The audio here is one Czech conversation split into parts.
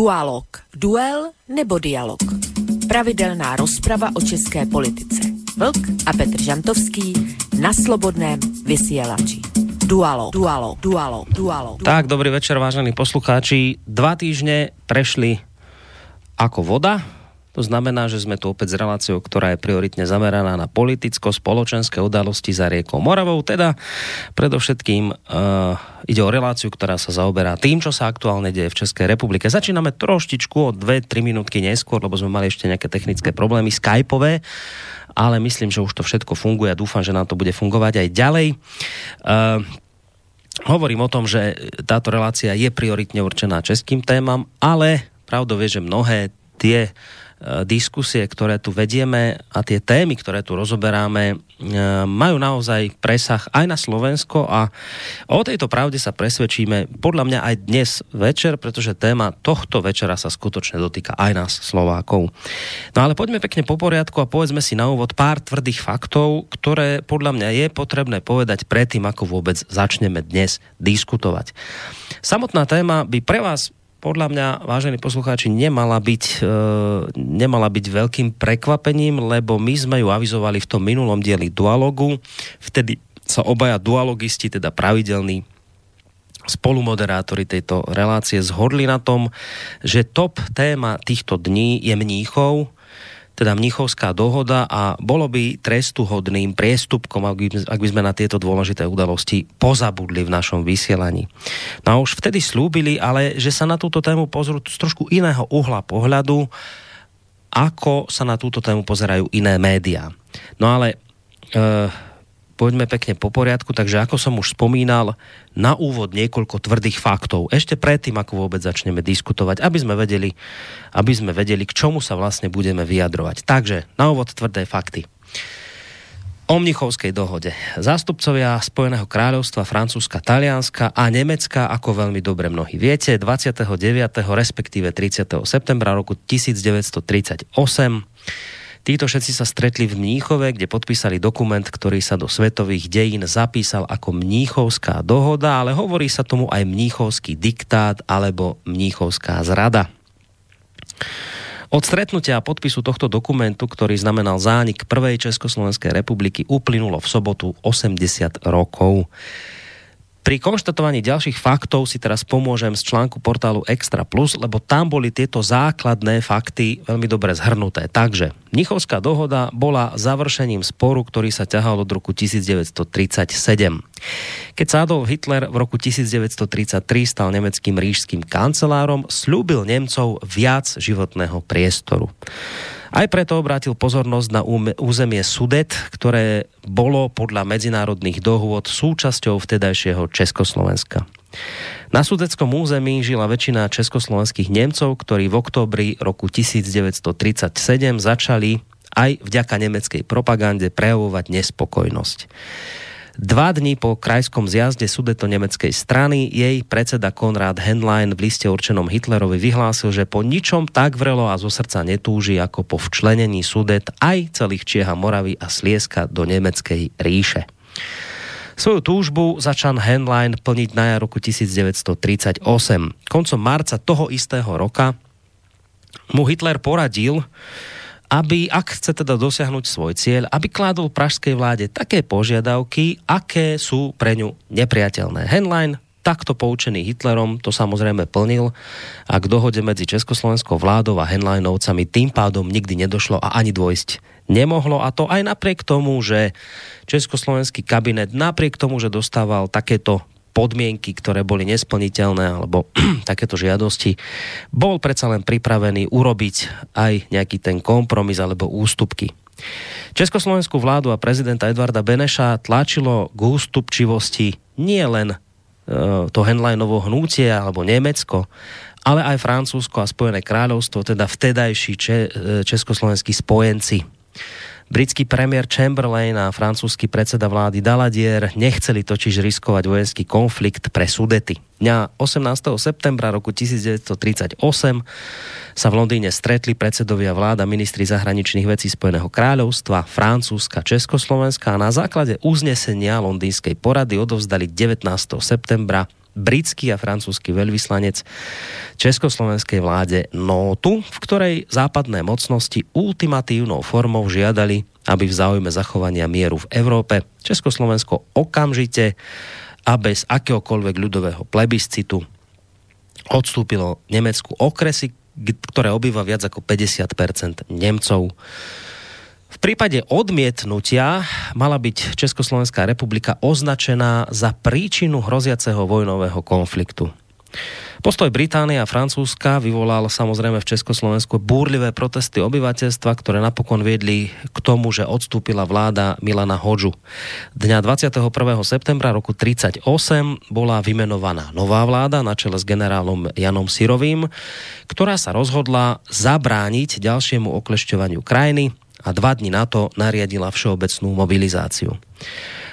Dualog. Duel nebo dialog. Pravidelná rozprava o české politice. Vlk a Petr Žantovský na slobodném vysielači. Dualog, dualog, dualog, dualog. Tak, dobrý večer, vážení poslucháči. Dva týždne prešli ako voda to znamená, že sme tu opäť s reláciou, ktorá je prioritne zameraná na politicko-spoločenské udalosti za riekou Moravou. Teda predovšetkým uh, ide o reláciu, ktorá sa zaoberá tým, čo sa aktuálne deje v Českej republike. Začíname troštičku o 2-3 minútky neskôr, lebo sme mali ešte nejaké technické problémy skypové, ale myslím, že už to všetko funguje a dúfam, že nám to bude fungovať aj ďalej. Uh, Hovorím o tom, že táto relácia je prioritne určená českým témam, ale pravdou je, že mnohé tie Eh, diskusie, ktoré tu vedieme a tie témy, ktoré tu rozoberáme, eh, majú naozaj presah aj na Slovensko a o tejto pravde sa presvedčíme podľa mňa aj dnes večer, pretože téma tohto večera sa skutočne dotýka aj nás Slovákov. No ale poďme pekne po poriadku a povedzme si na úvod pár tvrdých faktov, ktoré podľa mňa je potrebné povedať predtým, ako vôbec začneme dnes diskutovať. Samotná téma by pre vás podľa mňa, vážení poslucháči, nemala byť, e, nemala byť veľkým prekvapením, lebo my sme ju avizovali v tom minulom dieli dualogu. Vtedy sa obaja dualogisti, teda pravidelní spolumoderátori tejto relácie zhodli na tom, že top téma týchto dní je Mníchov, teda Mnichovská dohoda a bolo by trestuhodným priestupkom, ak by, ak by sme na tieto dôležité udalosti pozabudli v našom vysielaní. No a už vtedy slúbili, ale že sa na túto tému pozrú z trošku iného uhla pohľadu, ako sa na túto tému pozerajú iné médiá. No ale e, poďme pekne po poriadku, takže ako som už spomínal, na úvod niekoľko tvrdých faktov, ešte predtým, ako vôbec začneme diskutovať, aby sme vedeli, aby sme vedeli, k čomu sa vlastne budeme vyjadrovať. Takže na úvod tvrdé fakty. O Mnichovskej dohode. Zástupcovia Spojeného kráľovstva, Francúzska, Talianska a Nemecka, ako veľmi dobre mnohí viete, 29. respektíve 30. septembra roku 1938 Títo všetci sa stretli v Mníchove, kde podpísali dokument, ktorý sa do svetových dejín zapísal ako Mníchovská dohoda, ale hovorí sa tomu aj Mníchovský diktát alebo Mníchovská zrada. Od stretnutia a podpisu tohto dokumentu, ktorý znamenal zánik prvej Československej republiky, uplynulo v sobotu 80 rokov. Pri konštatovaní ďalších faktov si teraz pomôžem z článku portálu Extra Plus, lebo tam boli tieto základné fakty veľmi dobre zhrnuté. Takže Mnichovská dohoda bola završením sporu, ktorý sa ťahal od roku 1937. Keď sa Adolf Hitler v roku 1933 stal nemeckým ríšským kancelárom, slúbil Nemcov viac životného priestoru. Aj preto obrátil pozornosť na územie Sudet, ktoré bolo podľa medzinárodných dohôd súčasťou vtedajšieho Československa. Na sudeckom území žila väčšina československých Nemcov, ktorí v oktobri roku 1937 začali aj vďaka nemeckej propagande prejavovať nespokojnosť. Dva dní po krajskom zjazde sudeto nemeckej strany jej predseda Konrad Henlein v liste určenom Hitlerovi vyhlásil, že po ničom tak vrelo a zo srdca netúži ako po včlenení sudet aj celých Čieha Moravy a Slieska do nemeckej ríše. Svoju túžbu začal Henlein plniť na jar roku 1938. Koncom marca toho istého roka mu Hitler poradil, aby, ak chce teda dosiahnuť svoj cieľ, aby kládol pražskej vláde také požiadavky, aké sú pre ňu nepriateľné. Henlein takto poučený Hitlerom to samozrejme plnil a k dohode medzi Československou vládou a Henleinovcami tým pádom nikdy nedošlo a ani dôjsť nemohlo a to aj napriek tomu, že Československý kabinet napriek tomu, že dostával takéto podmienky, ktoré boli nesplniteľné alebo takéto žiadosti, bol predsa len pripravený urobiť aj nejaký ten kompromis alebo ústupky. Československú vládu a prezidenta Edvarda Beneša tlačilo k ústupčivosti nie len e, to Henleinovo hnutie alebo Nemecko, ale aj Francúzsko a Spojené kráľovstvo, teda vtedajší e, československí spojenci. Britský premiér Chamberlain a francúzsky predseda vlády Daladier nechceli totiž riskovať vojenský konflikt pre Sudety. Dňa 18. septembra roku 1938 sa v Londýne stretli predsedovia vláda ministri zahraničných vecí Spojeného kráľovstva, Francúzska, Československa a na základe uznesenia londýnskej porady odovzdali 19. septembra britský a francúzsky veľvyslanec československej vláde nótu, v ktorej západné mocnosti ultimatívnou formou žiadali, aby v záujme zachovania mieru v Európe Československo okamžite a bez akéhokoľvek ľudového plebiscitu odstúpilo Nemecku okresy, ktoré obýva viac ako 50% Nemcov. V prípade odmietnutia mala byť Československá republika označená za príčinu hroziaceho vojnového konfliktu. Postoj Británie a Francúzska vyvolal samozrejme v Československu búrlivé protesty obyvateľstva, ktoré napokon viedli k tomu, že odstúpila vláda Milana Hodžu. Dňa 21. septembra roku 1938 bola vymenovaná nová vláda na čele s generálom Janom Sirovým, ktorá sa rozhodla zabrániť ďalšiemu oklešťovaniu krajiny a dva dní na to nariadila všeobecnú mobilizáciu.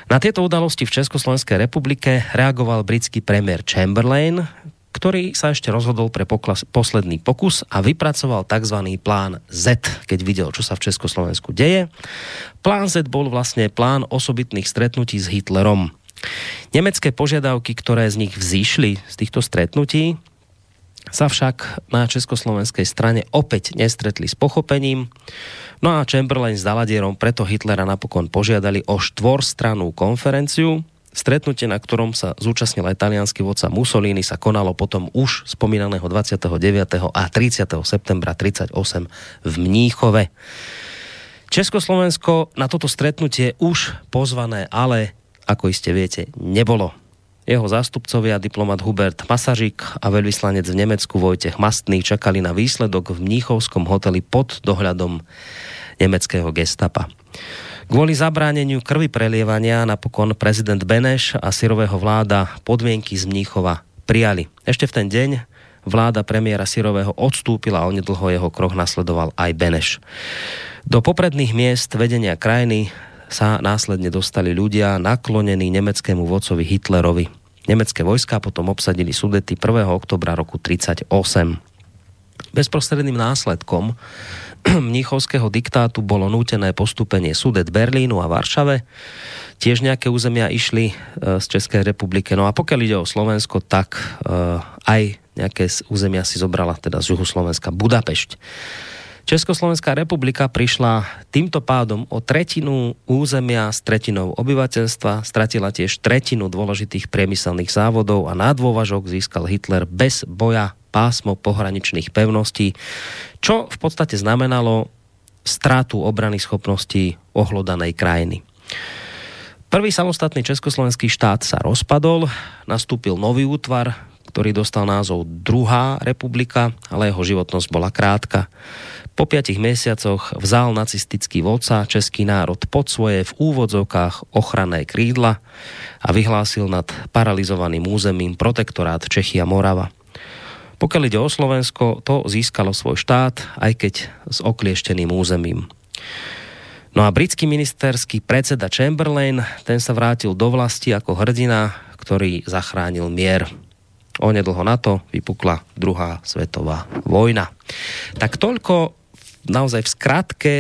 Na tieto udalosti v Československej republike reagoval britský premiér Chamberlain, ktorý sa ešte rozhodol pre poklas, posledný pokus a vypracoval tzv. plán Z, keď videl, čo sa v Československu deje. Plán Z bol vlastne plán osobitných stretnutí s Hitlerom. Nemecké požiadavky, ktoré z nich vzýšli z týchto stretnutí, sa však na československej strane opäť nestretli s pochopením. No a Chamberlain s Daladierom preto Hitlera napokon požiadali o štvorstranú konferenciu, Stretnutie, na ktorom sa zúčastnil aj talianský vodca Mussolini, sa konalo potom už spomínaného 29. a 30. septembra 38 v Mníchove. Československo na toto stretnutie už pozvané, ale ako iste viete, nebolo. Jeho zástupcovia, diplomat Hubert Masažik a veľvyslanec v Nemecku Vojtech Mastný čakali na výsledok v Mníchovskom hoteli pod dohľadom nemeckého gestapa. Kvôli zabráneniu krvi prelievania napokon prezident Beneš a Sirového vláda podmienky z Mníchova prijali. Ešte v ten deň vláda premiéra Sirového odstúpila a onedlho jeho krok nasledoval aj Beneš. Do popredných miest vedenia krajiny sa následne dostali ľudia naklonení nemeckému vodcovi Hitlerovi. Nemecké vojska potom obsadili Sudety 1. oktobra roku 1938. Bezprostredným následkom mníchovského diktátu bolo nútené postupenie Sudet Berlínu a Varšave. Tiež nejaké územia išli e, z Českej republiky. No a pokiaľ ide o Slovensko, tak e, aj nejaké územia si zobrala teda z Juhoslovenska Budapešť. Československá republika prišla týmto pádom o tretinu územia s tretinou obyvateľstva, stratila tiež tretinu dôležitých priemyselných závodov a na dôvažok získal Hitler bez boja pásmo pohraničných pevností, čo v podstate znamenalo strátu obrany schopností ohlodanej krajiny. Prvý samostatný československý štát sa rozpadol, nastúpil nový útvar, ktorý dostal názov Druhá republika, ale jeho životnosť bola krátka. Po piatich mesiacoch vzal nacistický vodca český národ pod svoje v úvodzovkách ochranné krídla a vyhlásil nad paralizovaným územím protektorát Čechy a Morava. Pokiaľ ide o Slovensko, to získalo svoj štát, aj keď s okliešteným územím. No a britský ministerský predseda Chamberlain, ten sa vrátil do vlasti ako hrdina, ktorý zachránil mier. Onedlho na to vypukla druhá svetová vojna. Tak toľko naozaj v skratke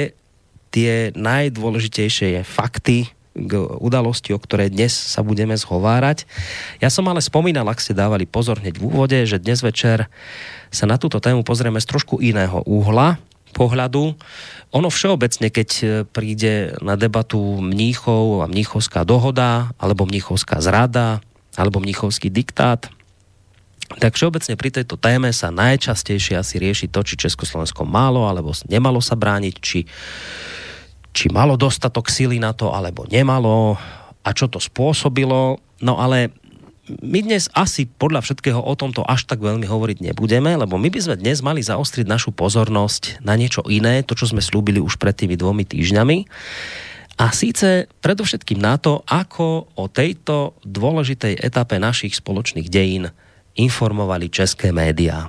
tie najdôležitejšie fakty k udalosti, o ktorej dnes sa budeme zhovárať. Ja som ale spomínal, ak ste dávali pozor hneď v úvode, že dnes večer sa na túto tému pozrieme z trošku iného úhla, pohľadu. Ono všeobecne, keď príde na debatu Mníchov a Mníchovská dohoda, alebo Mníchovská zrada, alebo Mníchovský diktát, tak všeobecne pri tejto téme sa najčastejšie asi rieši to, či Československo málo alebo nemalo sa brániť, či, či malo dostatok sily na to, alebo nemalo a čo to spôsobilo. No ale my dnes asi podľa všetkého o tomto až tak veľmi hovoriť nebudeme, lebo my by sme dnes mali zaostriť našu pozornosť na niečo iné, to, čo sme slúbili už pred tými dvomi týždňami. A síce predovšetkým na to, ako o tejto dôležitej etape našich spoločných dejín informovali české médiá.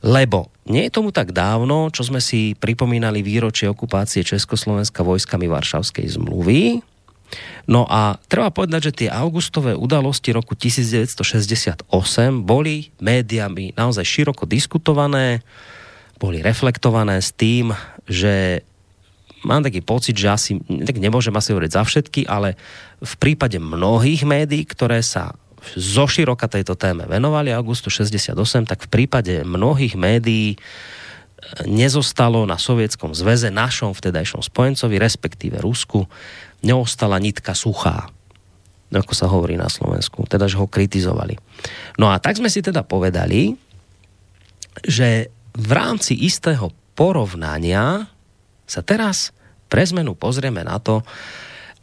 Lebo nie je tomu tak dávno, čo sme si pripomínali výročie okupácie Československa vojskami Varšavskej zmluvy. No a treba povedať, že tie augustové udalosti roku 1968 boli médiami naozaj široko diskutované, boli reflektované s tým, že mám taký pocit, že asi, tak nemôžem asi hovoriť za všetky, ale v prípade mnohých médií, ktoré sa zoširoka tejto téme venovali augustu 68, tak v prípade mnohých médií nezostalo na Sovietskom zveze, našom vtedajšom spojencovi, respektíve Rusku, neostala nitka suchá ako sa hovorí na Slovensku, teda, že ho kritizovali. No a tak sme si teda povedali, že v rámci istého porovnania sa teraz pre zmenu pozrieme na to,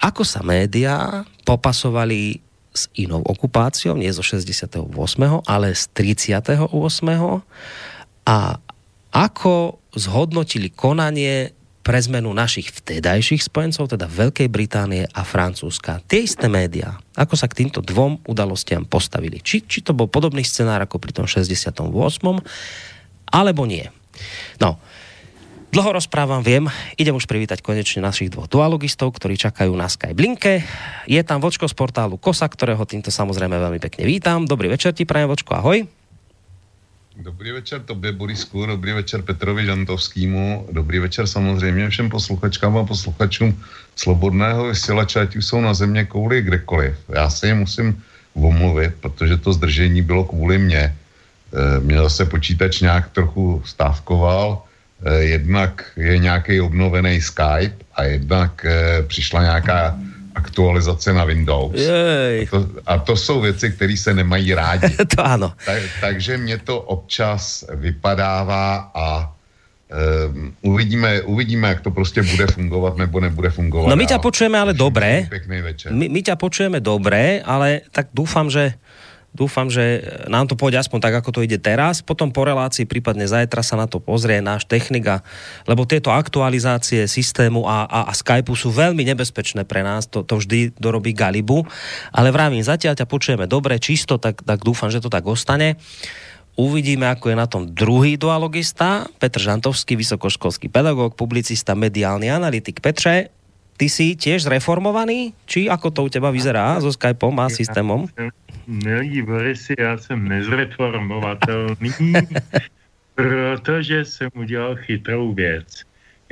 ako sa médiá popasovali s inou okupáciou, nie zo 68., ale z 38. a ako zhodnotili konanie pre zmenu našich vtedajších spojencov, teda Veľkej Británie a Francúzska. Tie isté médiá, ako sa k týmto dvom udalostiam postavili. Či, či to bol podobný scenár ako pri tom 68. alebo nie. No, dlho rozprávam, viem, idem už privítať konečne našich dvoch dualogistov, ktorí čakajú na Skype linke. Je tam Vočko z portálu KOSA, ktorého týmto samozrejme veľmi pekne vítam. Dobrý večer ti, prajem Vočko, ahoj. Dobrý večer tobě, Borisku, dobrý večer Petrovi Žantovskému, dobrý večer samozřejmě všem posluchačkám a posluchačům Slobodného vysílače, ať už jsou na země kouli kdekoliv. Já se jim musím omluvit, protože to zdržení bylo kvůli mně. E, mě zase počítač nějak trochu stávkoval, jednak je nějaký obnovený Skype a jednak e, přišla nějaká aktualizace na Windows. Jej. A, to, a to jsou věci, které se nemají rádi. to ano. Tak, takže mě to občas vypadává a Um, uvidíme, uvidíme, jak to prostě bude fungovat nebo nebude fungovat. No my ťa počujeme ale dobre. Pekný večer. My, my ťa počujeme dobre, ale tak dúfam, že Dúfam, že nám to pôjde aspoň tak, ako to ide teraz. Potom po relácii, prípadne zajtra sa na to pozrie náš technika, lebo tieto aktualizácie systému a, a, a Skypeu sú veľmi nebezpečné pre nás. To, to vždy dorobí Galibu. Ale vravím, zatiaľ ťa počujeme dobre, čisto, tak, tak dúfam, že to tak ostane. Uvidíme, ako je na tom druhý dualogista, Petr Žantovský, vysokoškolský pedagóg, publicista, mediálny analytik. Petře, ty si tiež zreformovaný? Či ako to u teba vyzerá so Skypeom a systémom? Milí Borisy, já jsem nezreformovatelný, protože jsem udělal chytrou věc.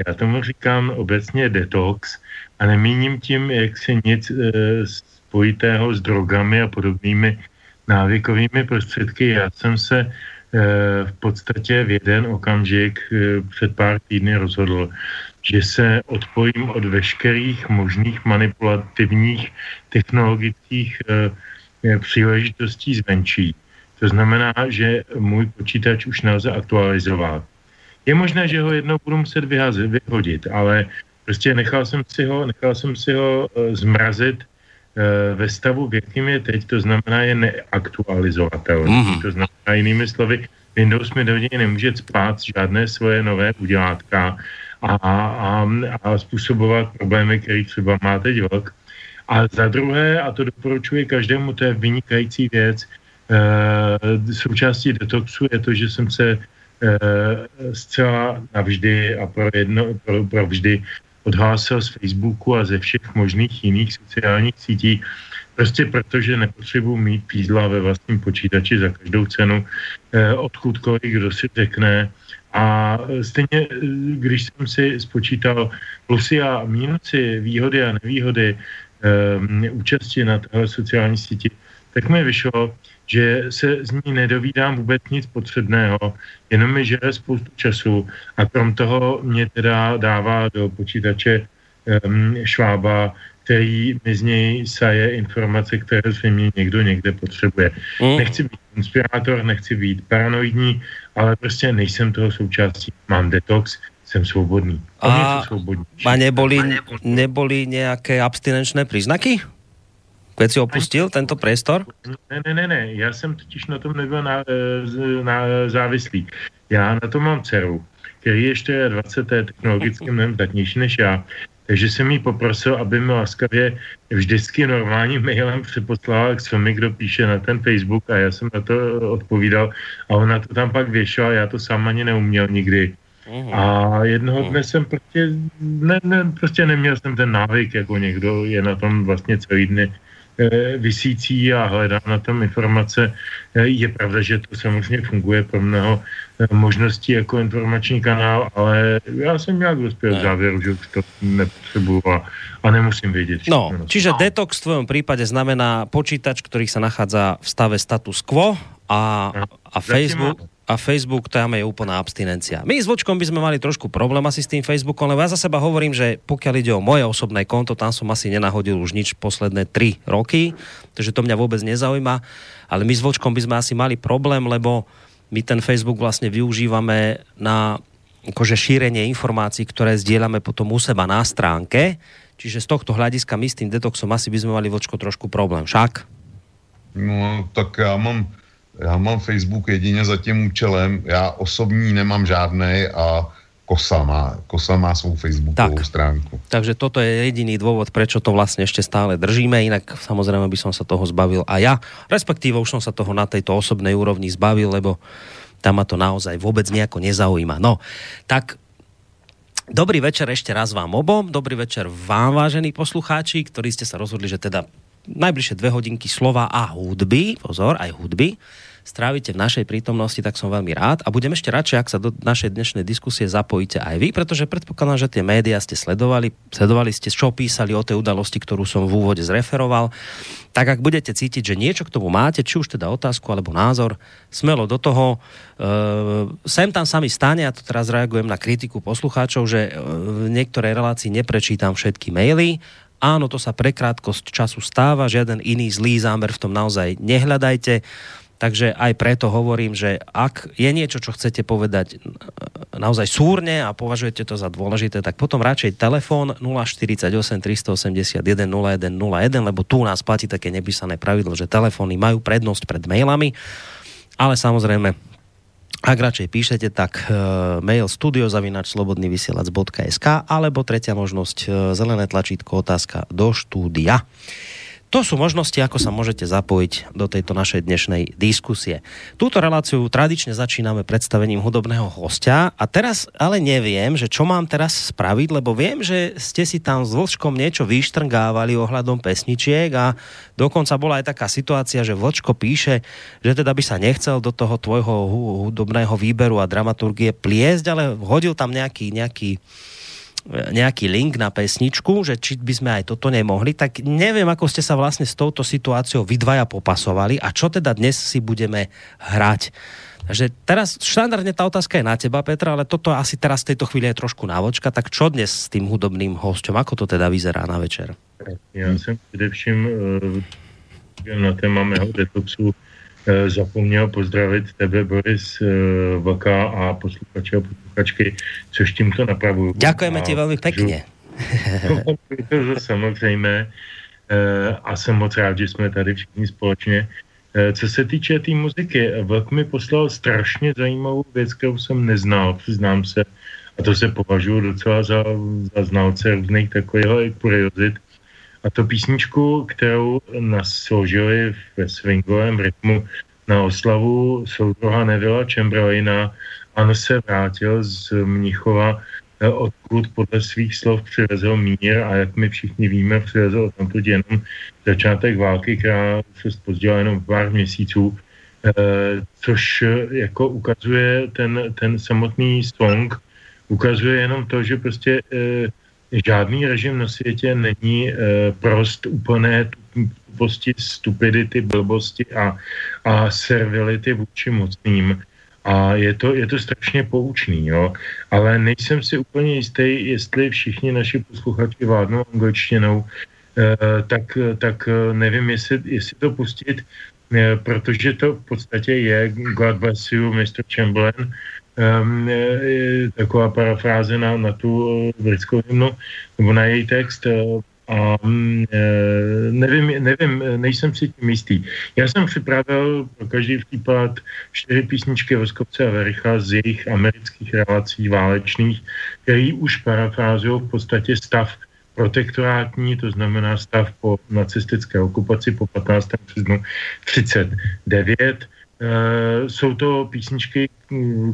Já tomu říkám obecně detox a nemíním tím, jak si nic e, spojitého s drogami a podobnými návykovými prostředky. Já jsem se e, v podstatě v jeden okamžik e, před pár týdny rozhodl, že se odpojím od veškerých možných manipulativních technologických e, příležitostí zvenčí. To znamená, že můj počítač už nelze aktualizovat. Je možné, že ho jednou budu muset vyhazit, vyhodit, ale prostě nechal jsem si ho, nechal jsem si ho uh, zmrazit uh, ve stavu, v jakým je teď, to znamená, je neaktualizovatelný. Mm-hmm. To znamená, jinými slovy, Windows mi do něj nemůže spát žádné svoje nové udělátka a, a, a způsobovat problémy, které třeba má teď vlk. A za druhé, a to doporučuji každému, to je vynikající věc, e, součástí detoxu je to, že jsem se e, zcela navždy a pro, jedno, pro, pro vždy odhlásil z Facebooku a ze všech možných jiných sociálních sítí, prostě protože nepotřebuji mít pízla ve vlastním počítači za každou cenu, eh, odkudkoliv, kdo si řekne. A stejně, když jsem si spočítal plusy a mínusy, výhody a nevýhody účasti na téhle sociální síti, tak mi vyšlo, že se z ní nedovídám vůbec nic potřebného, jenom mi žere spoustu času a krom toho mě teda dává do počítače um, švába, který mi z něj saje informace, které zřejmě někdo někde potřebuje. Mm. Nechci být inspirátor, nechci být paranoidní, ale prostě nejsem toho součástí. Mám detox, jsem svobodný. A, a neboli, neboli nějaké abstinenčné příznaky? Keď si opustil tento priestor? Ne, ne, ne, ne. Já jsem totiž na tom nebyl na, e, na závislý. Já na tom mám dceru, který ještě 20. je technologicky mnohem zdatnější než já. Takže jsem jí poprosil, aby mi laskavě vždycky normálním mailem přeposlala, co mi kdo píše na ten Facebook a já jsem na to odpovídal a ona to tam pak věšela, já to sám ani neuměl nikdy. Uhum. A jednoho dne jsem prostě, ne, ne, prostě neměl jsem ten návyk, jako někdo je na tom vlastně celý dny e, vysící a hledá na tom informace, je pravda, že to samozřejmě funguje pro mnoho možností jako informační kanál, ale já jsem nějak dospěl k závěru, že už to nepotřebuju a, a nemusím vědět. No, čiže detox v tvojom prípade znamená počítač, ktorý sa nachádza v stave status quo a, a Facebook a Facebook tam je úplná abstinencia. My s Vočkom by sme mali trošku problém asi s tým Facebookom, lebo ja za seba hovorím, že pokiaľ ide o moje osobné konto, tam som asi nenahodil už nič posledné 3 roky, takže to mňa vôbec nezaujíma, ale my s Vočkom by sme asi mali problém, lebo my ten Facebook vlastne využívame na akože šírenie informácií, ktoré zdieľame potom u seba na stránke, čiže z tohto hľadiska my s tým detoxom asi by sme mali Vočko trošku problém, však? No, tak já mám já mám Facebook jedině za tím účelem, já osobní nemám žádný a Kosa má, Kosa má svou Facebookovou tak. stránku. Takže toto je jediný dôvod, prečo to vlastne ešte stále držíme, inak samozrejme by som sa toho zbavil a ja, respektíve už som sa toho na tejto osobnej úrovni zbavil, lebo tam ma to naozaj vôbec nejako nezaujíma. No, tak Dobrý večer ešte raz vám obom, dobrý večer vám, vážení poslucháči, ktorí ste sa rozhodli, že teda najbližšie dve hodinky slova a hudby, pozor, aj hudby, strávite v našej prítomnosti, tak som veľmi rád a budem ešte radšej, ak sa do našej dnešnej diskusie zapojíte aj vy, pretože predpokladám, že tie médiá ste sledovali, sledovali ste, čo písali o tej udalosti, ktorú som v úvode zreferoval. Tak ak budete cítiť, že niečo k tomu máte, či už teda otázku alebo názor, smelo do toho. E, sem tam sa mi stane, a to teraz reagujem na kritiku poslucháčov, že e, v niektorej relácii neprečítam všetky maily, Áno, to sa pre krátkosť času stáva, žiaden iný zlý zámer v tom naozaj nehľadajte. Takže aj preto hovorím, že ak je niečo, čo chcete povedať naozaj súrne a považujete to za dôležité, tak potom radšej telefón 048 381 0101, lebo tu nás platí také nepísané pravidlo, že telefóny majú prednosť pred mailami, ale samozrejme ak radšej píšete, tak uh, mail studiozavinačslobodnyvysielac.sk alebo tretia možnosť, uh, zelené tlačítko, otázka do štúdia. To sú možnosti, ako sa môžete zapojiť do tejto našej dnešnej diskusie. Túto reláciu tradične začíname predstavením hudobného hostia a teraz ale neviem, že čo mám teraz spraviť, lebo viem, že ste si tam s Vlčkom niečo vyštrngávali ohľadom pesničiek a dokonca bola aj taká situácia, že Vlčko píše, že teda by sa nechcel do toho tvojho hudobného výberu a dramaturgie pliesť, ale hodil tam nejaký, nejaký nejaký link na pesničku, že či by sme aj toto nemohli, tak neviem, ako ste sa vlastne s touto situáciou vy dvaja popasovali a čo teda dnes si budeme hrať. Takže teraz štandardne tá otázka je na teba, Petra, ale toto asi teraz v tejto chvíli je trošku návočka, tak čo dnes s tým hudobným hosťom, ako to teda vyzerá na večer? Já jsem především uh, na téma mého detoxu zapomněl pozdravit tebe, Boris eh, Vlka a posluchače a posluchačky, což tímto napravuju. Děkujeme ti velmi pěkně. to samozřejmě eh, a jsem moc rád, že jsme tady všichni společně. Co se týče té tý muziky, Vlk mi poslal strašně zajímavou věc, kterou jsem neznal, přiznám se, a to se považuji docela za, za znalce různých takových kuriozit. A to písničku, kterou nasložili ve swingovém rytmu na oslavu soudruha Nevila Chamberlaina, on se vrátil z Mnichova, eh, odkud podle svých slov přivezl mír a jak my všichni víme, přivezl tamto jenom začátek války, která se spozdila jenom pár měsíců, eh, což eh, jako ukazuje ten, ten samotný song, ukazuje jenom to, že prostě žádný režim na světě není prost úplné tuposti, stupidity, blbosti a, a servility vůči mocným. A je to, je to strašně poučný, jo. Ale nejsem si úplně jistý, jestli všichni naši posluchači vládnou angličtinou, e, tak, tak nevím, jestli, jestli to pustit, e, protože to v podstatě je God bless you, Mr. Chamberlain, um, taková parafráze na, na tu britskou hymnu, nebo na její text. A um, nevím, nevím, nejsem si tím jistý. Já jsem připravil pro každý případ čtyři písničky Voskopce a Vericha z jejich amerických relací válečných, který už parafrázují v podstatě stav protektorátní, to znamená stav po nacistické okupaci po 15. březnu 39 Uh, jsou to písničky,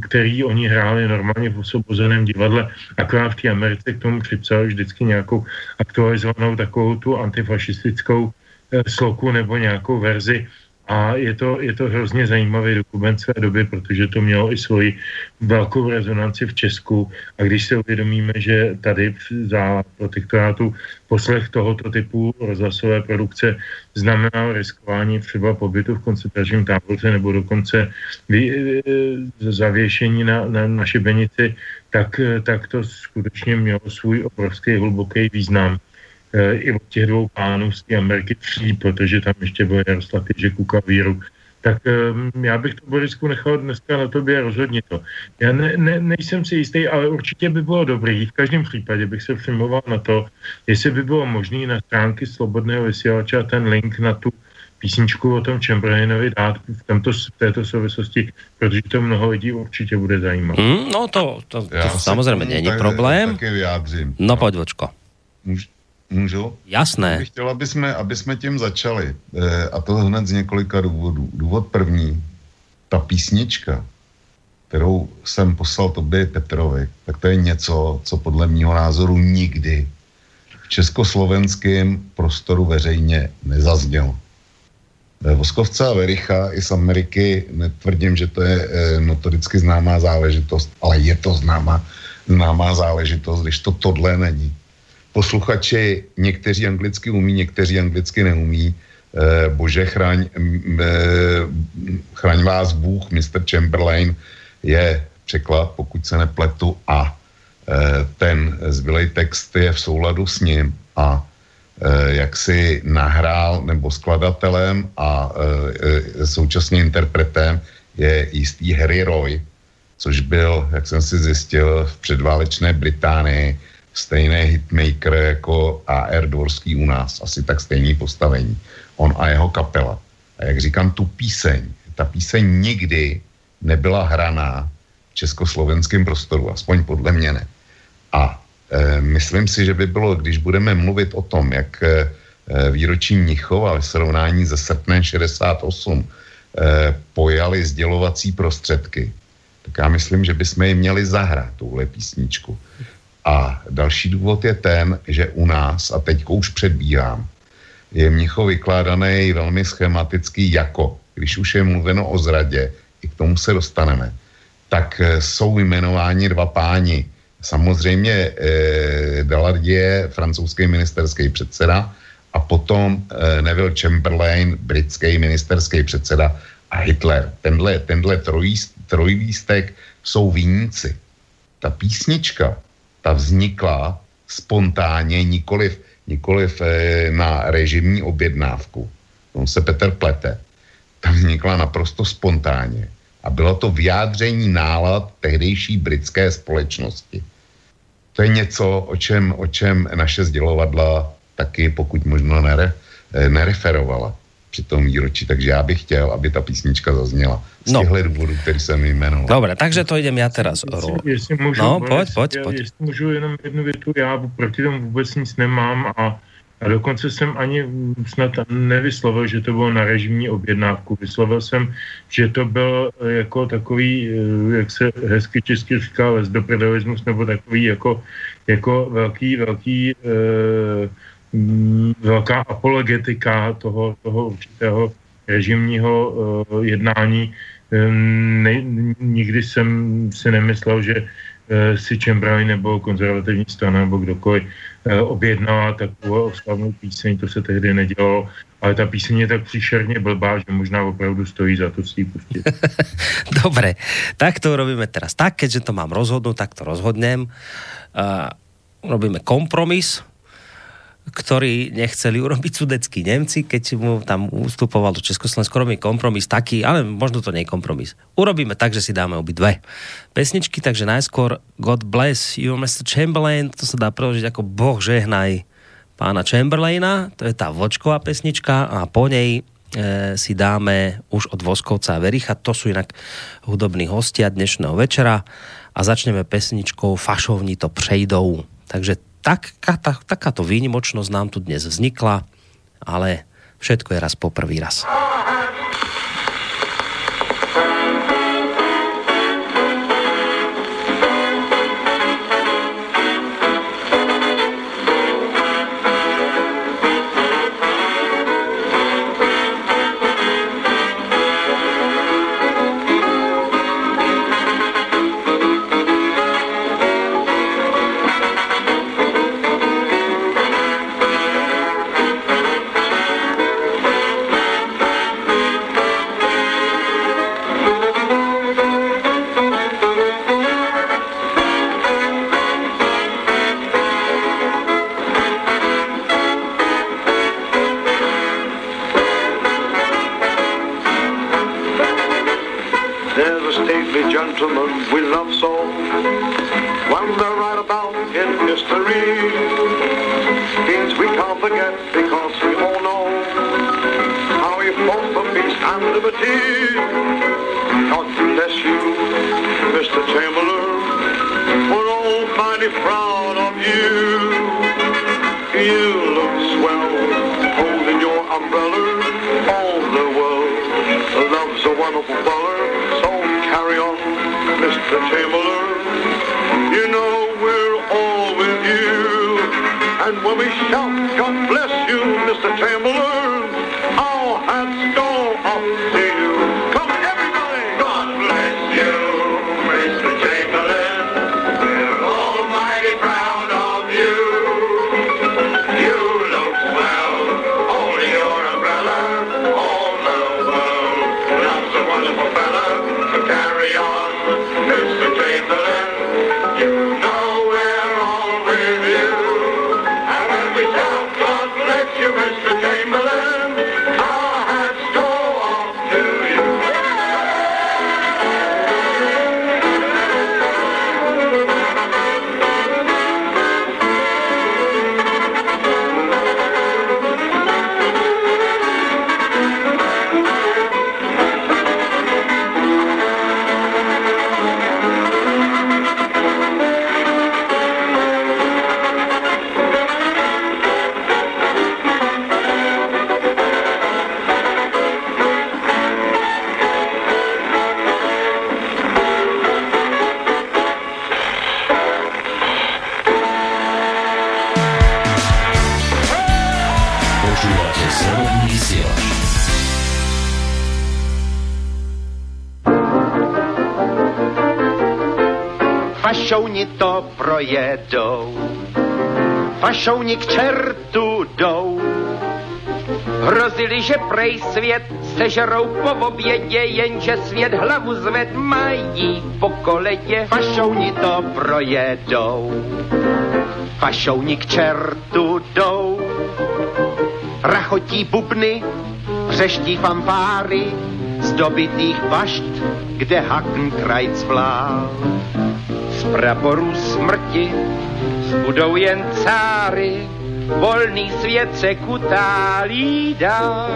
které oni hráli normálně v osvobozeném divadle, akorát v té Americe k tomu připsali vždycky nějakou aktualizovanou takovou tu antifašistickou uh, sloku nebo nějakou verzi a je to, je to hrozně zajímavý dokument své doby, protože to mělo i svoji velkou rezonanci v Česku. A když se uvědomíme, že tady za protektorátu poslech tohoto typu rozhlasové produkce znamenal riskování třeba pobytu v koncentračním táborce nebo dokonce vy, e, zavěšení na, na, na šibenici, tak, tak to skutečně mělo svůj obrovský hluboký význam. Eh, i od těch dvou pánů z té Ameriky tří, protože tam ještě byl Jaroslav Ježek u klavíru, tak um, já bych to Borisku nechal dneska na tobě rozhodně to. Já ne, ne, nejsem si jistý, ale určitě by bylo dobrý, v každém případě bych se přimoval na to, jestli by bylo možné na stránky Slobodného vysílače ten link na tu písničku o tom Chamberlainovi dát v, tomto, v této souvislosti, protože to mnoho lidí určitě bude zajímat. Mm, no to, to, to samozřejmě není problém. Taky vyjádřím. No pojď, Vočko. Můž, Můžu? Jasné. Bych chtěl, aby jsme, aby jsme tím začali. E, a to hned z několika důvodů. Důvod první, ta písnička, kterou jsem poslal tobě Petrovi, tak to je něco, co podle mého názoru nikdy v československém prostoru veřejně nezaznělo. E, Voskovce a Vericha i z Ameriky, netvrdím, že to je e, notoricky známá záležitost, ale je to známá, známá záležitost, když to tohle není posluchači někteří anglicky umí, někteří anglicky neumí. Eh, bože, chraň, eh, chraň vás Bůh, Mr. Chamberlain je překlad, pokud se nepletu, a eh, ten zbylej text je v souladu s ním a eh, jak si nahrál nebo skladatelem a eh, současně interpretem je jistý Harry Roy, což byl, jak jsem si zjistil, v předválečné Británii stejný hitmaker jako AR Dvorský u nás, asi tak stejný postavení. On a jeho kapela. A jak říkám, tu píseň, ta píseň nikdy nebyla hraná v československém prostoru, aspoň podle mě ne. A e, myslím si, že by bylo, když budeme mluvit o tom, jak e, výročí Mnichova v srovnání ze srpnem 68 e, pojali sdělovací prostředky, tak já myslím, že bychom ji měli zahrát, tuhle písničku. A další důvod je ten, že u nás, a teď už předbíhám, je Mnichov vykládaný velmi schematicky jako, když už je mluveno o zradě, i k tomu se dostaneme, tak eh, jsou jmenováni dva páni. Samozřejmě eh, Daladier, francouzský ministerský předseda, a potom eh, Neville Chamberlain, britský ministerský předseda a Hitler. Tenhle, tenhle trojlístek jsou viníci. Ta písnička, ta vznikla spontánně, nikoliv, nikoliv eh, na režimní objednávku. On se Petr plete. Ta vznikla naprosto spontánně. A bylo to vyjádření nálad tehdejší britské společnosti. To je něco, o čem, o čem naše sdělovadla taky, pokud možno, nere, eh, nereferovala při tom výročí, takže já bych chtěl, aby ta písnička zazněla. Z no. těchto důvodů, který jsem jmenoval. Dobre, takže to idem já teraz. Jestli, jestli můžu, no, pojď, pojď, pojď. Jestli můžu jenom jednu větu, já proti tomu vůbec nic nemám a a dokonce jsem ani snad nevyslovil, že to bylo na režimní objednávku. Vyslovil jsem, že to byl jako takový, eh, jak se hezky česky říká, lesdopredelismus, nebo takový jako, jako velký, velký eh, velká apologetika toho, toho určitého režimního uh, jednání. Um, ne, nikdy jsem si nemyslel, že uh, si Chamberlain nebo konzervativní strana nebo kdokoliv uh, objednala takovou oslavnou píseň, to se tehdy nedělalo, ale ta píseň je tak příšerně blbá, že možná opravdu stojí za to si pustit. Dobre, tak to robíme teraz tak, keďže to mám rozhodnout, tak to rozhodnem. Uh, robíme kompromis, ktorí nechceli urobiť sudeckí Nemci, keď mu tam ustupoval do Československo, robí kompromis taký, ale možno to nie je kompromis. Urobíme tak, že si dáme obi dve pesničky, takže najskôr God bless you, Mr. Chamberlain, to sa dá preložiť ako Boh žehnaj pána Chamberlaina, to je tá vočková pesnička a po nej e, si dáme už od Voskovca a Vericha, to sú inak hudobní hostia dnešného večera a začneme pesničkou Fašovní to přejdou. Takže tak, tak, takáto výnimočnosť nám tu dnes vznikla, ale všetko je raz po prvý raz. To projedou, fašouni k čertu jdou. Hrozili, že prej svět sežerou po obědě, jenže svět hlavu zved mají po koledě. Fašouni to projedou, fašouni k čertu jdou. Rachotí bubny, hřeští fanfáry, z dobitých bašt, kde Hakenkrajc vlál. Z praporů smrti zbudou jen cáry, volný svět se kutálí dál.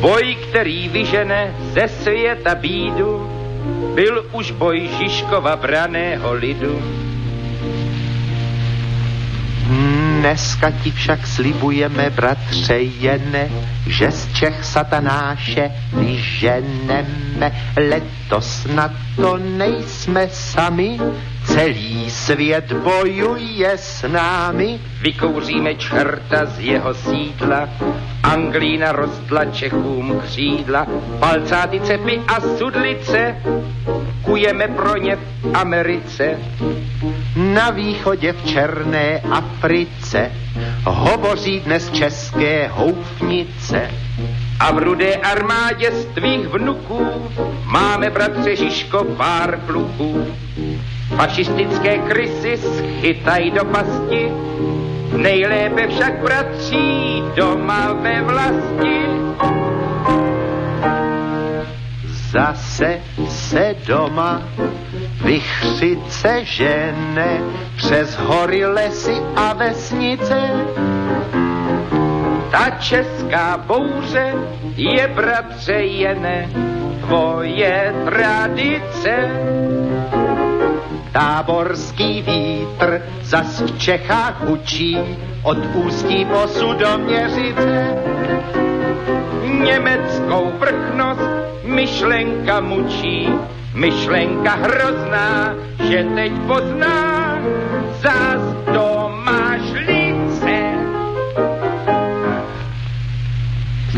Boj, který vyžene ze světa bídu, byl už boj Žižkova braného lidu. Dneska ti však slibujeme, bratře, jene, že Čech satanáše vyženeme. Letos na to nejsme sami, celý svět bojuje s námi. Vykouříme čerta z jeho sídla, Anglína rostla Čechům křídla, palcáty cepy a sudlice, kujeme pro ně v Americe. Na východě v Černé Africe hovoří dnes české houfnice. A v rudé armádě z tvých vnuků máme, bratře Žižko, pár kluků. Fašistické krysy schytaj do pasti, nejlépe však bratří doma ve vlasti. Zase se doma vychřice žene přes hory, lesy a vesnice. Ta česká bouře je, bratře, jene tvoje tradice. Táborský vítr zas v Čechách hučí od ústí po Sudoměřice. Německou vrchnost myšlenka mučí, myšlenka hrozná, že teď pozná, zas to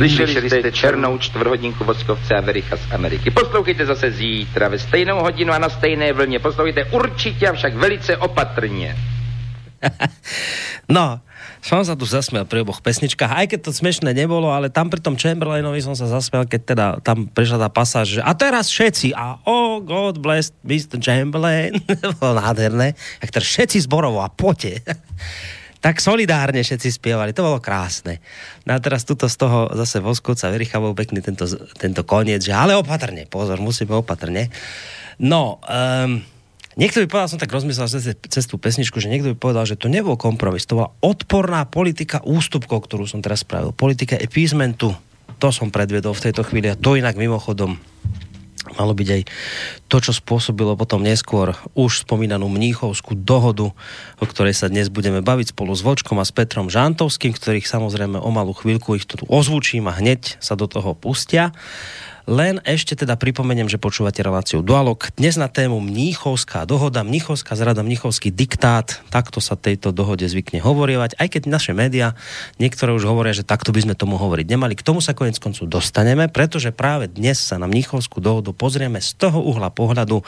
Slyšeli jste černou čtvrthodinku Voskovce a Vericha z Ameriky. Poslouchejte zase zítra ve stejnou hodinu a na stejné vlně. Poslouchejte určitě, avšak velice opatrně. No, som sa tu zasmiel pri oboch pesničkách, aj keď to smiešné nebolo, ale tam pri tom Chamberlainovi som sa zasmiel, keď teda tam prišla tá pasáž, že a teraz všetci, a oh, God bless Mr. Chamberlain, bolo nádherné, jak teraz všetci zborovo a poďte. Tak solidárne všetci spievali, to bolo krásne. No a teraz tuto z toho zase Voskovca vyrychavol pekný tento, tento koniec, že ale opatrne, pozor, musíme opatrne. No, um, Niekto by povedal, som tak rozmyslel cez, cez tú pesničku, že niekto by povedal, že to nebol kompromis, to bola odporná politika ústupkov, ktorú som teraz spravil. Politika appeasementu, to som predvedol v tejto chvíli a to inak mimochodom malo byť aj to, čo spôsobilo potom neskôr už spomínanú mníchovskú dohodu, o ktorej sa dnes budeme baviť spolu s Vočkom a s Petrom Žantovským, ktorých samozrejme o malú chvíľku ich tu ozvučím a hneď sa do toho pustia. Len ešte teda pripomeniem, že počúvate reláciu Dualog. Dnes na tému Mníchovská dohoda, Mníchovská zrada, Mníchovský diktát. Takto sa tejto dohode zvykne hovorievať. Aj keď naše média, niektoré už hovoria, že takto by sme tomu hovoriť nemali. K tomu sa konec koncu dostaneme, pretože práve dnes sa na Mníchovskú dohodu pozrieme z toho uhla pohľadu,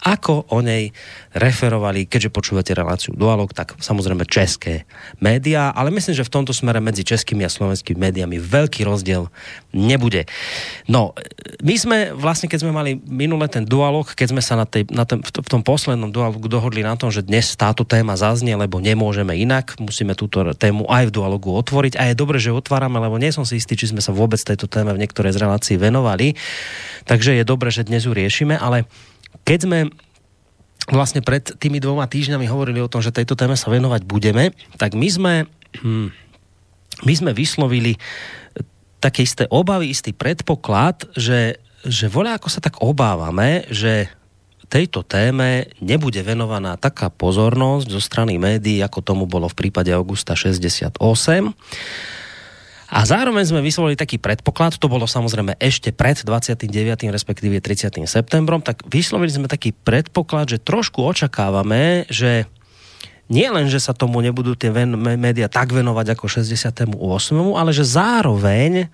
ako o nej referovali, keďže počúvate reláciu Dualog, tak samozrejme české médiá, ale myslím, že v tomto smere medzi českými a slovenskými médiami veľký rozdiel nebude. No, my sme vlastne, keď sme mali minule ten dualog, keď sme sa na, tej, na v tom poslednom dualogu dohodli na tom, že dnes táto téma zaznie, lebo nemôžeme inak, musíme túto tému aj v dualogu otvoriť. A je dobré, že otvárame, lebo nie som si istý, či sme sa vôbec tejto téme v niektorej z relácií venovali, takže je dobré, že dnes ju riešime, ale keď sme vlastne pred tými dvoma týždňami hovorili o tom, že tejto téme sa venovať budeme, tak my sme, hm, my sme vyslovili také isté obavy, istý predpoklad, že, že voľa ako sa tak obávame, že tejto téme nebude venovaná taká pozornosť zo strany médií, ako tomu bolo v prípade Augusta 68. A zároveň sme vyslovili taký predpoklad, to bolo samozrejme ešte pred 29. respektíve 30. septembrom, tak vyslovili sme taký predpoklad, že trošku očakávame, že nie len, že sa tomu nebudú tie média tak venovať ako 68., ale že zároveň,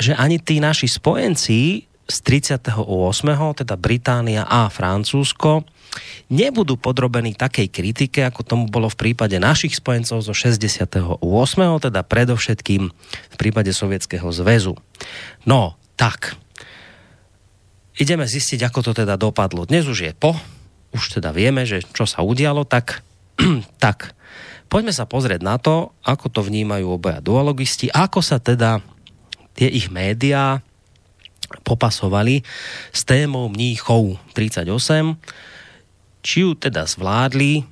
že ani tí naši spojenci z 38., teda Británia a Francúzsko, nebudú podrobení takej kritike, ako tomu bolo v prípade našich spojencov zo 68., teda predovšetkým v prípade Sovietskeho zväzu. No, tak. Ideme zistiť, ako to teda dopadlo. Dnes už je po, už teda vieme, že čo sa udialo, tak tak, poďme sa pozrieť na to, ako to vnímajú obaja dualogisti, ako sa teda tie ich médiá popasovali s témou mníchov 38, či ju teda zvládli,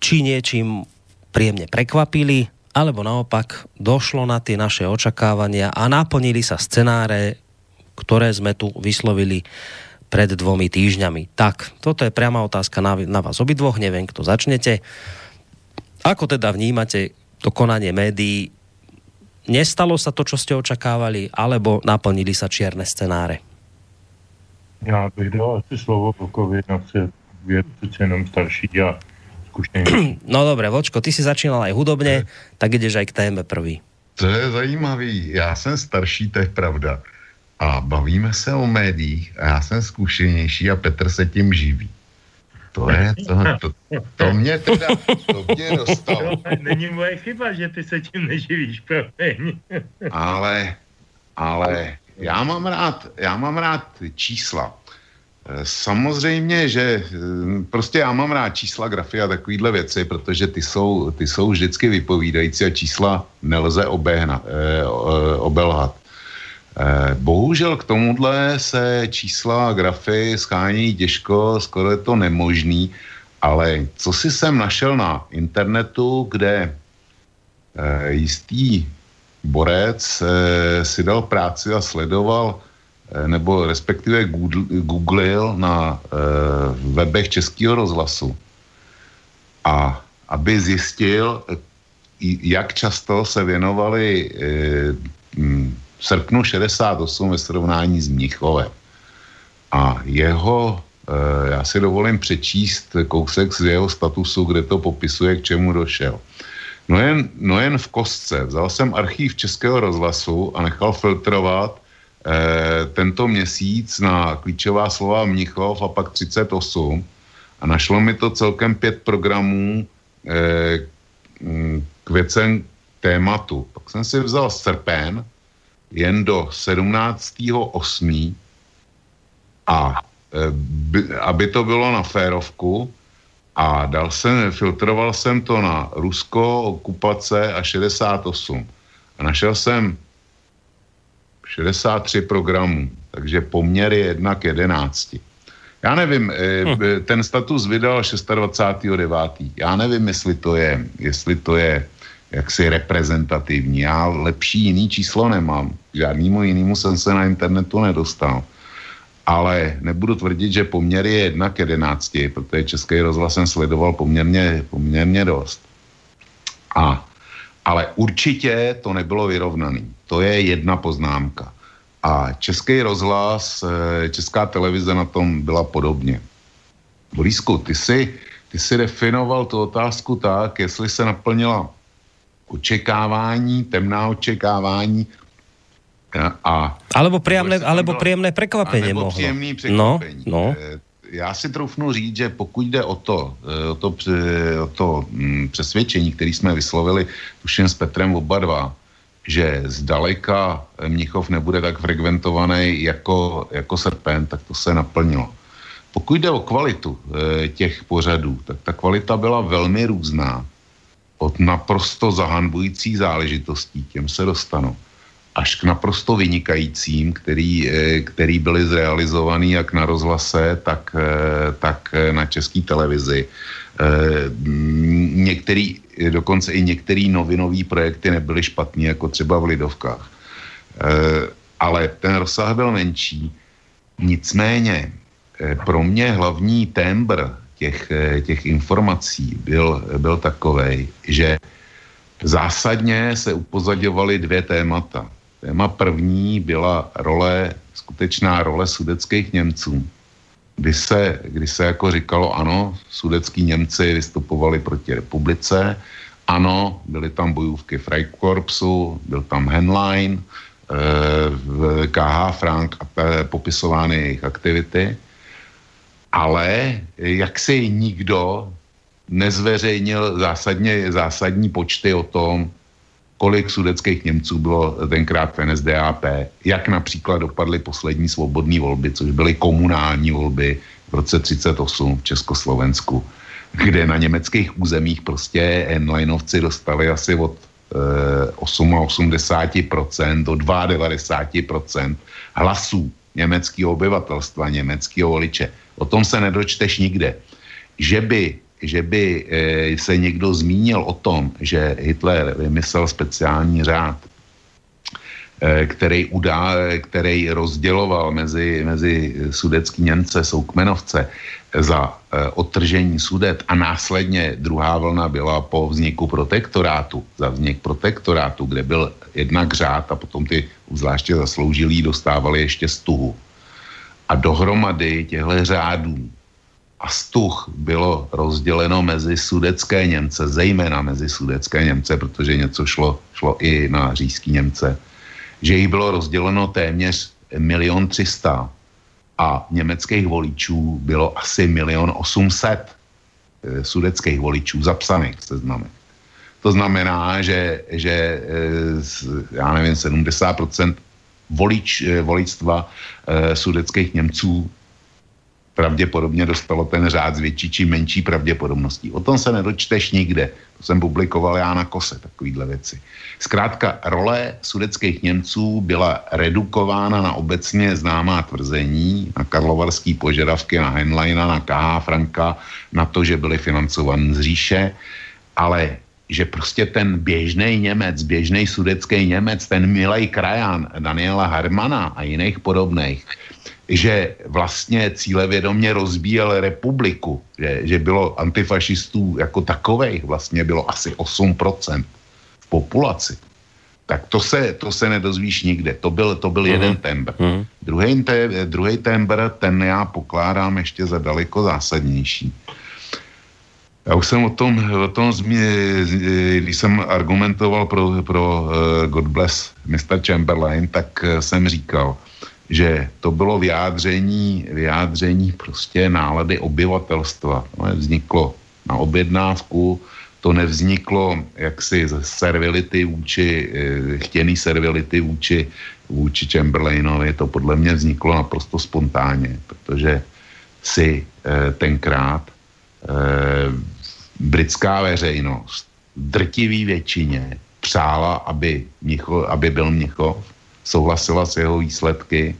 či niečím príjemne prekvapili, alebo naopak došlo na tie naše očakávania a naplnili sa scenáre, ktoré sme tu vyslovili pred dvomi týždňami. Tak, toto je priama otázka na, na vás obidvoch, neviem, kto začnete. Ako teda vnímate to konanie médií? Nestalo sa to, čo ste očakávali, alebo naplnili sa čierne scenáre? Já bych dal asi slovo Vlkovi, na je přece jenom starší a zkušenější. No dobré, Vočko, ty si začínal aj hudobně, tak jdeš aj k téme prvý. To je zajímavý. Já jsem starší, to je pravda a bavíme se o médiích a já jsem zkušenější a Petr se tím živí. To je, to, to, to mě teda, to mě dostalo. Není moje chyba, že ty se tím neživíš, promiň. Ale, ale já mám rád, já mám rád čísla. Samozřejmě, že prostě já mám rád čísla, grafy a takovýhle věci, protože ty jsou, ty jsou vždycky vypovídající a čísla nelze obehna, eh, obelhat. Eh, bohužel k tomuhle se čísla a grafy schání těžko, skoro je to nemožný, ale co si jsem našel na internetu, kde eh, jistý borec eh, si dal práci a sledoval nebo respektive googlil na webech Českého rozhlasu. A aby zjistil, jak často se věnovali srpnu 68 ve srovnání s Mnichovem. A jeho, e, já si dovolím přečíst kousek z jeho statusu, kde to popisuje, k čemu došel. No jen, no jen v kostce. Vzal jsem archív Českého rozhlasu a nechal filtrovat e, tento měsíc na klíčová slova Mnichov a pak 38 a našlo mi to celkem pět programů e, k věcem tématu. Pak jsem si vzal srpen, jen do 17.8. a e, aby to bylo na férovku A dal jsem, filtroval jsem to na Rusko, okupace a 68. A našel jsem 63 programů, takže poměr je 1 k 11. Já nevím, hm. ten status vydal 26.9. Já nevím, jestli to je, jestli to je jaksi reprezentativní. Já lepší jiný číslo nemám. Žádnému jinému jsem se na internetu nedostal. Ale nebudu tvrdit, že poměr je 1 k 11, protože Český rozhlas jsem sledoval poměrně, poměrně dost. A, ale určitě to nebylo vyrovnaný. To je jedna poznámka. A Český rozhlas, eh, Česká televize na tom byla podobně. Borisku, ty si, ty si definoval tu otázku tak, jestli se naplnila očekávání, temná očekávání a... Alebo príjemné, alebo príjemné prekvapenie mohlo. příjemný překvapení. No, no. Eh, já si troufnu říct, že pokud jde o to, eh, o to, o to mm, přesvědčení, který jsme vyslovili, tuším s Petrem oba dva, že zdaleka Mnichov nebude tak frekventovaný jako, jako Serpent, tak to se naplnilo. Pokud jde o kvalitu e, těch pořadů, tak ta kvalita byla velmi různá. Od naprosto zahanbujících záležitostí, těm se dostanu, až k naprosto vynikajícím, který, e, který byly zrealizovaný jak na rozhlase, tak, e, tak na české televizi. Některý, dokonce i některé novinové projekty nebyly špatné, jako třeba v Lidovkách. Ale ten rozsah byl menší. Nicméně pro mě hlavní tembr těch, e, těch informací byl, byl takový, že zásadně se upozaďovaly dvě témata. Téma první byla role, skutečná role sudeckých Němců, kdy se, kdy se jako říkalo, ano, sudecký Němci vystupovali proti republice, ano, byly tam bojůvky Freikorpsu, byl tam Henlein, eh, KH Frank a popisovány jejich aktivity, ale jak si nikdo nezveřejnil zásadně, zásadní počty o tom, kolik sudeckých Němců bylo tenkrát v NSDAP, jak například dopadly poslední svobodné volby, což byly komunální volby v roce 38 v Československu, kde na německých územích prostě Enlinovci dostali asi od eh, 88% do 92% hlasů německého obyvatelstva, německého voliče. O tom se nedočteš nikde. Že by že by eh, se někdo zmínil o tom, že Hitler vymyslel speciální řád, eh, který, udá, který rozděloval mezi, mezi sudecký Němce, soukmenovce za eh, odtržení sudet a následně druhá vlna byla po vzniku protektorátu, za vznik protektorátu, kde byl jednak řád a potom ty zvláště zasloužilí dostávali ještě stuhu. A dohromady těchto řádů a stuch bylo rozděleno mezi sudecké Němce, zejména mezi sudecké Němce, protože něco šlo, šlo i na říjský Němce, že jich bylo rozděleno téměř milion třista a německých voličů bylo asi milion osmset eh, sudeckých voličů zapsaných v. To znamená, že, že eh, já nevím, 70% volič, eh, voličstva sudeckých Němců pravděpodobně dostalo ten řád s větší či menší pravděpodobností. O tom se nedočteš nikde. To jsem publikoval já na kose, takovýhle věci. Zkrátka, role sudeckých Němců byla redukována na obecně známá tvrzení, na karlovarský požadavky, na Henleina, na KH Franka, na to, že byly financovaný z říše, ale že prostě ten běžný Němec, běžný sudecký Němec, ten milej krajan Daniela Hermana a jiných podobných, že vlastně cílevědomě rozbíjel republiku, že, že bylo antifašistů jako takových vlastně bylo asi 8% v populaci. Tak to se, to se nedozvíš nikde. To byl, to byl uh-huh. jeden tembr. Uh-huh. Druhý, te, druhý tembr, ten já pokládám ještě za daleko zásadnější. Já už jsem o tom, o tom když jsem argumentoval pro, pro uh, God Bless Mr. Chamberlain, tak uh, jsem říkal, že to bylo vyjádření, vyjádření prostě nálady obyvatelstva. No, vzniklo na objednávku, to nevzniklo jaksi z servility vůči, eh, chtěný servility vůči, vůči Chamberlainovi, to podle mě vzniklo naprosto spontánně, protože si eh, tenkrát britská veřejnost drtivý většině přála, aby, Mnichov, aby byl Mnichov, souhlasila s jeho výsledky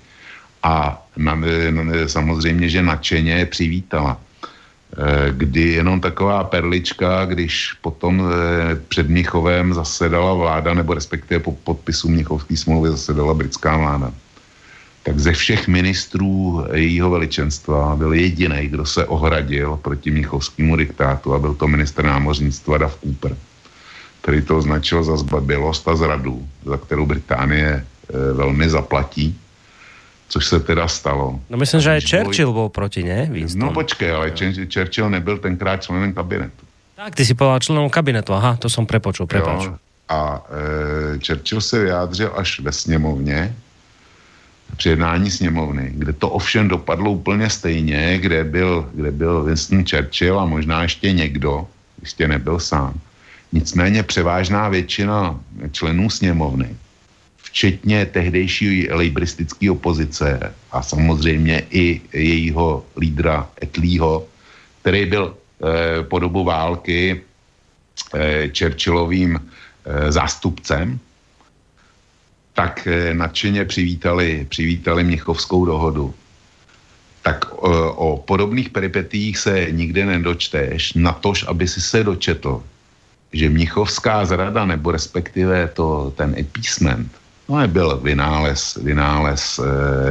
a na, na, samozřejmě, že nadšeně je přivítala. E, kdy jenom taková perlička, když potom e, před Mnichovem zasedala vláda, nebo respektive po podpisu Mnichovské smlouvy zasedala britská vláda, tak ze všech ministrů jejího veličenstva byl jediný, kdo se ohradil proti Mnichovskému diktátu a byl to minister námořnictva Dav Cooper který to označil za zbabilost a zradu, za kterou Británie e, velmi zaplatí, což se teda stalo. No myslím, že aj Churchill byl proti, ne? Winston. No počkej, ale Churchill nebyl tenkrát členem kabinetu. Tak, ty si povedal členom kabinetu, aha, to jsem prepočul, prepač. Jo, a e, Churchill se vyjádřil až ve sněmovně, při jednání sněmovny, kde to ovšem dopadlo úplně stejně, kde byl, kde byl Winston Churchill a možná ještě někdo, jistě nebyl sám, Nicméně převážná většina členů sněmovny, včetně tehdejší lejbristické opozice a samozřejmě i jejího lídra Etlího, který byl eh, po dobu války eh, Churchillovým eh, zástupcem, tak eh, nadšeně přivítali, přivítali Měchovskou dohodu. Tak eh, o podobných peripetích se nikde nedočteš, natož, aby si se dočetl, že Mnichovská zrada, nebo respektive to, ten epísment, to nebyl vynález, vynález e,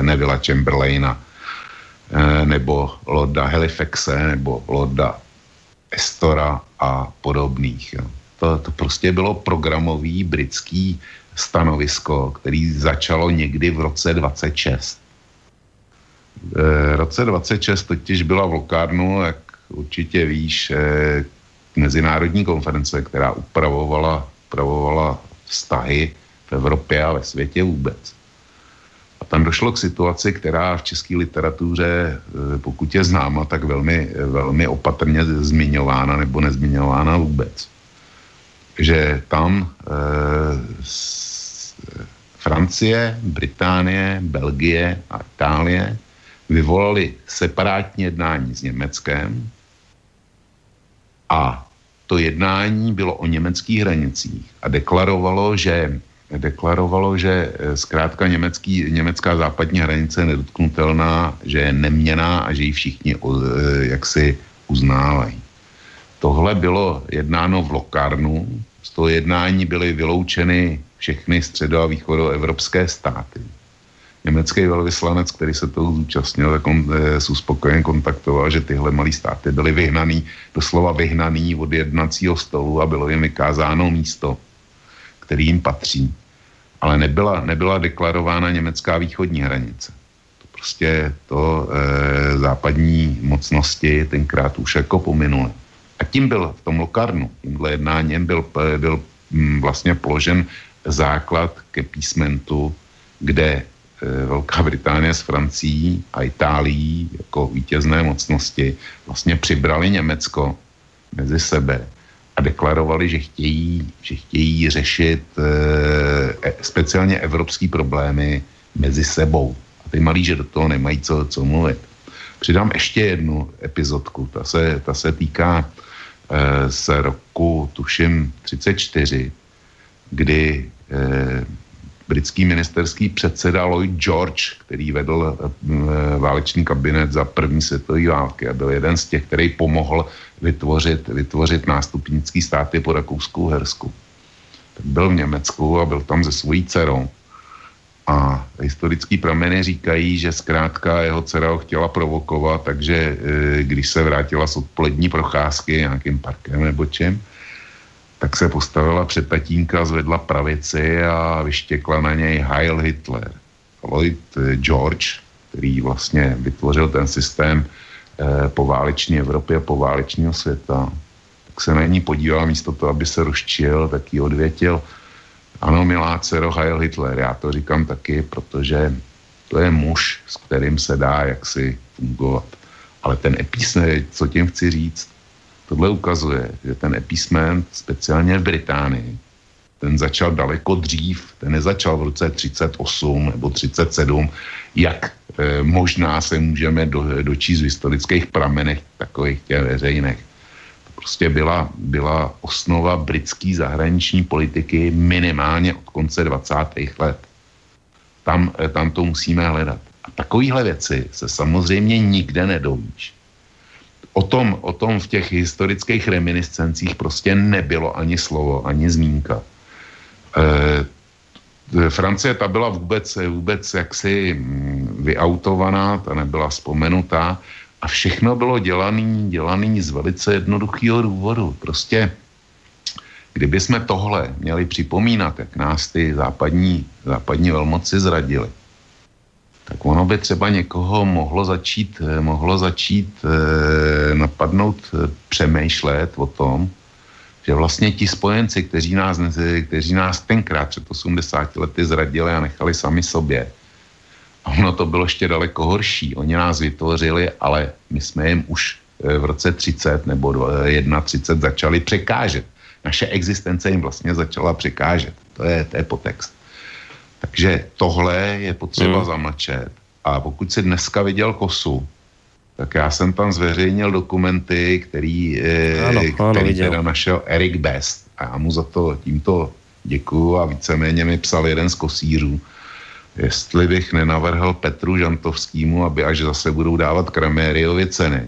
Nevilla Chamberlaina, e, nebo Lorda Halifaxe, nebo Lorda Estora a podobných. To, to prostě bylo programový britský stanovisko, který začalo někdy v roce 26. V roce 26 totiž byla v Lokárnu, jak určitě víš, mezinárodní konference, která upravovala, upravovala vztahy v Evropě a ve světě vůbec. A tam došlo k situaci, která v české literatuře, eh, pokud je známa, tak velmi, velmi opatrně zmiňována nebo nezmiňována vůbec. Že tam eh, Francie, Británie, Belgie a Itálie vyvolali separátní jednání s Německem a to jednání bylo o německých hranicích a deklarovalo, že deklarovalo, že eh, zkrátka německý, německá západní hranice je nedotknutelná, že je neměná a že ji všichni eh, jaksi uznávají. Tohle bylo jednáno v Lokarnu, z toho jednání byly vyloučeny všechny středo- a východoevropské státy německý velvyslanec, který se toho zúčastnil, tak on e, s uspokojen kontaktoval, že tyhle malé státy byly vyhnaný, doslova vyhnaný od jednacího stolu a bylo jim vykázáno místo, který jim patří. Ale nebyla, nebyla deklarována německá východní hranice. To prostě to e, západní mocnosti tenkrát už jako pominuli. A tím byl v tom Lokarnu, tímhle jednáním byl, byl mm, vlastně položen základ ke písmentu, kde Eh, Velká Británie s Francií a Itálií jako vítězné mocnosti vlastně přibrali Německo mezi sebe a deklarovali, že chtějí, že chtějí řešit e, speciálně evropský problémy mezi sebou. A ty malí, že do toho nemají co, co mluvit. Přidám ještě jednu epizodku, ta se, ta se týká e, z roku, tuším, 34, kdy e, britský ministerský předseda Lloyd George, který vedl e, válečný kabinet za první světové války a byl jeden z těch, který pomohl vytvořit, vytvořit nástupnický státy po Rakousku Hersku. Tak byl v Německu a byl tam se svojí dcerou. A historický prameny říkají, že zkrátka jeho dcera ho chtěla provokovat, takže e, když se vrátila z odpolední procházky nějakým parkem nebo čím, tak se postavila před tatínka, zvedla pravici a vyštěkla na něj Heil Hitler. Lloyd eh, George, který vlastně vytvořil ten systém eh, po váleční Evropě a po válečního světa, tak se na ní podíval místo toho, aby se rozčil, tak ji odvětil, ano, milá dcero, Heil Hitler, já to říkám taky, protože to je muž, s kterým se dá jaksi fungovat. Ale ten epísne, co tím chci říct, Tohle ukazuje, že ten epísment, speciálně v Británii, ten začal daleko dřív, ten nezačal v roce 38 nebo 37, jak e, možná se můžeme do, dočíst v historických pramenech takových těch veřejných. To prostě byla, byla osnova britské zahraniční politiky minimálně od konce 20. let. Tam, e, tam to musíme hledat. A takovéhle věci se samozřejmě nikde nedovíš. O tom, o tom v těch historických reminiscencích prostě nebylo ani slovo, ani zmínka. E, Francie ta byla vůbec, vůbec jaksi mm, vyautovaná, ta nebyla vzpomenutá a všechno bylo dělaný, dělaný z velice jednoduchého důvodu. Prostě kdyby jsme tohle měli připomínat, jak nás ty západní, západní velmoci zradili, tak ono by třeba někoho mohlo začít, eh, mohlo začít eh, napadnout, eh, přemýšlet o tom, že vlastně ti spojenci, kteří nás, kteří nás tenkrát před 80 lety zradili a nechali sami sobě, a ono to bylo ještě daleko horší. Oni nás vytvořili, ale my jsme jim už v roce 30 nebo 31 začali překážet. Naše existence jim vlastně začala překážet. To je, to je potext. Takže tohle je potřeba hmm. zamlčet. A pokud si dneska viděl kosu, tak já jsem tam zveřejnil dokumenty, který, eh, ano, ano, který teda našel Erik Best. A já mu za to tímto děkuju a víceméně mi psal jeden z kosířů, jestli bych nenavrhl Petru Žantovskýmu, aby až zase budou dávat Kramériovy ceny,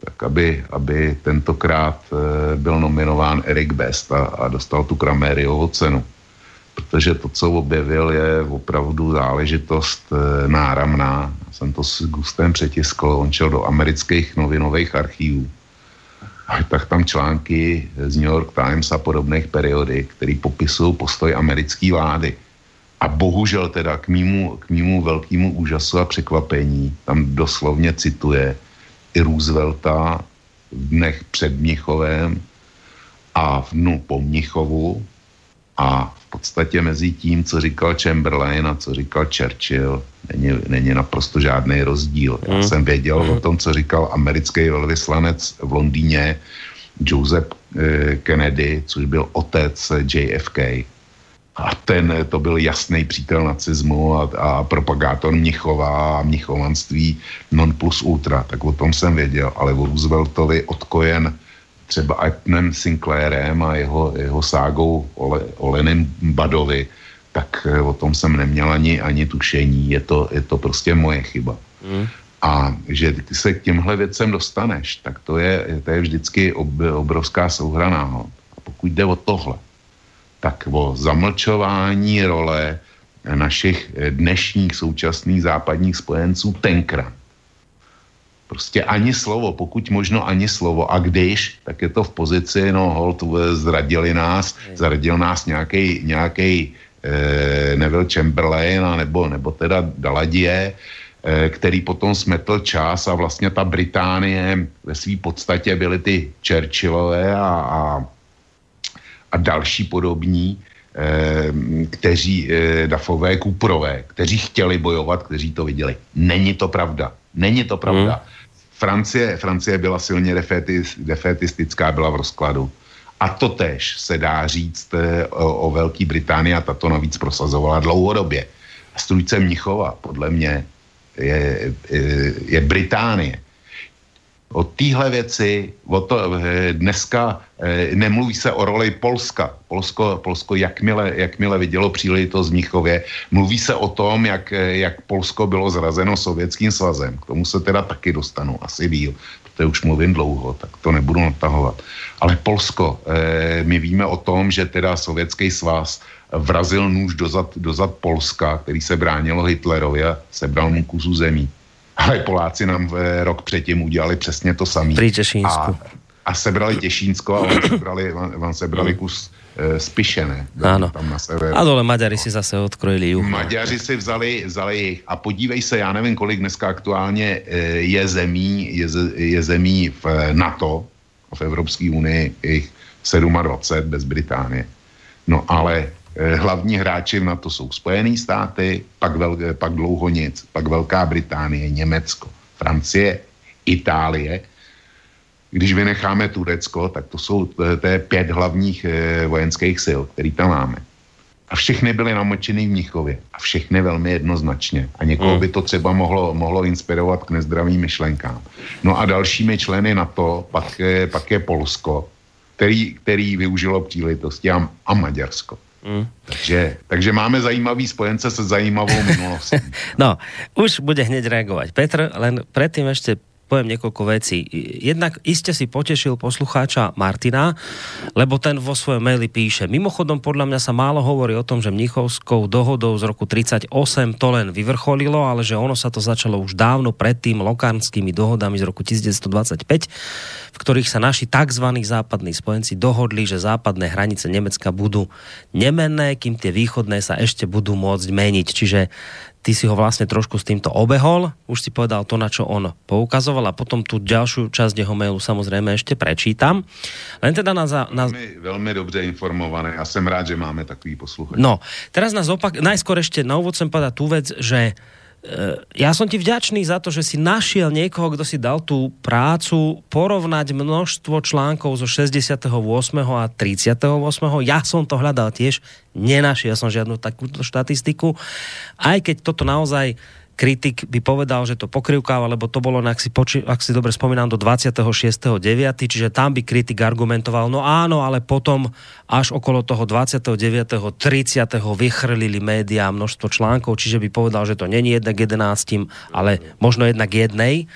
tak aby, aby tentokrát e, byl nominován Erik Best a, a dostal tu Kramériovu cenu protože to, co objevil, je opravdu záležitost e, náramná. Já jsem to s Gustem přetiskl, on šel do amerických novinových archívů. A tak tam články z New York Times a podobných periodik, který popisují postoj americké vlády. A bohužel teda k mýmu, k mýmu velkému úžasu a překvapení tam doslovně cituje i Roosevelta v dnech před Mnichovem a v dnu po Mnichovu a podstatě mezi tím, co říkal Chamberlain a co říkal Churchill, není, není naprosto žádný rozdíl. Já mm. jsem věděl mm. o tom, co říkal americký velvyslanec v Londýně Joseph eh, Kennedy, což byl otec JFK. A ten, to byl jasný přítel nacismu a, a propagátor Mnichova a mnichovanství non plus ultra. Tak o tom jsem věděl, ale o Rooseveltovi odkojen třeba Etnem Sinclairem a jeho, jeho ságou o, o Lenin Badovi, tak eh, o tom jsem neměl ani, ani tušení. Je to, je to prostě moje chyba. Mm. A že ty se k těmhle věcem dostaneš, tak to je, to je vždycky ob, obrovská souhraná. A pokud jde o tohle, tak o zamlčování role našich dnešních současných západních spojenců tenkrát Prostě ani slovo, pokud možno ani slovo. A když, tak je to v pozici, no hold, zradili nás, zradil nás nějaký nějaký eh, Neville Chamberlain, a nebo, nebo teda Daladie, eh, který potom smetl čas a vlastně ta Británie ve své podstatě byly ty Churchillové a, a, a další podobní, eh, kteří, eh, Dafové, Kuprové, kteří chtěli bojovat, kteří to viděli. Není to pravda. Není to pravda. Hmm. Francie, Francie byla silně defetistická, byla v rozkladu. A to tež se dá říct eh, o, o Velké Británii a tato navíc prosazovala dlouhodobě. Strujce Mnichova, podle mě, je, je, je Británie. O téhle věci, o to, eh, dneska eh, nemluví se o roli Polska. Polsko, Polsko jakmile, jakmile vidělo příležitost v Mnichově, mluví se o tom, jak, eh, jak Polsko bylo zrazeno sovětským svazem. K tomu se teda taky dostanu, asi díl, protože už mluvím dlouho, tak to nebudu natahovat. Ale Polsko, my víme o tom, že teda sovětský svaz vrazil nůž dozad, dozad Polska, který se bránilo Hitlerovi a sebral mu kusu zemí ale Poláci nám v rok předtím udělali přesně to samé. Pri Těšínsku. A, a sebrali Těšínsko a on sebrali, on sebrali kus e, Spišené. Ano. Tam na sever. A dole Maďari si zase odkrojili juh. Maďaři si vzali, vzali jich. A podívej se, já nevím, kolik dneska aktuálně e, je zemí, je, je zemí v NATO, v Evropské unii, jich 27 bez Británie. No ale Eh, hlavní hráči na to jsou Spojené státy, pak, vel, eh, pak dlouho nic, pak Velká Británie, Německo, Francie, Itálie. Když vynecháme Turecko, tak to jsou to je pět hlavních eh, vojenských sil, který tam máme. A všechny byly namočený v Mnichově. A všechny velmi jednoznačně. A někoho mm. by to třeba mohlo, mohlo inspirovat k nezdravým myšlenkám. No a dalšími členy na to pak je, pak je Polsko, který, který využilo příležitosti a, a Maďarsko. Mm. Takže, takže máme zajímavý spojence se zajímavou minulostí. no, už bude hneď reagovať. Petr, len predtým ešte poviem niekoľko vecí. Jednak iste si potešil poslucháča Martina, lebo ten vo svojom maili píše, mimochodom podľa mňa sa málo hovorí o tom, že Mnichovskou dohodou z roku 38 to len vyvrcholilo, ale že ono sa to začalo už dávno predtým lokárnskými dohodami z roku 1925, v ktorých sa naši tzv. západní spojenci dohodli, že západné hranice Nemecka budú nemenné, kým tie východné sa ešte budú môcť meniť. Čiže ty si ho vlastne trošku s týmto obehol, už si povedal to, na čo on poukazoval a potom tu ďalšiu časť jeho mailu samozrejme ešte prečítam. Len teda na... Za, na... Veľmi, veľmi dobře informované a jsem rád, že máme takový posluchač. No, teraz nás opak... Najskôr ešte na úvod chcem povedať tú vec, že ja som ti vďačný za to, že si našiel niekoho, kto si dal tú prácu porovnať množstvo článkov zo 68. a 38. Ja som to hľadal tiež, nenašiel som žiadnu takúto štatistiku, aj keď toto naozaj kritik by povedal, že to pokrivkáva, lebo to bolo, ak si, poči- ak si dobre spomínam, do 26.9., čiže tam by kritik argumentoval, no áno, ale potom až okolo toho 29. 30. vychrlili médiá množstvo článkov, čiže by povedal, že to není jednak 11, ale možno jednak jednej.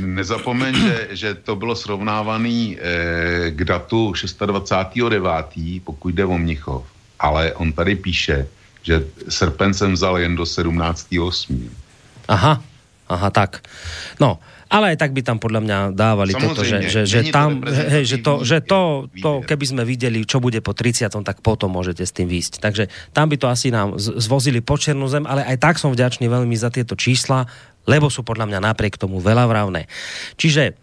Nezapomeň, že, to bylo srovnávaný eh, k datu 26.9., pokud jde o Mnichov. Ale on tady píše, že srpen jsem vzal jen do 17.8. Aha, aha, tak. No, ale aj tak by tam podľa mňa dávali Samozrejme, toto, že, že, že tam, hej, že to, že to, to, keby sme videli, čo bude po 30, tak potom môžete s tým výjsť. Takže tam by to asi nám zvozili po Černú zem, ale aj tak som vďačný veľmi za tieto čísla, lebo sú podľa mňa napriek tomu veľa vravné. Čiže,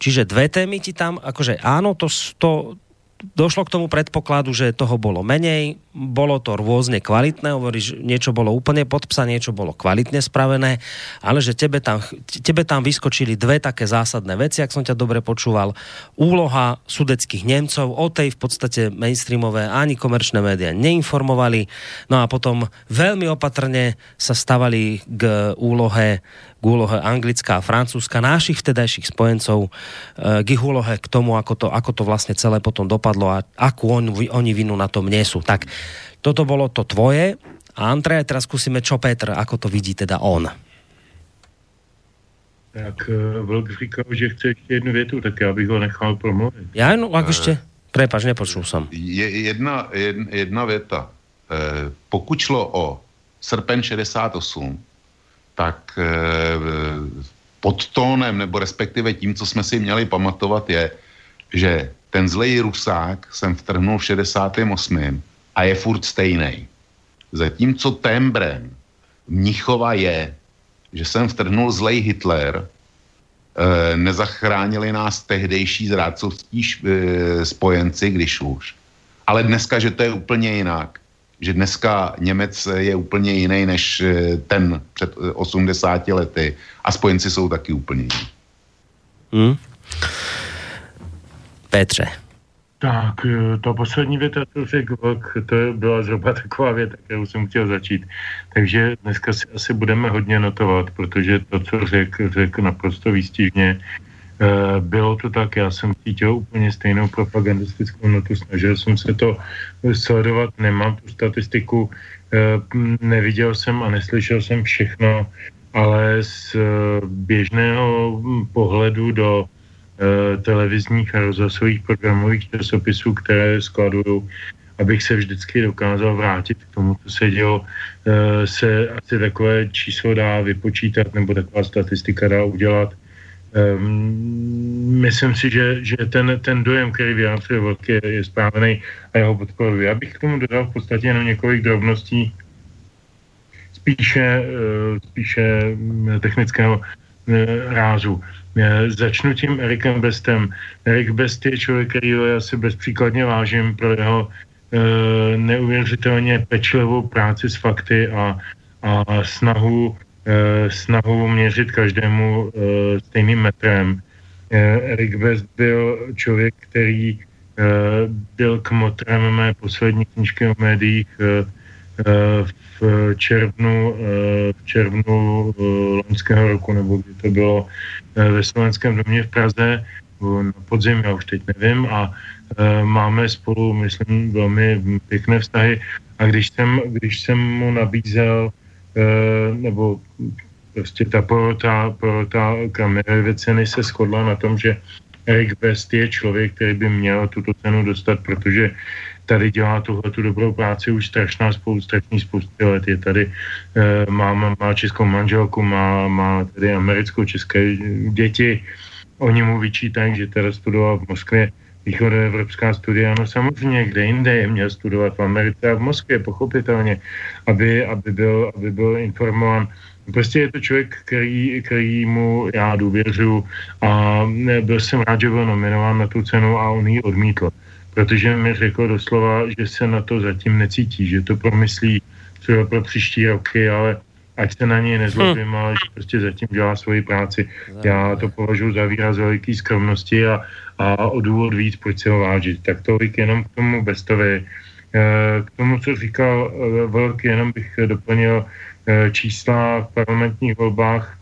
čiže dve témy ti tam, akože áno, to, to, došlo k tomu predpokladu, že toho bolo menej, bolo to rôzne kvalitné, hovoríš, niečo bolo úplne pod psa, niečo bolo kvalitne spravené, ale že tebe tam, tebe tam vyskočili dve také zásadné veci, ak som ťa dobre počúval. Úloha sudeckých Nemcov, o tej v podstate mainstreamové ani komerčné médiá neinformovali, no a potom veľmi opatrne sa stavali k úlohe k úlohe anglická a francúzska, našich vtedajších spojencov, eh, k ich úlohe k tomu, ako to, ako to vlastne celé potom dopadlo a akú on, oni vinu na tom nesú. Tak toto bolo to tvoje. A Andrej, teraz skúsime, čo Petr, ako to vidí teda on. Tak uh, Vlk říkal, že chce ještě jednu větu, tak já bych ho nechal promluvit. Já no, jak ještě? Prepač, nepočul jsem. Je, jedna, jedna, jedna věta. E, pokud šlo o srpen 68, tak e, pod tónem, nebo respektive tím, co jsme si měli pamatovat, je, že ten zlej Rusák jsem vtrhnul v 68. a je furt stejný. Zatímco tembrem Mnichova je, že jsem vtrhnul zlej Hitler, e, nezachránili nás tehdejší zrádcovství e, spojenci, když už. Ale dneska, že to je úplně jinak. Že dneska Němec je úplně jiný než e, ten před 80 lety a spojenci jsou taky úplně jiní. Hmm. Petře. Tak, e, ta poslední věta, co řekl to byla zhruba taková věta, kterou jsem chtěl začít. Takže dneska si asi budeme hodně notovat, protože to, co řekl, řekl naprosto výstižně. E, bylo to tak, já jsem cítil úplně stejnou propagandistickou notu, snažil jsem se to sledovat, nemám tu statistiku, e, neviděl jsem a neslyšel jsem všechno, ale z běžného pohledu do Eh, televizních a rozhlasových programových časopisů, které skladují, abych se vždycky dokázal vrátit k tomu, co se dělo, eh, se asi takové číslo dá vypočítat nebo taková statistika dá udělat. Um, myslím si, že, že ten, ten dojem, který vyjádřuje Vlk, je, je správný a jeho podporuji. Já bych k tomu dodal v podstatě jenom několik drobností, spíše, uh, spíše mm, technického uh, rázu. Začnu tím Erikem Bestem. Erik Best je člověk, který já si bezpříkladně vážím pro jeho neuvěřitelně pečlivou práci s fakty a, a snahu, snahu měřit každému e, stejným metrem. E, Erik Best byl člověk, který byl kmotrem mé poslední knižky o médiích v červnu, v červnu loňského roku, nebo kdy to bylo ve Slovenském domě v Praze, na podzim, já už teď nevím, a máme spolu, myslím, velmi pěkné vztahy. A když jsem, když jsem mu nabízel, nebo prostě ta porota, porota Kamerovy ceny se shodla na tom, že Erik West je člověk, který by měl tuto cenu dostat, protože tady dělá tuhle tu dobrou práci už strašná spousta, strašný spousty let. Je tady, e, má, má českou manželku, má, má tady americkou české děti. Oni mu vyčítají, že teda studoval v Moskvě východoevropská studia, no samozřejmě, kde jinde je měl studovat v Americe a v Moskvě, pochopitelně, aby, aby, byl, aby byl informován Prostě je to člověk, který, který mu já důvěřuji a byl jsem rád, že byl nominován na tu cenu a on ji odmítl. Protože mi řekl doslova, že se na to zatím necítí, že to promyslí třeba pro příští roky, ale ať se na něj nezlobím, hm. ale že prostě zatím dělá svoji práci. Já to považuji za výraz veliký skromnosti a, a o důvod víc, proč se ho vážit. Tak tolik jenom k tomu Bestovi. Eh, k tomu, co říkal eh, Velk, jenom bych doplnil, Eh, čísla v parlamentních volbách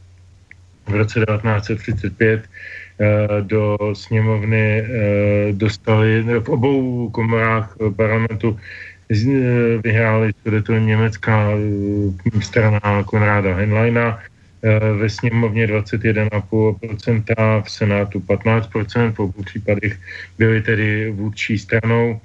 v roce 1935 eh, do sněmovny dostali v obou komorách parlamentu vyhráli to německá strana Konráda Henleina, ve sněmovně 21,5%, v Senátu 15%, v obou případech byly tedy vůdčí stranou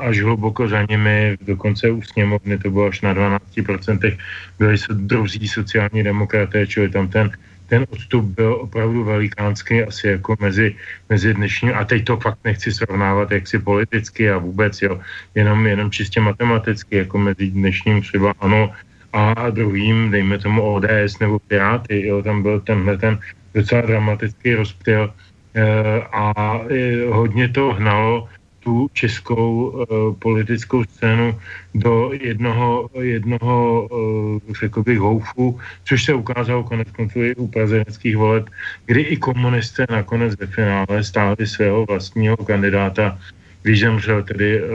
až hluboko za nimi, dokonce u sněmovny to bylo až na 12%, byli druzí sociální demokraté, čili tam ten, ten odstup byl opravdu velikánský, asi jako mezi, mezi dnešním, a teď to fakt nechci srovnávat jaksi politicky a vůbec, jo, jenom, jenom čistě matematicky, jako mezi dnešním třeba ano a druhým, dejme tomu ODS nebo Piráty, jo, tam byl tenhle ten docela dramatický rozptyl e, a e, hodně to hnalo tu českou uh, politickou scénu do jednoho, jednoho uh, řekl bych, houfu, což se ukázalo konec konců i u prezidentských voleb, kdy i komunisté nakonec ve finále stáli svého vlastního kandidáta, když zemřel tedy uh,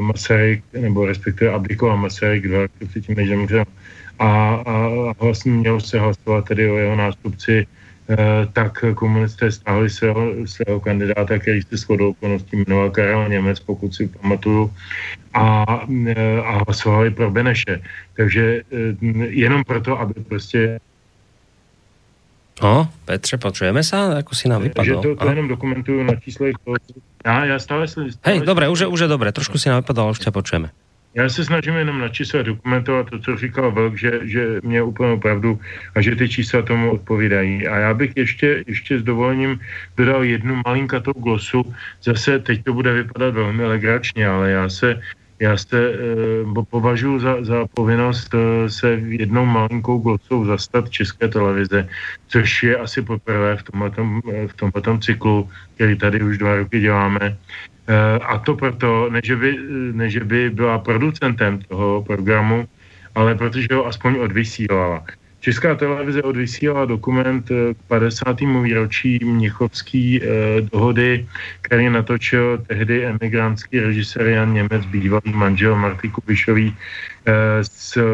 Masaryk, nebo respektive abdikoval Masaryk dva roky předtím, než zemřel. A, a, a vlastně mělo se hlasovat tedy o jeho nástupci Eh, tak komunisté stáhli svého, svého kandidáta, který se shodou okolností jmenoval Karel Němec, pokud si pamatuju, a, eh, a hlasovali pro Beneše. Takže eh, jenom proto, aby prostě No, Petře, počujeme se? Ako si nám vypadlo? Že to, to jenom dokumentuju na čísle. Já, já stále... stále Hej, dobré, už, už je dobré. Trošku si nám vypadlo, ale už tě počujeme. Já se snažím jenom na čísla dokumentovat to, co říkal Velk, že, že mě úplnou pravdu a že ty čísla tomu odpovídají. A já bych ještě, ještě s dovolením dodal jednu malinkatou glosu. Zase teď to bude vypadat velmi legračně, ale já se, já se e, považuji za, za povinnost e, se jednou malinkou glosou zastat České televize, což je asi poprvé v tomhle, v tomhle cyklu, který tady už dva roky děláme Eh, a to proto, ne že, by, ne by byla producentem toho programu, ale protože ho aspoň odvysílala. Česká televize odvysílala dokument eh, k 50. výročí Mnichovský eh, dohody, který natočil tehdy emigrantský režisér Jan Němec, bývalý manžel Marty Kubišový eh, s eh,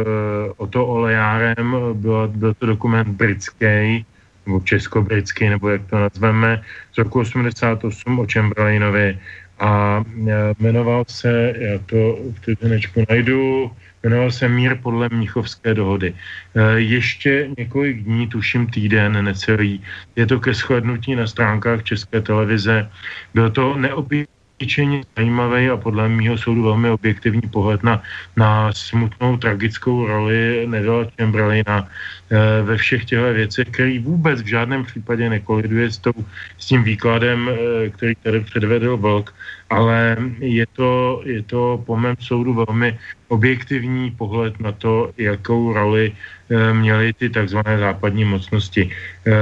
Oto Olejárem. Byl, byl to dokument britský, nebo česko-britský, nebo jak to nazveme, z roku 88 o Chamberlainovi a e, jmenoval se, já to v týdenečku najdu, jmenoval se Mír podle Mnichovské dohody. E, ještě několik dní, tuším týden, necelý, je to ke shlednutí na stránkách České televize. Bylo to obyčejně zajímavý a podle mého soudu velmi objektivní pohled na, na smutnou tragickou roli Nevila Chamberlaina e, ve všech těchto věcech, který vůbec v žádném případě nekoliduje s, tou, s tím výkladem, e, který tady předvedl Vlk, ale je to, je to po mém soudu velmi objektivní pohled na to, jakou roli e, měly ty takzvané západní mocnosti. E,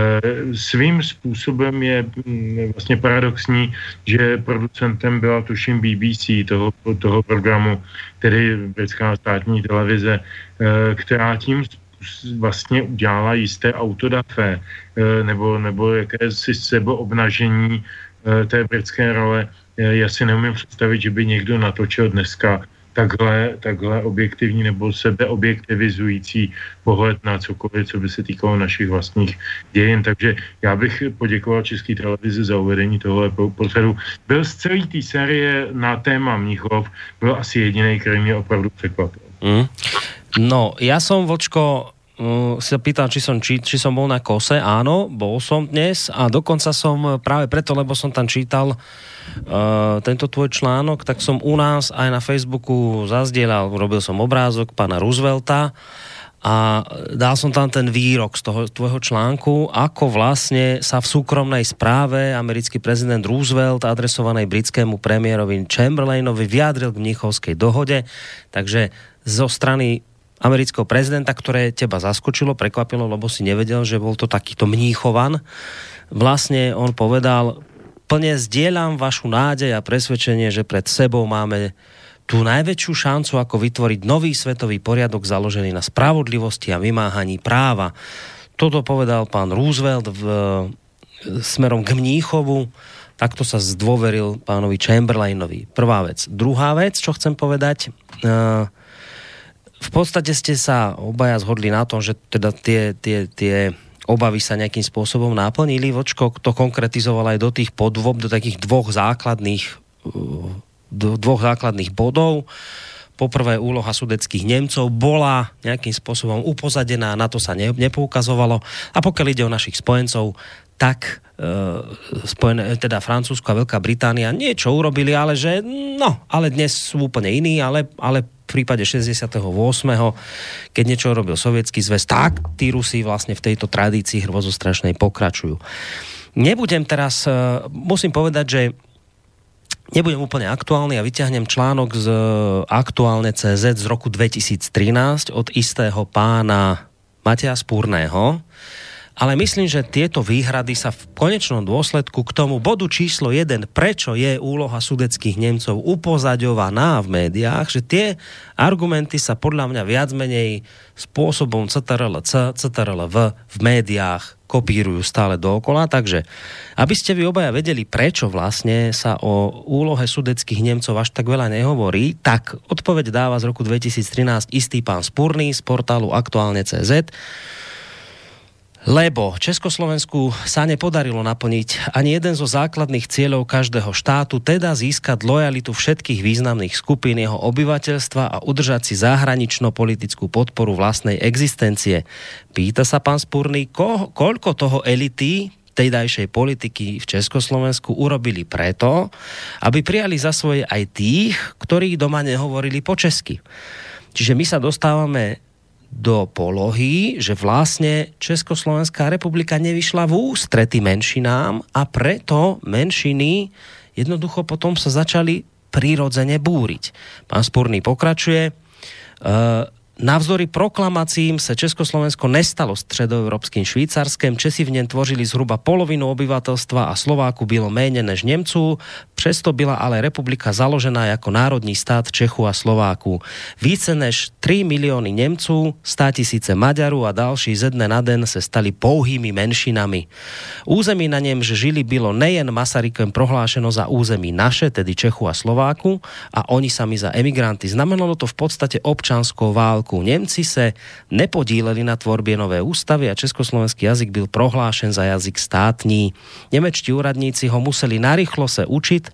svým způsobem je mm, vlastně paradoxní, že producentem byla tuším BBC toho, toho programu, tedy britská státní televize, e, která tím vlastně udělala jisté autodafé nebo, nebo jakési sebeobnažení té britské role já si neumím představit, že by někdo natočil dneska takhle, takhle objektivní nebo sebeobjektivizující pohled na cokoliv, co by se týkalo našich vlastních dějin. Takže já bych poděkoval České televizi za uvedení tohle pořadu. Byl z celé té série na téma Mnichov, byl asi jediný, který mě opravdu překvapil. Mm. No, ja som, Vočko, uh, si sa pýtal, či som, či, či som bol na kose. Áno, bol som dnes a dokonca som práve preto, lebo som tam čítal uh, tento tvoj článok, tak som u nás aj na Facebooku zazdielal, robil som obrázok pána Roosevelta a dal som tam ten výrok z toho tvojho článku, ako vlastne sa v súkromnej správe americký prezident Roosevelt adresovanej britskému premiérovi Chamberlainovi vyjadril k Mnichovskej dohode. Takže zo strany amerického prezidenta, ktoré teba zaskočilo, prekvapilo, lebo si nevedel, že bol to takýto mníchovan. Vlastne on povedal, plne zdieľam vašu nádej a presvedčenie, že pred sebou máme tú najväčšiu šancu, ako vytvoriť nový svetový poriadok založený na spravodlivosti a vymáhaní práva. Toto povedal pán Roosevelt v, smerom k Mníchovu. Takto sa zdôveril pánovi Chamberlainovi. Prvá vec. Druhá vec, čo chcem povedať, uh, v podstate ste sa obaja zhodli na tom, že teda tie, tie, tie obavy sa nejakým spôsobom naplnili. Vočko to konkretizoval aj do tých podvob, do takých dvoch základných, do dvoch základných bodov. Poprvé úloha sudeckých Nemcov bola nejakým spôsobom upozadená, na to sa ne, nepoukazovalo. A pokiaľ ide o našich spojencov, tak e, spojené, teda Francúzsko a Veľká Británia niečo urobili, ale že no, ale dnes sú úplne iní, ale, ale v prípade 68. keď niečo robil sovietský zväz, tak tí Rusi vlastne v tejto tradícii hrozostrašnej pokračujú. Nebudem teraz, e, musím povedať, že nebudem úplne aktuálny a vyťahnem článok z aktuálne CZ z roku 2013 od istého pána Matia Spúrného, ale myslím, že tieto výhrady sa v konečnom dôsledku k tomu bodu číslo 1, prečo je úloha sudeckých Nemcov upozaďovaná v médiách, že tie argumenty sa podľa mňa viac menej spôsobom CTRL-C, CTRL-V v médiách kopírujú stále dookola, takže aby ste vy obaja vedeli, prečo vlastne sa o úlohe sudeckých Nemcov až tak veľa nehovorí, tak odpoveď dáva z roku 2013 istý pán Spurný z portálu Aktuálne.cz lebo Československu sa nepodarilo naplniť ani jeden zo základných cieľov každého štátu, teda získať lojalitu všetkých významných skupín jeho obyvateľstva a udržať si zahranično-politickú podporu vlastnej existencie. Pýta sa pán Spurný, ko, koľko toho elity tejdajšej politiky v Československu urobili preto, aby prijali za svoje aj tých, ktorí doma nehovorili po česky. Čiže my sa dostávame do polohy, že vlastne Československá republika nevyšla v ústrety menšinám a preto menšiny jednoducho potom sa začali prirodzene búriť. Pán Spurný pokračuje. Uh, Navzdory proklamacím se Československo nestalo středoevropským Švýcarskem. Česi v něm tvořili zhruba polovinu obyvatelstva a Slováku bylo méně než Němců. Přesto byla ale republika založená jako národní stát Čechu a Slováku. Více než 3 miliony Němců, 100 tisíce Maďarů a další ze dne na den se stali pouhými menšinami. Území na němž žili bylo nejen Masarykem prohlášeno za území naše, tedy Čechu a Slováku, a oni sami za emigranty. Znamenalo to v podstate občanskou válku válku. Němci se nepodíleli na tvorbě nové ústavy a československý jazyk byl prohlášen za jazyk státní. Němečtí úradníci ho museli narychlo se učit,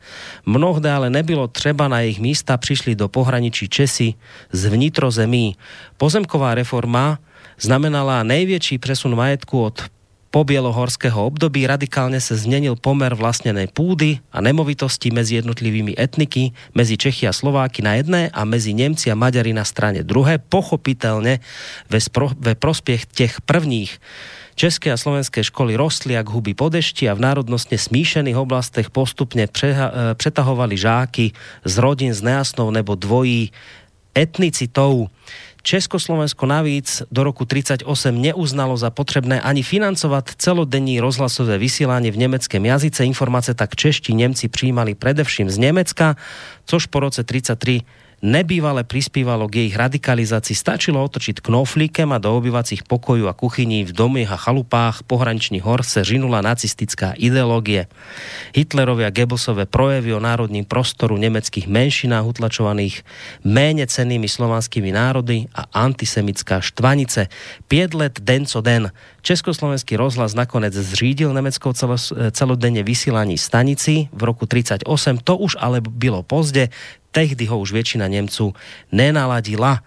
mnohde ale nebylo třeba na jejich místa, přišli do pohraničí Česi z vnitrozemí. Pozemková reforma znamenala největší přesun majetku od pobielohorského období radikálne sa zmenil pomer vlastnenej púdy a nemovitosti medzi jednotlivými etniky, medzi Čechy a Slováky na jedné a medzi Nemci a Maďari na strane druhé, pochopitelne ve, spro, ve prospiech těch prvních. České a slovenské školy rostly jak huby po dešti a v národnostne smíšených oblastech postupne preha, přetahovali žáky z rodin s nejasnou nebo dvojí etnicitou. Československo navíc do roku 38 neuznalo za potřebné ani financovat celodenní rozhlasové vysílání v německém jazyce. Informace tak čeští Němci přijímali především z Německa, což po roce 33 nebývale prispívalo k jejich radikalizácii. Stačilo otočiť knoflíkem a do obyvacích pokojů a kuchyní v domech a chalupách pohraničných hor se žinula nacistická ideológie. Hitlerovia Goebbelsové projevy o národním prostoru nemeckých menšinách utlačovaných méně cenými slovanskými národy a antisemická štvanice. Pět let den co den. Československý rozhlas nakonec zřídil nemeckou celodenne vysílání stanici v roku 38. To už ale bylo pozdě tehdy ho už většina Němců nenaladila.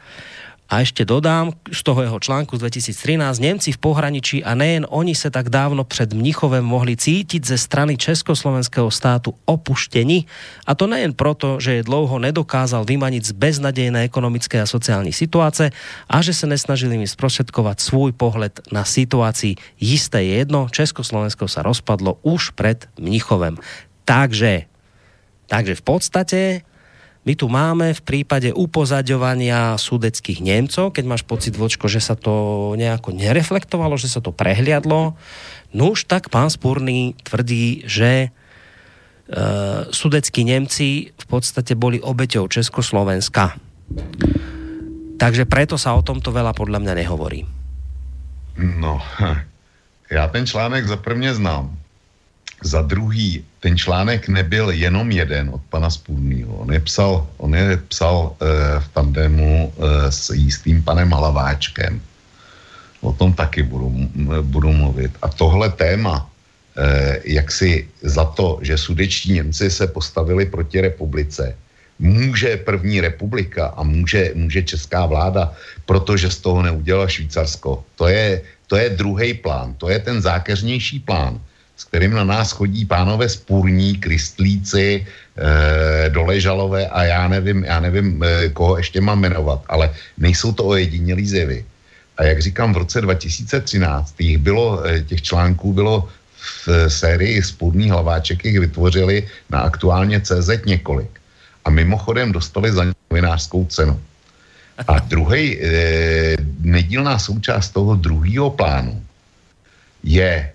A ešte dodám z toho jeho článku z 2013, Němci v pohraničí a nejen oni se tak dávno před Mnichovem mohli cítit ze strany Československého státu opuštění. A to nejen proto, že je dlouho nedokázal vymaniť z beznadejné ekonomické a sociální situace a že se nesnažili mi zprostředkovat svůj pohled na situaci. Jisté je jedno, Československo sa rozpadlo už před Mnichovem. Takže, takže v podstate my tu máme v prípade upozaďovania sudeckých Němcov, keď máš pocit, Vočko, že sa to nejako nereflektovalo, že sa to prehliadlo, už tak pán Spurný tvrdí, že e, sudeckí Němci v podstate boli obeťou Československa. Takže preto sa o tomto veľa podľa mňa nehovorí. No, já ten článek za prvně znám. Za druhý, ten článek nebyl jenom jeden od pana Spůdnýho. On je psal, on je psal e, v tandemu e, s jistým panem Hlaváčkem. O tom taky budu, budu mluvit. A tohle téma, e, jak si za to, že sudeční Němci se postavili proti republice, může první republika a může, může česká vláda, protože z toho neudělala Švýcarsko. To je, to je druhý plán, to je ten zákeřnější plán s kterým na nás chodí pánové spůrní, kristlíci, e, doležalové a já nevím, já nevím, e, koho ještě mám jmenovat, ale nejsou to ojedinělý zjevy. A jak říkám, v roce 2013 těch, bylo, e, těch článků bylo v sérii spůrný hlaváček, jich vytvořili na aktuálně CZ několik. A mimochodem dostali za novinářskou cenu. A druhý, e, nedílná součást toho druhého plánu je Eh,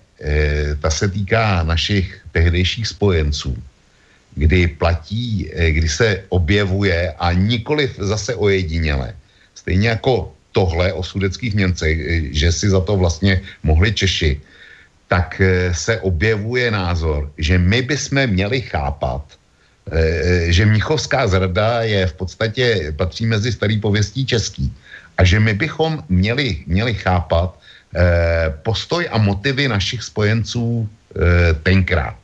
ta se týká našich tehdejších spojenců, kdy platí, eh, kdy se objevuje a nikoli zase ojediněle. Stejně jako tohle o sudeckých Němcech, eh, že si za to vlastně mohli Češi, tak se objevuje názor, že my bychom měli chápat, že Mnichovská zrada je v podstatě, patří mezi starý pověstí český a že my bychom měli, měli chápat, Eh, postoj a motivy našich spojenců eh, tenkrát.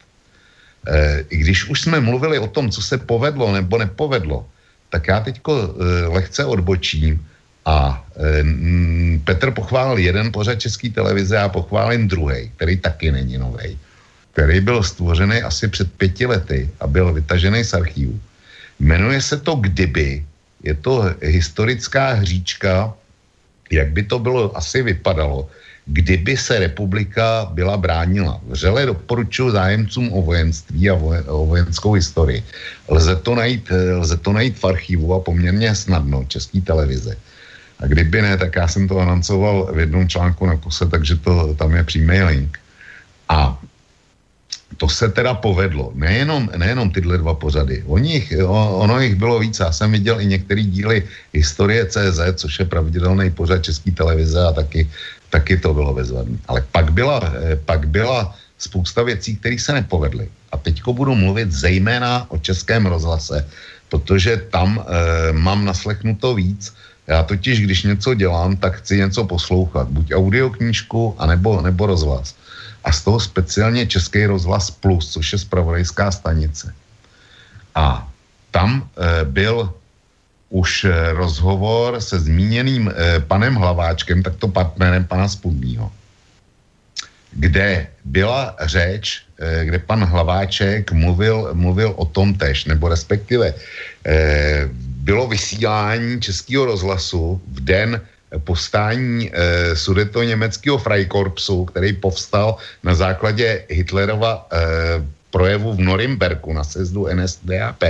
Eh, I když už jsme mluvili o tom, co se povedlo nebo nepovedlo, tak já teďko lehce odbočím a Petr pochválil jeden pořad České televize a pochválím druhý, který taky není nový, který byl stvořený asi před pěti lety a byl vytažený z archivu. Jmenuje se to Kdyby. Je to historická hříčka jak by to bylo asi vypadalo, kdyby se republika byla bránila. Vřele doporučuji zájemcům o vojenství a o vojenskou historii. Lze to najít, lze to najít v archivu a poměrně snadno, české televize. A kdyby ne, tak já jsem to anoncoval v jednom článku na kuse, takže to, tam je přímý link. A to se teda povedlo. Nejenom, nejenom tyhle dva pořady. nich, ono jich bylo víc. Já jsem viděl i některé díly Historie CZ, což je pravidelný pořad České televize a taky, taky to bylo bezvadné. Ale pak byla, eh, pak byla spousta věcí, které se nepovedly. A teďko budu mluvit zejména o Českém rozhlase, protože tam e, mám naslechnuto víc. Já totiž, když něco dělám, tak chci něco poslouchat. Buď audioknížku, anebo, nebo rozhlas a z toho speciálně Český rozhlas Plus, což je spravodajská stanice. A tam e, byl už e, rozhovor se zmíněným e, panem Hlaváčkem, takto partnerem pana Spodního, kde byla řeč, e, kde pan Hlaváček mluvil, mluvil o tom tež, nebo respektive e, bylo vysílání Českého rozhlasu v den postání eh, sudeto německého Freikorpsu, který povstal na základě Hitlerova eh, projevu v Norimberku na sezdu NSDAP,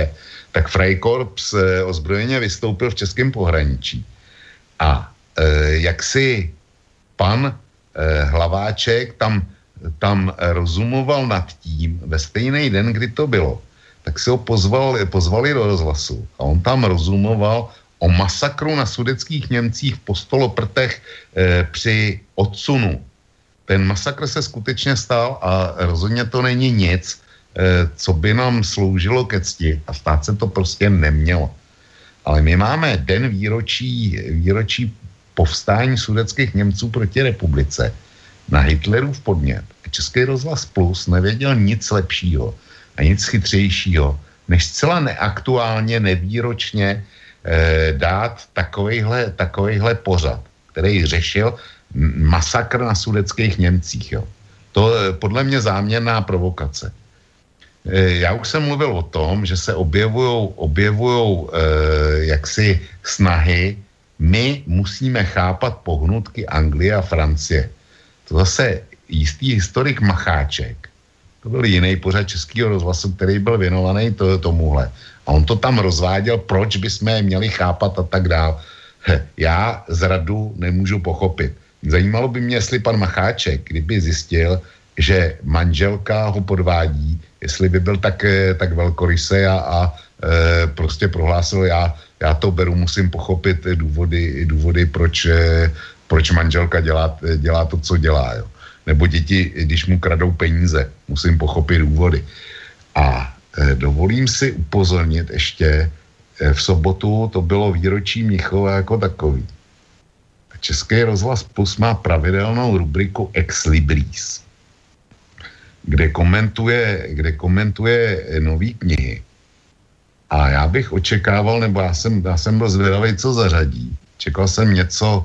tak Freikorps eh, ozbrojeně vystoupil v českém pohraničí. A eh, jak si pan eh, Hlaváček tam, tam rozumoval nad tím ve stejný den, kdy to bylo, tak si ho pozval, pozvali do rozhlasu a on tam rozumoval o masakru na sudeckých Němcích v postoloprtech e, při odsunu. Ten masakr se skutečně stal a rozhodně to není nic, e, co by nám sloužilo ke cti a stát se to prostě nemělo. Ale my máme den výročí, výročí povstání sudeckých Němců proti republice na Hitlerův podnět. A Český rozhlas Plus nevěděl nic lepšího a nic chytřejšího, než zcela neaktuálně, nevýročně eh, dát takovejhle, takovejhle pořad, který řešil masakr na sudeckých Němcích. Jo. To je podle mě záměrná provokace. Eh, já už jsem mluvil o tom, že se objevují objevujou, eh, jaksi snahy, my musíme chápat pohnutky Anglie a Francie. To zase jistý historik Macháček, to byl jiný pořad českého rozhlasu, který byl věnovaný to, tomuhle. A on to tam rozváděl, proč bychom je měli chápat a tak dál. Já z radu nemůžu pochopit. Zajímalo by mě, jestli pan Macháček, kdyby zjistil, že manželka ho podvádí, jestli by byl tak, eh, tak velkorysý a, a e, prostě prohlásil, já, já to beru, musím pochopit důvody, důvody proč, e, proč manželka dělá, dělá to, co dělá. Jo. Nebo děti, když mu kradou peníze, musím pochopit důvody. A dovolím si upozornit ještě, e, v sobotu to bylo výročí Mnichova jako takový. Český rozhlas Plus má pravidelnou rubriku Ex Libris kde komentuje, kde komentuje nový knihy. A já bych očekával, nebo já jsem, já jsem byl zvědavý, co zařadí. Čekal jsem něco,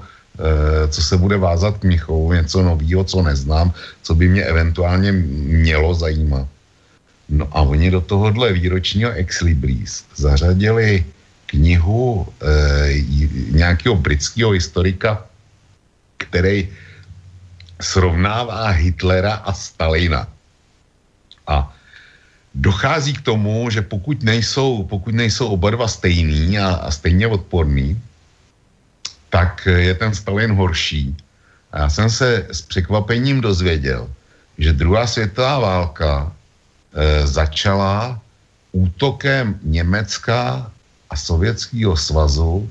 co se bude vázat k Michovu, něco nového, co neznám, co by mě eventuálně mělo zajímat. No a oni do tohohle výročního Ex Libris zařadili knihu e, nějakého britského historika, který srovnává Hitlera a Stalina. A dochází k tomu, že pokud nejsou, pokud nejsou oba dva stejný a, a stejně odporný, tak je ten Stalin horší. A já jsem se s překvapením dozvěděl, že druhá světová válka začala útokem Německa a Sovětského svazu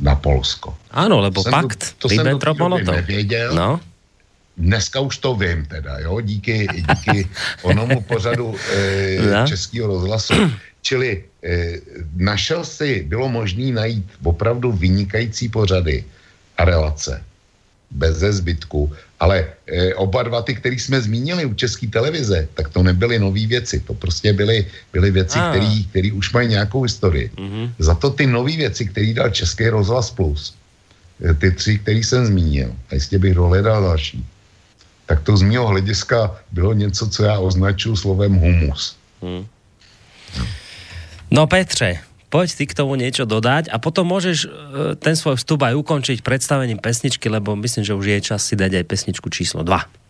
na Polsko. Ano, lebo to pakt Ribbentrop-Molotov. nevěděl. No. Dneska už to vím teda, jo, díky, díky onomu pořadu e, českého rozhlasu. Čili e, našel si, bylo možné najít opravdu vynikající pořady a relace bez zbytku, ale e, oba dva ty, který jsme zmínili u české televize, tak to nebyly nové věci, to prostě byly, byly věci, které už mají nějakou historii. Mm-hmm. Za to ty nové věci, které dal Český rozhlas plus, ty tři, který jsem zmínil, a jistě bych dohledal další, tak to z mého hlediska bylo něco, co já označuji slovem humus. Hmm. No Petře, poď ty k tomu niečo dodať a potom môžeš e, ten svoj vstup aj ukončiť predstavením pesničky, lebo myslím, že už je čas si dať aj pesničku číslo 2.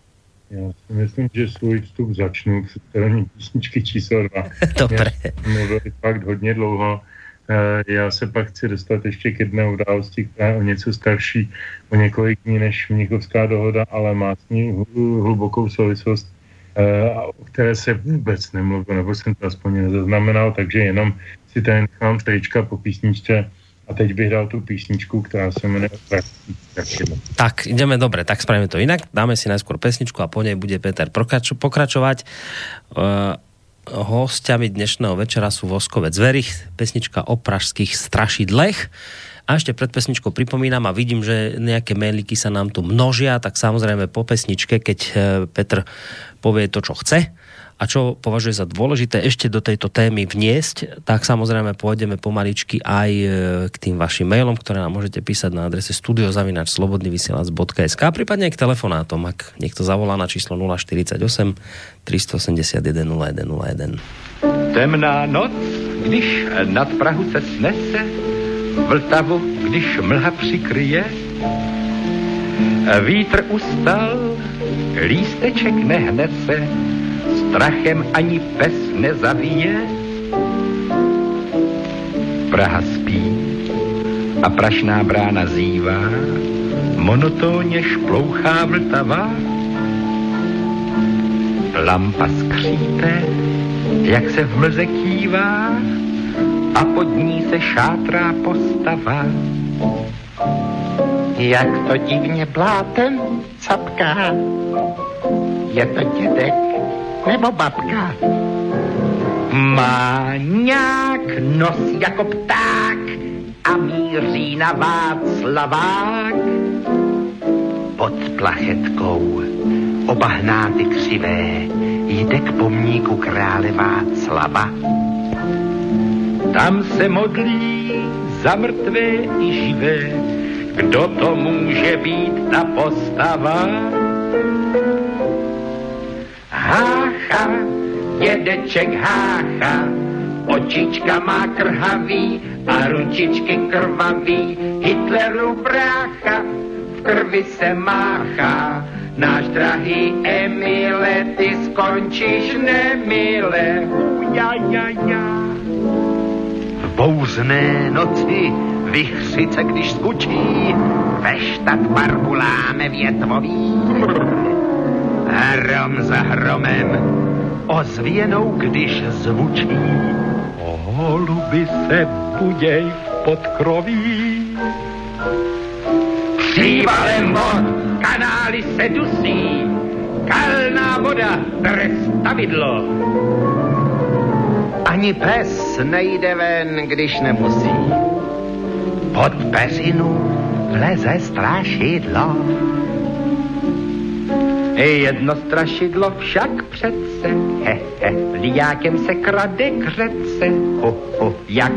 Já si myslím, že svůj vstup začnu představením písničky číslo 2. Dobre. Mluvil fakt hodně dlouho. Eh, já se pak chci dostat ještě k jedné události, která je o něco starší, o několik dní než Mnichovská dohoda, ale má s ní hlubokou souvislost, eh, o které se vůbec nemluvil, nebo jsem to aspoň nezaznamenal, takže jenom si tady nechám trička po písničce a teď bych dal tu písničku, která se jmenuje Tak, ideme dobre, tak spravíme to inak. Dáme si najskôr pesničku a po nej bude Peter pokračovať. Uh, hostiami dnešného večera sú Voskovec Verich, pesnička o pražských strašidlech. A ešte pred pesničkou pripomínam a vidím, že nejaké mailiky sa nám tu množia, tak samozrejme po pesničke, keď eh, Petr povie to, čo chce, a čo považuje za dôležité ešte do tejto témy vniesť, tak samozrejme pôjdeme pomaličky aj e, k tým vašim mailom, ktoré nám môžete písať na adrese studiozavinačslobodnyvysielac.sk prípadne aj k telefonátom, ak niekto zavolá na číslo 048 381 0101. Temná noc, když nad Prahu se snese, Vltavu, když mlha přikryje, vítr ustal, lísteček nehnese, strachem ani pes nezavíje. Praha spí a prašná brána zývá, monotónně šplouchá vltava. Lampa skřípe, jak se v mlze kývá a pod ní se šátrá postava. Jak to divně blátem capká, je to dědek nebo babka. Má nějak nos jako pták a míří na Václavák. Pod plachetkou obahnáty křivé jde k pomníku krále Václava. Tam se modlí za mrtvé i živé, kdo to může být ta postava? Hácha, dědeček hácha, očička má krhavý a ručičky krvavý, Hitleru brácha, v krvi se máchá, náš drahý Emile, ty skončíš nemile. Ja, ja, ja. V bouzné noci vychřice, když zvučí, ve parku láme větvový. Hrom za hromem, ozvěnou, když zvučí, holuby se buděj v podkroví. Přívalem vod kanály se dusí, kalná voda trestavidlo. Ani pes nejde ven, když nemusí. Pod peřinu vleze strašidlo. Jedno strašidlo však přece, he, he, liákem se krade křece, ho, ho, jak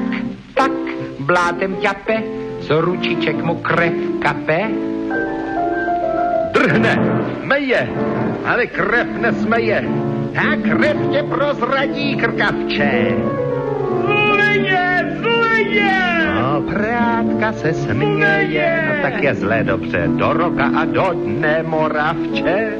tak blátem ťape, co ručiček mu krev kape. Drhne, meje, ale krev nesmeje, a krev tě prozradí krkavče. Zleně, zleně! Prátka se směje, no tak je zlé dobře, do roka a do dne moravče.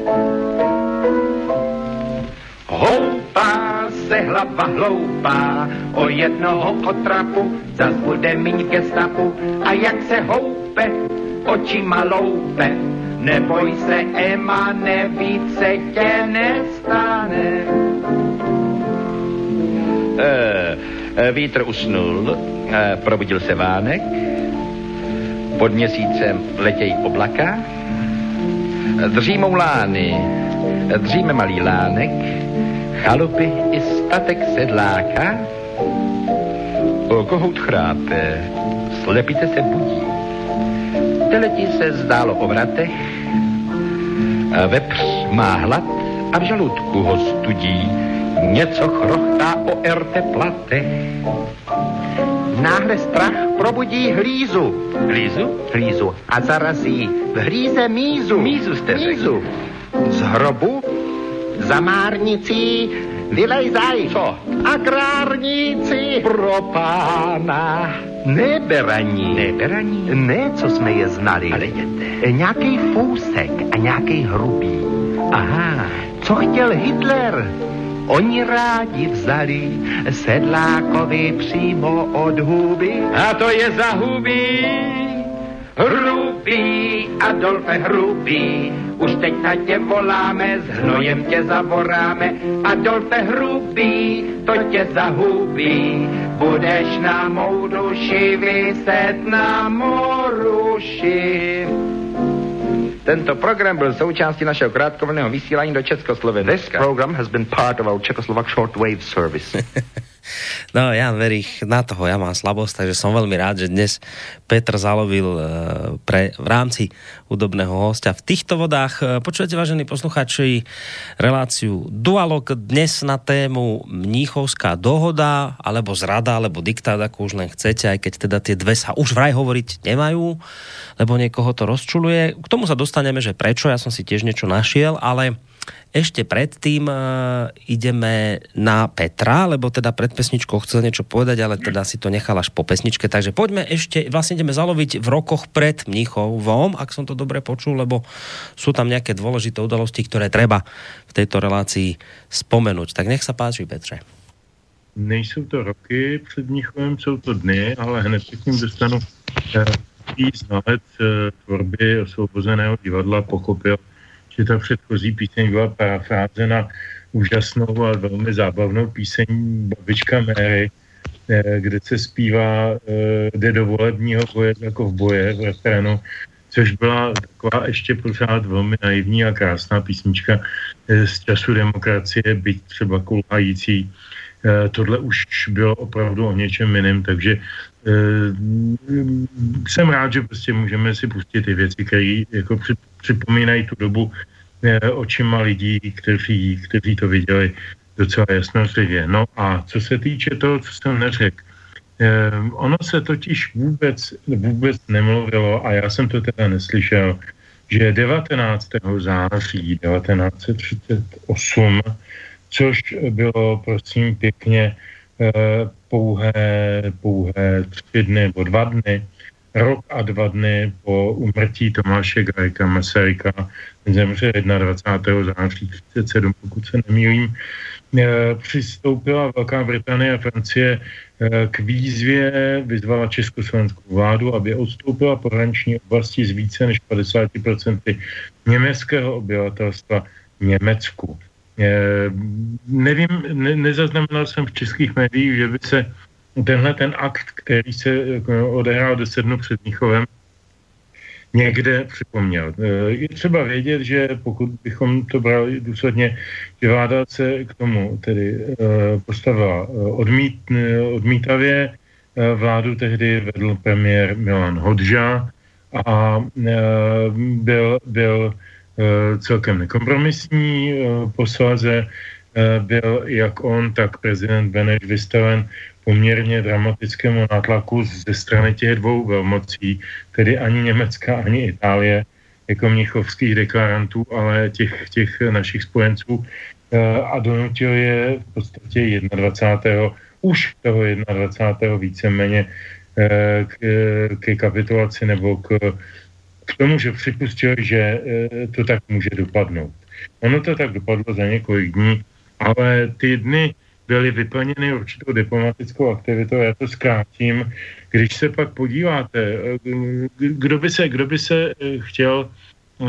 Houpá se hlava hloupá, o jednoho otrapu zas bude míň ke stapu. A jak se houpe, očima loupe, neboj se, Ema, nevíce tě nestane. E, vítr usnul, e, probudil se vánek, pod měsícem letějí oblaka, dřímou lány, dříme malý lánek, chalupy i statek sedláka, kohout chrápe, slepice se budí, teletí se zdálo o vratech, vepř má hlad a v žaludku ho studí, něco chrochtá o erte platech. Náhle strach probudí hlízu. Hlízu? Hlízu. A zarazí v hlíze mízu. Mízu jste Mízu. Z hrobu za márnicí vylejzaj. Co? Agrárníci pro pána. Neberaní. Neberaní? Ne, co jsme je znali. Ale jděte. Nějaký fousek a nějaký hrubý. Aha. Co chtěl Hitler? Oni rádi vzali sedlákovi přímo od huby. A to je za huby. Hrubý, Adolfe Hrubý, už teď na tě voláme, s hnojem tě zavoráme. Adolfe Hrubý, to tě zahubí, budeš na mou duši vyset na moruši. Tento program byl součástí našeho krátkovného vysílání do Československa. This program has been part of our Czechoslovak shortwave service. No, Jan Verich, na toho ja mám slabosť, takže som veľmi rád, že dnes Petr zalovil eh, pre, v rámci údobného hostia v týchto vodách. Eh, počujete, vážení posluchači, reláciu Dualog dnes na tému Mníchovská dohoda, alebo zrada, alebo diktát, ako už len chcete, aj keď teda tie dve sa už vraj hovoriť nemajú, lebo niekoho to rozčuluje. K tomu sa dostaneme, že prečo, ja som si tiež niečo našiel, ale ešte predtým uh, ideme na Petra, lebo teda pred pesničkou chcel niečo povedať, ale teda si to nechal až po pesničke, takže poďme ešte, vlastne ideme zaloviť v rokoch pred Mníchovom, ak som to dobre počul, lebo sú tam nejaké dôležité udalosti, ktoré treba v tejto relácii spomenúť. Tak nech sa páči, Petre. Nejsou to roky před Mnichovem, jsou to dny, ale hned ním dostanu. Eh, znalec eh, tvorby osvobozeného divadla pochopil, že ta předchozí píseň byla parafrázena úžasnou a velmi zábavnou píseň Babička Mary, eh, kde se zpívá, eh, jde do volebního boje jako v boje v refrénu, což byla taková ještě pořád velmi naivní a krásná písnička z času demokracie, byť třeba kulhající. Tohle už bylo opravdu o něčem jiném, takže jsem rád, že prostě můžeme si pustit ty věci, které jako připomínají tu dobu očima lidí, kteří, kteří to viděli docela jasnozlivě. No a co se týče toho, co jsem neřekl, eh, ono se totiž vůbec, vůbec nemluvilo, a já jsem to teda neslyšel, že 19. září 1938, což bylo prosím pěkně eh, pouhé, pouhé tři dny nebo dva dny rok a dva dny po umrtí Tomáše Gajka Masaryka, zemře 21. září 37, pokud se nemýlím, eh, přistoupila Velká Británie a Francie eh, k výzvě, vyzvala československou vládu, aby odstoupila pohraniční oblasti z více než 50% německého obyvatelstva Německu. Eh, nevím, ne, nezaznamenal jsem v českých médiích, že by se tenhle ten akt, který se eh, odehrál deset dnů před Míchovem, někde připomněl. Eh, je třeba vědět, že pokud bychom to brali důsledně, že vláda se k tomu tedy eh, postavila odmít, odmítavě, vládu tehdy vedl premiér Milan Hodža a byl, byl celkem nekompromisní, posléze byl jak on, tak prezident Beneš vystaven poměrně dramatickému nátlaku ze strany těch dvou velmocí, tedy ani Německa, ani Itálie, jako mnichovských deklarantů, ale těch, těch našich spojenců eh, a donutil je v podstatě 21. už toho 21. víceméně eh, k, ke kapitulaci nebo k, k tomu, že připustil, že to tak může dopadnout. Ono to tak dopadlo za několik dní, ale ty dny byly vyplněny určitou diplomatickou aktivitou. Já to zkrátím. Když se pak podíváte, eh, kdo by se, kdo by se eh, chtěl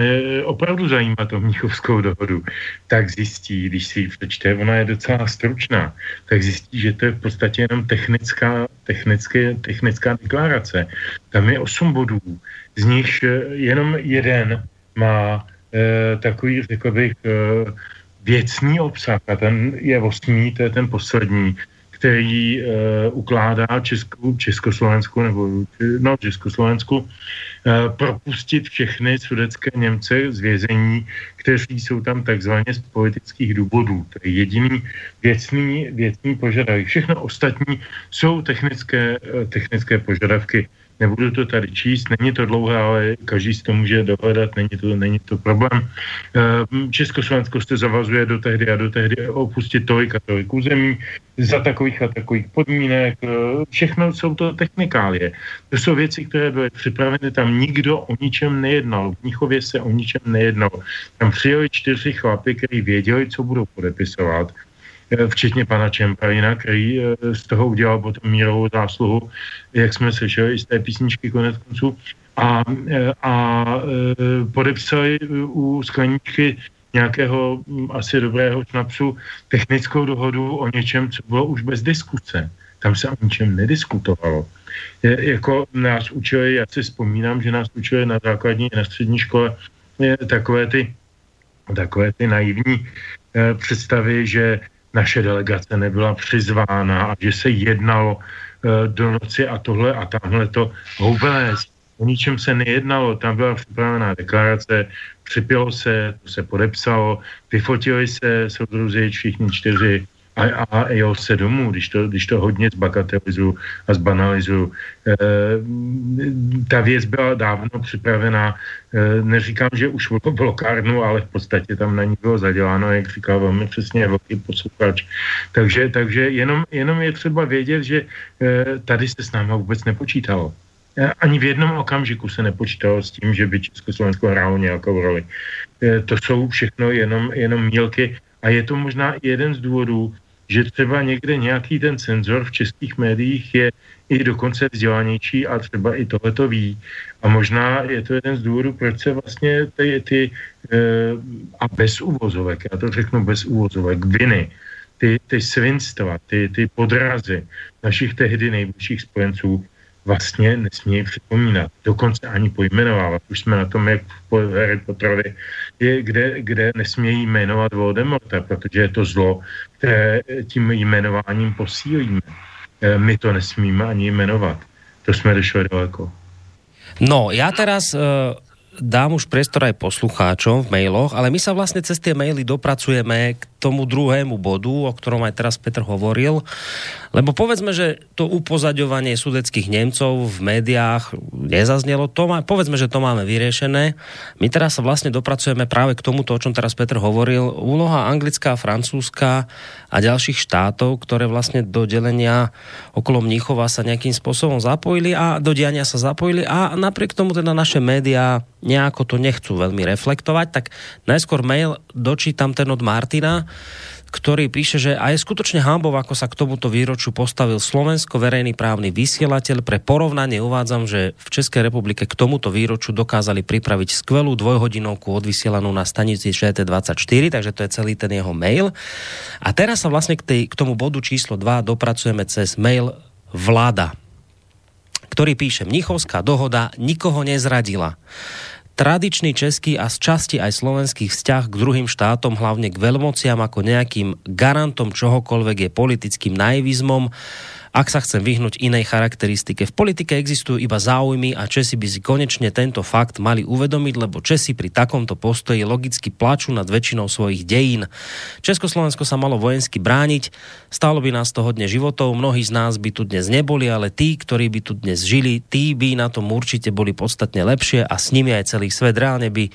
eh, opravdu zajímat o Mnichovskou dohodu, tak zjistí, když si ji přečte, ona je docela stručná, tak zjistí, že to je v podstatě jenom technická, technické, technická deklarace. Tam je osm bodů, z nich jenom jeden má eh, takový, řekl bych, eh, věcný obsah, a ten je osmý, to je ten poslední, který uh, ukládá Česku, Československu nebo no, Československu uh, propustit všechny sudecké Němce z vězení, kteří jsou tam takzvaně z politických důvodů. To je jediný věcný, věcný požadavek. Všechno ostatní jsou technické, uh, technické požadavky Nebudu to tady číst, není to dlouhé, ale každý si to může dohledat, není to, není to problém. Ehm, Československo se zavazuje do tehdy a do tehdy opustit tolik a tolik území za takových a takových podmínek. Ehm, všechno jsou to technikálie. To jsou věci, které byly připraveny, tam nikdo o ničem nejednal. V Mnichově se o ničem nejednal. Tam přijeli čtyři chlapy, kteří věděli, co budou podepisovat Eh, včetně pana Čemprajina, který eh, z toho udělal potom mírovou zásluhu, jak jsme slyšeli i z té písničky konec konců, a, eh, a podepsali u skleničky nějakého hm, asi dobrého šnapsu technickou dohodu o něčem, co bylo už bez diskuse. Tam se o ničem nediskutovalo. Je, jako nás učili, já si vzpomínám, že nás učili na základní na střední škole je, takové ty takové ty naivní eh, představy, že naše delegace nebyla přizvána a že se jednalo uh, do noci a tohle a tamhle to vůbec. O ničem se nejednalo, tam byla připravená deklarace, připělo se, to se podepsalo, vyfotili se soudruzi všichni čtyři a, a jel se domů, když to, když to hodně zbagatelizuju a zbanalizuju. E, ta věc byla dávno připravená, e, neříkám, že už bylo blokárnu, ale v podstatě tam na ní bylo zaděláno, jak říkal velmi přesně velký posluchač. Takže, takže jenom, jenom je třeba vědět, že e, tady se s náma vůbec nepočítalo. Ani v jednom okamžiku se nepočítalo s tím, že by Československo hrálo nějakou roli. To jsou všechno jenom, jenom mílky a je to možná jeden z důvodů, že třeba někde nějaký ten cenzor v českých médiích je i dokonce vzdělanější a třeba i tohle to ví. A možná je to jeden z důvodů, proč se vlastně ty, ty e, a bez úvozovek, já to řeknu bez úvozovek, viny, ty, ty svinstva, ty, ty podrazy našich tehdy nejbližších spojenců vlastně nesmí připomínat, dokonce ani pojmenovávat. Už jsme na tom, jak v Harry Potterovi, je, kde, kde nesmějí jmenovat Voldemorta, protože je to zlo, které tím jmenováním posílíme. E, my to nesmíme ani jmenovat. To jsme došli daleko. No, já teraz uh dám už priestor aj poslucháčom v mailoch, ale my sa vlastne cez tie maily dopracujeme k tomu druhému bodu, o ktorom aj teraz Petr hovoril. Lebo povedzme, že to upozaďovanie sudeckých Nemcov v médiách nezaznelo, to má, povedzme, že to máme vyriešené. My teraz sa vlastne dopracujeme práve k tomuto, o čom teraz Petr hovoril. Úloha anglická, francúzska a ďalších štátov, ktoré vlastne do delenia okolo Mníchova sa nejakým spôsobom zapojili a do diania sa zapojili a napriek tomu teda naše médiá nejako to nechcú veľmi reflektovať, tak najskôr mail dočítam ten od Martina, ktorý píše, že aj skutočne hambov, ako sa k tomuto výroču postavil Slovensko verejný právny vysielateľ. Pre porovnanie uvádzam, že v Českej republike k tomuto výroču dokázali pripraviť skvelú dvojhodinovku odvysielanú na stanici ČT24, takže to je celý ten jeho mail. A teraz sa vlastne k, tej, k tomu bodu číslo 2 dopracujeme cez mail vláda ktorý píše, Mnichovská dohoda nikoho nezradila. Tradičný český a z časti aj slovenský vzťah k druhým štátom, hlavne k veľmociam ako nejakým garantom čohokoľvek je politickým naivizmom ak sa chcem vyhnúť inej charakteristike. V politike existujú iba záujmy a Česi by si konečne tento fakt mali uvedomiť, lebo Česi pri takomto postoji logicky plačú nad väčšinou svojich dejín. Československo sa malo vojensky brániť, stálo by nás to hodne životov, mnohí z nás by tu dnes neboli, ale tí, ktorí by tu dnes žili, tí by na tom určite boli podstatne lepšie a s nimi aj celý svet reálne by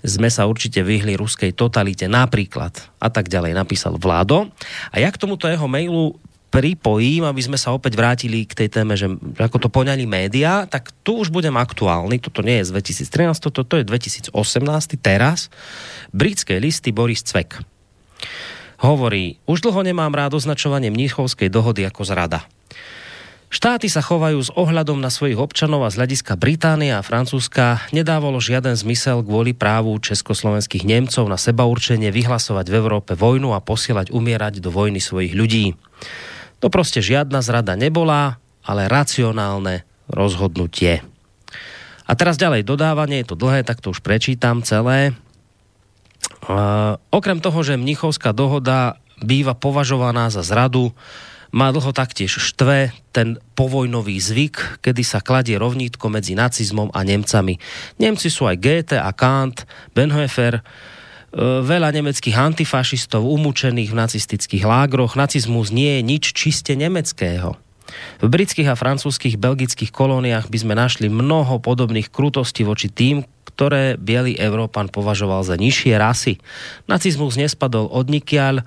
sme sa určite vyhli ruskej totalite napríklad a tak ďalej napísal Vládo. A ja k tomuto jeho mailu pripojím, aby sme sa opäť vrátili k tej téme, že ako to poňali média, tak tu už budem aktuálny, toto nie je z 2013, toto to je 2018, teraz. Britské listy Boris Cvek hovorí, už dlho nemám rád označovanie Mníchovskej dohody ako zrada. Štáty sa chovajú s ohľadom na svojich občanov a z hľadiska Británie a Francúzska nedávalo žiaden zmysel kvôli právu československých Nemcov na seba určenie vyhlasovať v Európe vojnu a posielať umierať do vojny svojich ľudí. To prostě žiadna zrada nebola, ale racionálne rozhodnutie. A teraz ďalej dodávanie, je to dlhé, tak to už prečítam celé. Uh, okrem toho, že Mnichovská dohoda býva považovaná za zradu, má dlho taktiež štve ten povojnový zvyk, kedy sa kladie rovnítko medzi nacizmom a Nemcami. Nemci sú aj Goethe a Kant, Benhofer, veľa nemeckých antifašistov umúčených v nacistických lágroch. Nacizmus nie je nič čiste nemeckého. V britských a francúzských, belgických kolóniách by sme našli mnoho podobných krutostí voči tým, ktoré biely Európan považoval za nižšie rasy. Nacizmus nespadol od nikiaľ,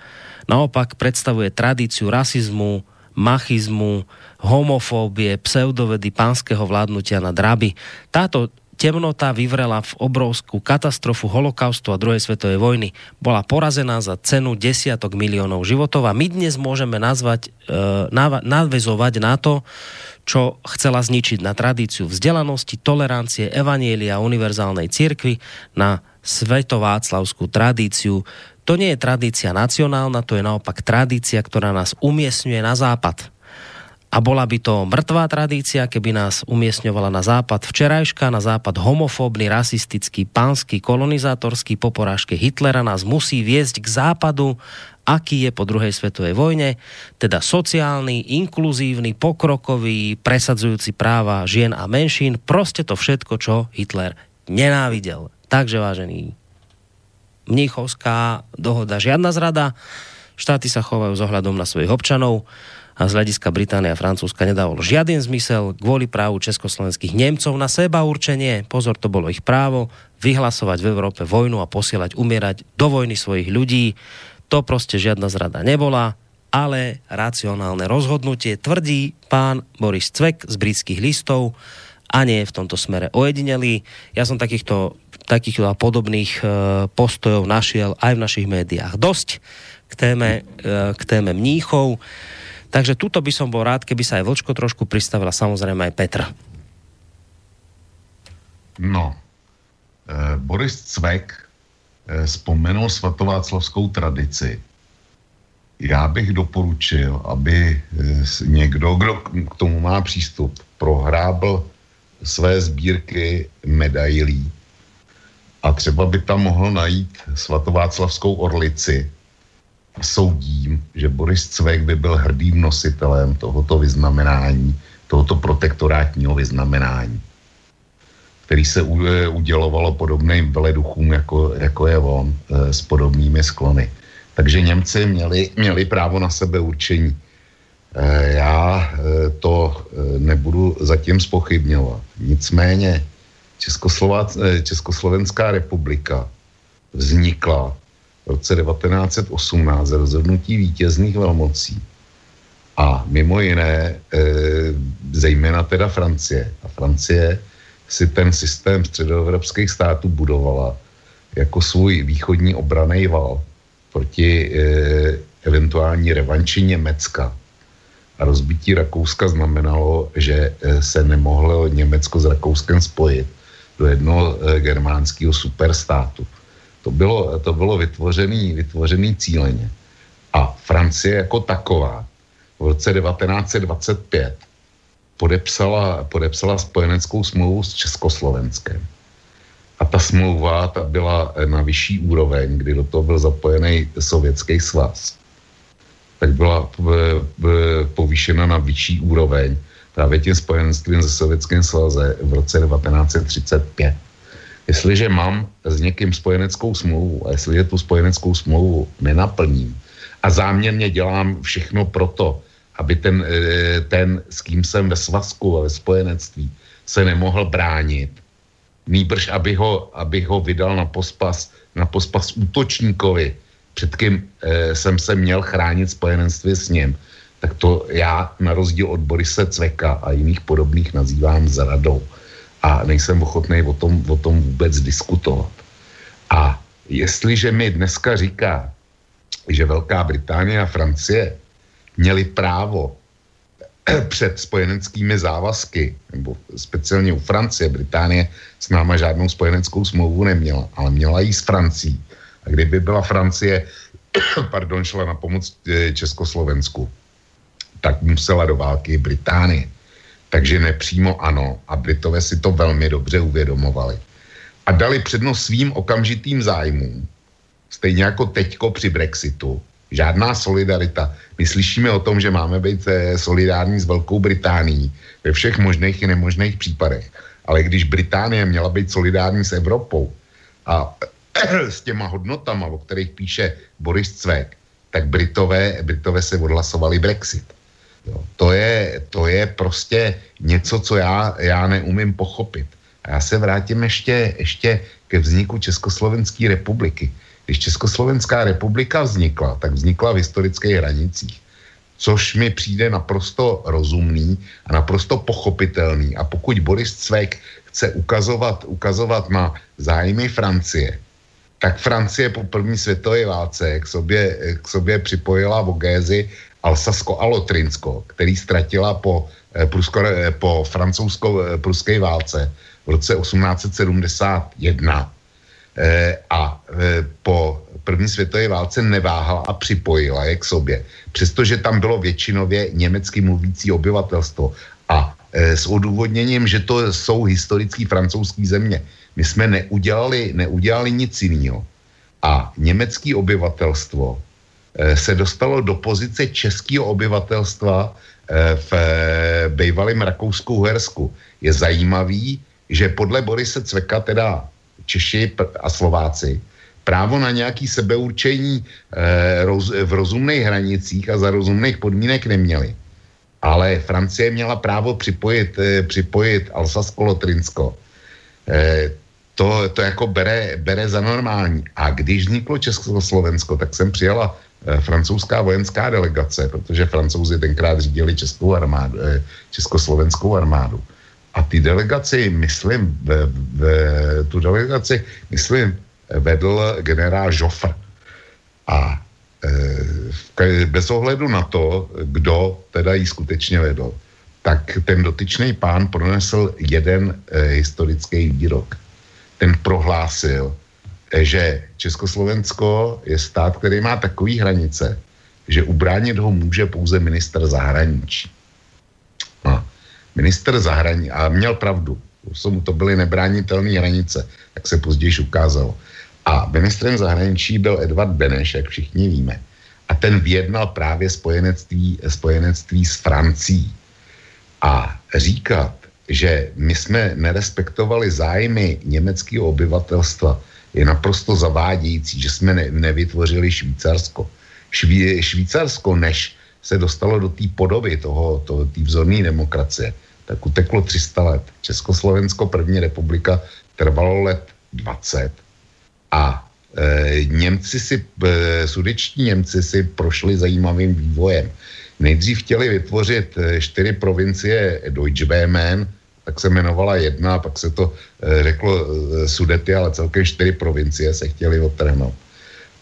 naopak predstavuje tradíciu rasizmu, machizmu, homofóbie, pseudovedy pánskeho vládnutia na draby. Táto temnota vyvrela v obrovskú katastrofu holokaustu a druhej svetovej vojny. Bola porazená za cenu desiatok miliónov životov a my dnes môžeme nazvať, e, nadvezovať na to, čo chcela zničiť na tradíciu vzdelanosti, tolerancie, evanielia univerzálnej cirkvi, na svetováclavskú tradíciu. To nie je tradícia nacionálna, to je naopak tradícia, ktorá nás umiestňuje na západ a bola by to mrtvá tradícia, keby nás umiestňovala na západ včerajška, na západ homofóbny, rasistický, pánsky, kolonizátorský po porážke Hitlera nás musí viesť k západu, aký je po druhej svetovej vojne, teda sociálny, inkluzívny, pokrokový, presadzujúci práva žien a menšín, proste to všetko, čo Hitler nenávidel. Takže vážený, Mnichovská dohoda, žiadna zrada, štáty sa chovajú s ohľadom na svojich občanov, a z hľadiska Británie a Francúzska nedávalo žiaden zmysel kvôli právu československých Nemcov na seba určenie, pozor, to bolo ich právo, vyhlasovať v Európe vojnu a posielať umierať do vojny svojich ľudí. To prostě žiadna zrada nebola, ale racionálne rozhodnutie tvrdí pán Boris Cvek z britských listov a nie v tomto smere ojedinelý. Ja som takýchto takých a podobných e, postojov našiel aj v našich médiách dosť k téme, e, k téme mníchov. Takže tuto by som bol rád, keby sa aj Vlčko trošku pristavila, samozrejme aj Petr. No, eh, Boris Cvek eh, vzpomenul svatováclavskou tradici. Já bych doporučil, aby eh, někdo, kdo k tomu má přístup, prohrábl své sbírky medailí a třeba by tam mohl najít svatováclavskou orlici, soudím, že Boris Cvek by byl hrdým nositelem tohoto vyznamenání, tohoto protektorátního vyznamenání, který se udělovalo podobným veleduchům, jako, jako je on, e, s podobnými sklony. Takže Němci měli, měli právo na sebe určení. E, já to nebudu zatím spochybňovat. Nicméně Československá republika vznikla v roce 1918 rozhodnutí vítězných velmocí. A mimo jiné, e, zejména teda Francie. A Francie si ten systém středoevropských států budovala jako svůj východní obraný val proti e, eventuální revanči Německa. A rozbití Rakouska znamenalo, že e, se nemohlo Německo s Rakouskem spojit do jednoho germánského superstátu. To bylo, to bylo vytvořený, vytvořený cíleně. A Francie jako taková v roce 1925 podepsala, podepsala spojeneckou smlouvu s Československem. A ta smlouva ta byla na vyšší úroveň, kdy do toho byl zapojený Sovětský svaz. Tak byla povýšena na vyšší úroveň právě tím spojenenstvím se Sovětským svaze v roce 1935. Jestliže mám s někým spojeneckou smlouvu a jestliže tu spojeneckou smlouvu nenaplním a záměrně dělám všechno proto, aby ten, eh, ten, s kým jsem ve svazku a ve spojenectví, se nemohl bránit, nýbrž, aby ho, aby ho vydal na pospas, na pospas útočníkovi, před kým e, jsem se měl chránit spojenectví s ním, tak to já na rozdíl od Borise Cveka a jiných podobných nazývám zradou a nejsem ochotný o tom, o tom vůbec diskutovat. A jestliže mi dneska říká, že Velká Británie a Francie měli právo před spojeneckými závazky, nebo speciálně u Francie, Británie s náma žádnou spojeneckou smlouvu neměla, ale měla ji s Francií. A kdyby byla Francie, pardon, šla na pomoc eh, Československu, tak musela do války Británie. Takže nepřímo ano. A Britové si to velmi dobře uvědomovali. A dali přednost svým okamžitým zájmům. Stejně jako teďko při Brexitu. Žádná solidarita. My slyšíme o tom, že máme být eh, solidární s Velkou Británií ve všech možných i nemožných případech. Ale když Británie měla být solidární s Evropou a s těma hodnotama, o kterých píše Boris Cvek, tak Britové, Britové se odhlasovali Brexit. To, je, to je prostě něco, co já, já neumím pochopit. A já se vrátím ještě, ještě ke vzniku Československé republiky. Když Československá republika vznikla, tak vznikla v historických hranicích. Což mi přijde naprosto rozumný a naprosto pochopitelný. A pokud Boris Cvek chce ukazovat, ukazovat na zájmy Francie, tak Francie po první světové válce k sobě, k sobě připojila Vogézy Alsasko a Lotrinsko, který ztratila po, eh, prusko, eh, po francouzsko-pruské eh, válce v roce 1871 a po první světové válce neváhala a připojila je k sobě. Přestože tam bylo většinově německy mluvící obyvatelstvo a s odůvodněním, že to jsou historické francouzské země. My jsme neudělali, neudělali nic jiného. A německé obyvatelstvo se dostalo do pozice českého obyvatelstva eh, v eh, bývalém Rakousku-Uhersku. Je zajímavý, že podle Borise Cveka teda Češi a Slováci právo na nějaký sebeurčení v rozumných hranicích a za rozumných podmínek neměli. Ale Francie měla právo připojit, připojit Alsasko-Lotrinsko. To, to jako bere, bere za normální. A když vzniklo Československo, tak jsem přijala Eh, francouzská vojenská delegace, protože francouzi tenkrát řídili českou armádu, eh, československou armádu. A ty delegaci, myslím, v, v, tu delegaci, myslím, vedl generál Joffre. A e, bez ohledu na to, kdo teda ji skutečně vedl, tak ten dotyčný pán pronesl jeden e, historický výrok. Ten prohlásil, že Československo je stát, který má takový hranice, že ubránit ho může pouze minister zahraničí. No. Minister zahraničí, a měl pravdu, to byly nebránitelné hranice, jak se později ukázalo. A ministrem zahraničí byl Edvard Beneš, jak všichni víme. A ten vyjednal právě spojenectví, spojenectví s Francií. A říkat, že my jsme nerespektovali zájmy německého obyvatelstva, je naprosto zavádějící, že jsme ne, nevytvořili Švýcarsko. Šví, Švýcarsko, než se dostalo do té podoby toho, to, té vzorné demokracie, tak uteklo 300 let. Československo, první republika, trvalo let 20 a e, Němci si, e, sudeční Němci si prošli zajímavým vývojem. Nejdřív chtěli vytvořit e, čtyři provincie Deutsche Böhmen, tak se jmenovala jedna, pak se to e, řeklo e, Sudety, ale celkem čtyři provincie se chtěli otrhnout.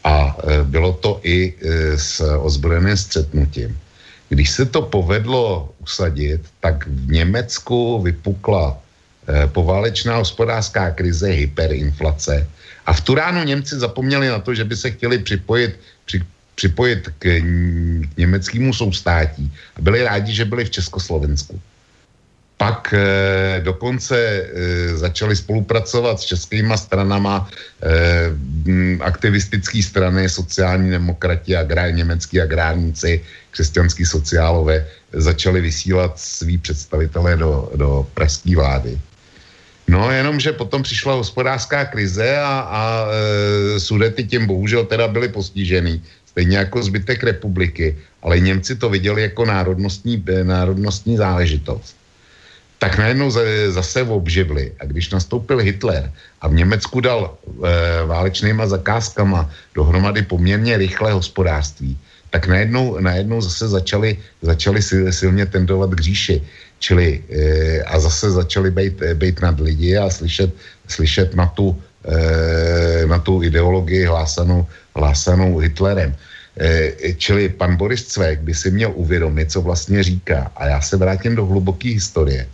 A e, bylo to i s ozbrojeným střetnutím. Když se to povedlo usadit, tak v Německu vypukla poválečná hospodářská krize, hyperinflace, a v tu ránu Němci zapomněli na to, že by se chtěli připojit, při, připojit k, k německému soustátí a byli rádi, že byli v Československu. Pak e, dokonce e, začali spolupracovat s českýma stranama, e, aktivistické strany, sociální demokrati, agrár, německý agrárníci, křesťanský sociálové, začali vysílat svý představitele do, do pražské vlády. No, jenom, že potom přišla hospodářská krize a, a e, Sudety tím bohužel teda byly postižený, stejně jako zbytek republiky, ale Němci to viděli jako národnostní, národnostní záležitost. Tak najednou zase obživli. A když nastoupil Hitler a v Německu dal e, válečnýma zakázkama dohromady poměrně rychlé hospodářství, tak najednou, najednou zase začali, začali silně tendovat k říši. Čili e, a zase začali být, eh, být nad lidi a slyšet, slyšet na, tu, e, na tu ideologii hlásanou, hlásanou Hitlerem. E, čili pan Boris Cvek by si měl uvědomit, co vlastně říká. A já se vrátím do hluboké historie,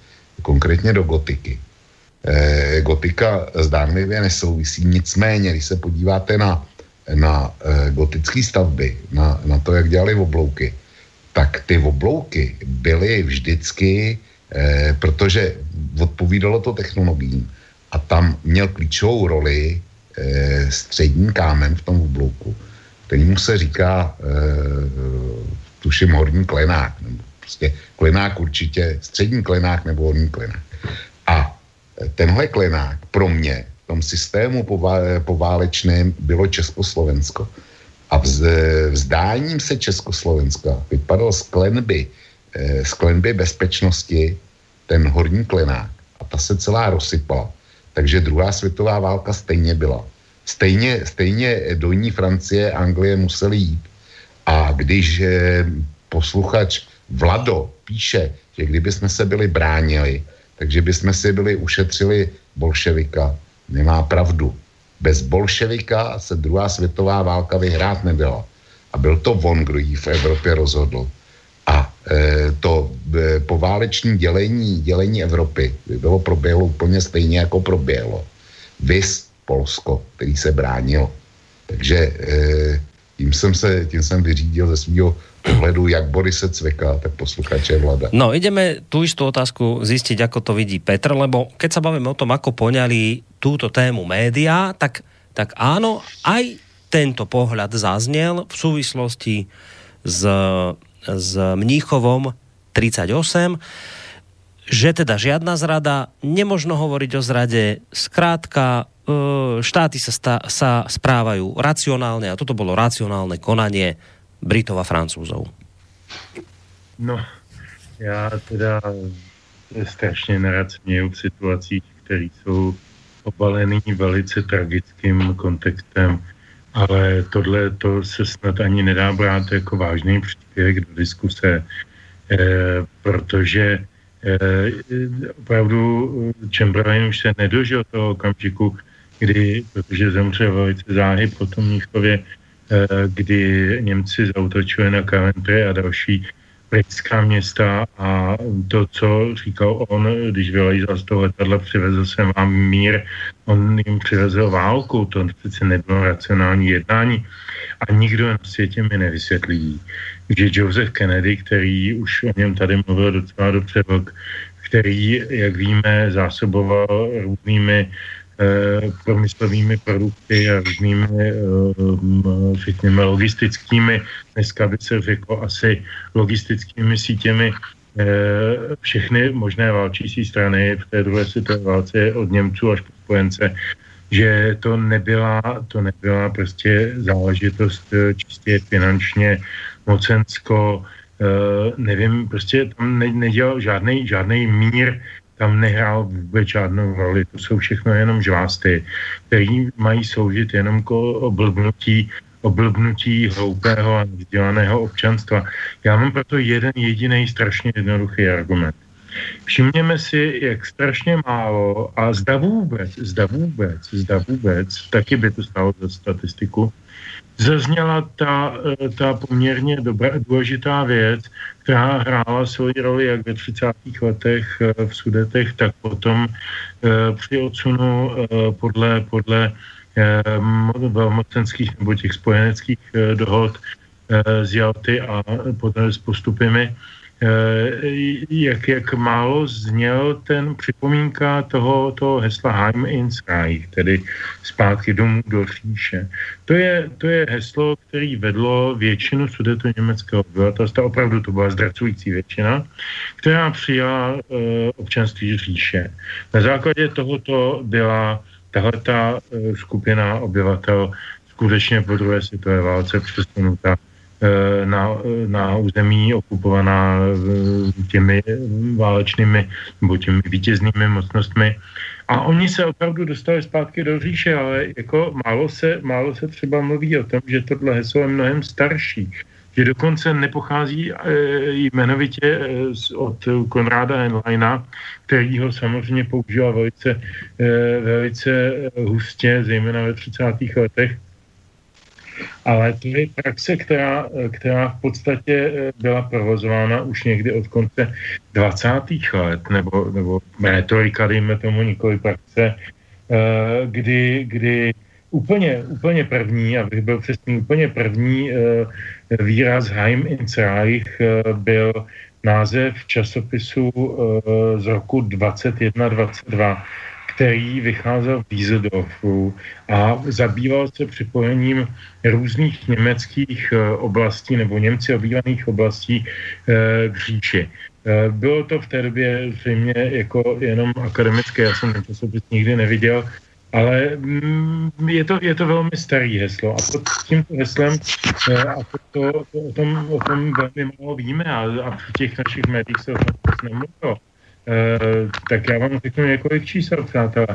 konkrétně do gotiky. E, gotika zdánlivě nesouvisí, nicméně, když se podíváte na, na e, gotické stavby, na, na to, jak dělali oblouky, tak ty oblouky byly vždycky, eh, protože odpovídalo to technologiím a tam měl klíčovou roli eh, střední kámen v tom oblouku, kterýmu se říká, eh, tuším, horní klenák, nebo prostě klenák určitě, střední klenák nebo horní klenák. A eh, tenhle klenák pro mě v tom systému poválečném bylo Československo. A vz, vzdáním se Československa vypadal z klenby, z klenby bezpečnosti ten horní klenák a ta se celá rozsypala. Takže druhá světová válka stejně byla. Stejně, stejně do ní Francie, Anglie museli jít. A když posluchač Vlado píše, že kdyby jsme se byli bránili, takže bychom si byli ušetřili bolševika, nemá pravdu. Bez bolševika se druhá světová válka vyhrát nebyla. A byl to on, kdo ji v Evropě rozhodl. A e, to e, pováleční dělení, dělení Evropy by bylo proběhlo úplně stejně, jako proběhlo. Vys Polsko, který se bránil. Takže e, tím jsem se, tím jsem vyřídil ze svého pohledu jak Borise Cveka, tak posluchače Vlada. No, ideme tú istú otázku zistiť, ako to vidí Petr, lebo keď sa bavíme o tom, ako poňali túto tému média, tak, tak áno, aj tento pohľad zaznel v súvislosti s, s Mníchovom 38, že teda žiadna zrada, nemožno hovoriť o zrade, skrátka e, štáty sa, stá, sa správajú racionálne a toto bolo racionálne konanie Britov a Francúzov. No, já teda strašně nerad směju v situacích, které jsou obalený velice tragickým kontextem, ale tohle to se snad ani nedá brát jako vážný příspěvek do diskuse, eh, protože opravdu Chamberlain už se nedožil toho okamžiku, kdy, protože zemřel velice záhy po tom Mnichově, kdy Němci zautočili na Coventry a další britská města a to, co říkal on, když vylejzal z toho letadla, přivezl jsem vám mír, on jim přivezl válku, to přece nebylo racionální jednání. A nikdo na světě mi nevysvětlí, že Joseph Kennedy, který už o něm tady mluvil docela dobře, který, jak víme, zásoboval různými Eh, průmyslovými produkty a různými, eh, řekněme, logistickými, dneska by se řeklo asi logistickými sítěmi eh, všechny možné válčící strany v té druhé světové válce od Němců až po spojence, že to nebyla, to nebyla prostě záležitost čistě finančně, mocensko, nevím, prostě tam nedělal žádný, žádný mír tam nehrál vůbec žádnou roli. To jsou všechno jenom žvásty, který mají sloužit jenom k oblbnutí oblbnutí hloupého a vzdělaného občanstva. Já mám proto jeden jediný strašně jednoduchý argument. Všimněme si, jak strašně málo a zda vůbec, zda vůbec, zda vůbec, taky by to stalo za statistiku, zazněla ta, eh, ta poměrně dobrá, důležitá věc, která hrála svoji roli jak ve 30. letech eh, v Sudetech, tak potom eh, při odsunu podle, podle velmocenských nebo těch spojeneckých dohod z Jalty a potom s postupy jak, jak málo zněl ten připomínka toho, toho hesla Heim ins Reich, tedy zpátky domů do říše. To je, to je heslo, který vedlo většinu sudeto německého obyvatelstva, opravdu to byla zdracující většina, která přijala uh, občanství říše. Na základě tohoto byla tahle ta uh, skupina obyvatel skutečně po druhé světové válce přesunuta Eh, na, na území okupovaná eh, těmi válečnými nebo těmi vítěznými mocnostmi. A oni se opravdu dostali zpátky do říše, ale jako málo se, málo se třeba mluví o tom, že tohle heslo je mnohem starší. Že dokonce nepochází e, jmenovitě od Konráda Henleina, který ho samozřejmě používal velice, velice hustě, zejména ve 30. letech ale to je praxe, která, která v podstatě eh, byla provozována už někdy od konce 20. let, nebo, nebo retorika, dejme tomu nikoli praxe, eh, kdy, kdy úplně, úplně první, abych byl přesný, úplně první eh, výraz Heim ins Reich byl název časopisu z roku 2122 který vycházel v Dieseldorfu a zabýval se připojením různých německých eh, oblastí nebo Němci obývaných oblastí eh, k říči. Eh, bylo to v té době zřejmě jako jenom akademické, já jsem ten časopis nikdy neviděl, ale mm, je to, je to velmi starý heslo a pod tímto heslem a to, to, to, o, tom, o tom velmi málo víme a, a v těch našich médiích se o tom nemluvilo. Eh, tak já vám řeknu několik čísel, přátelé.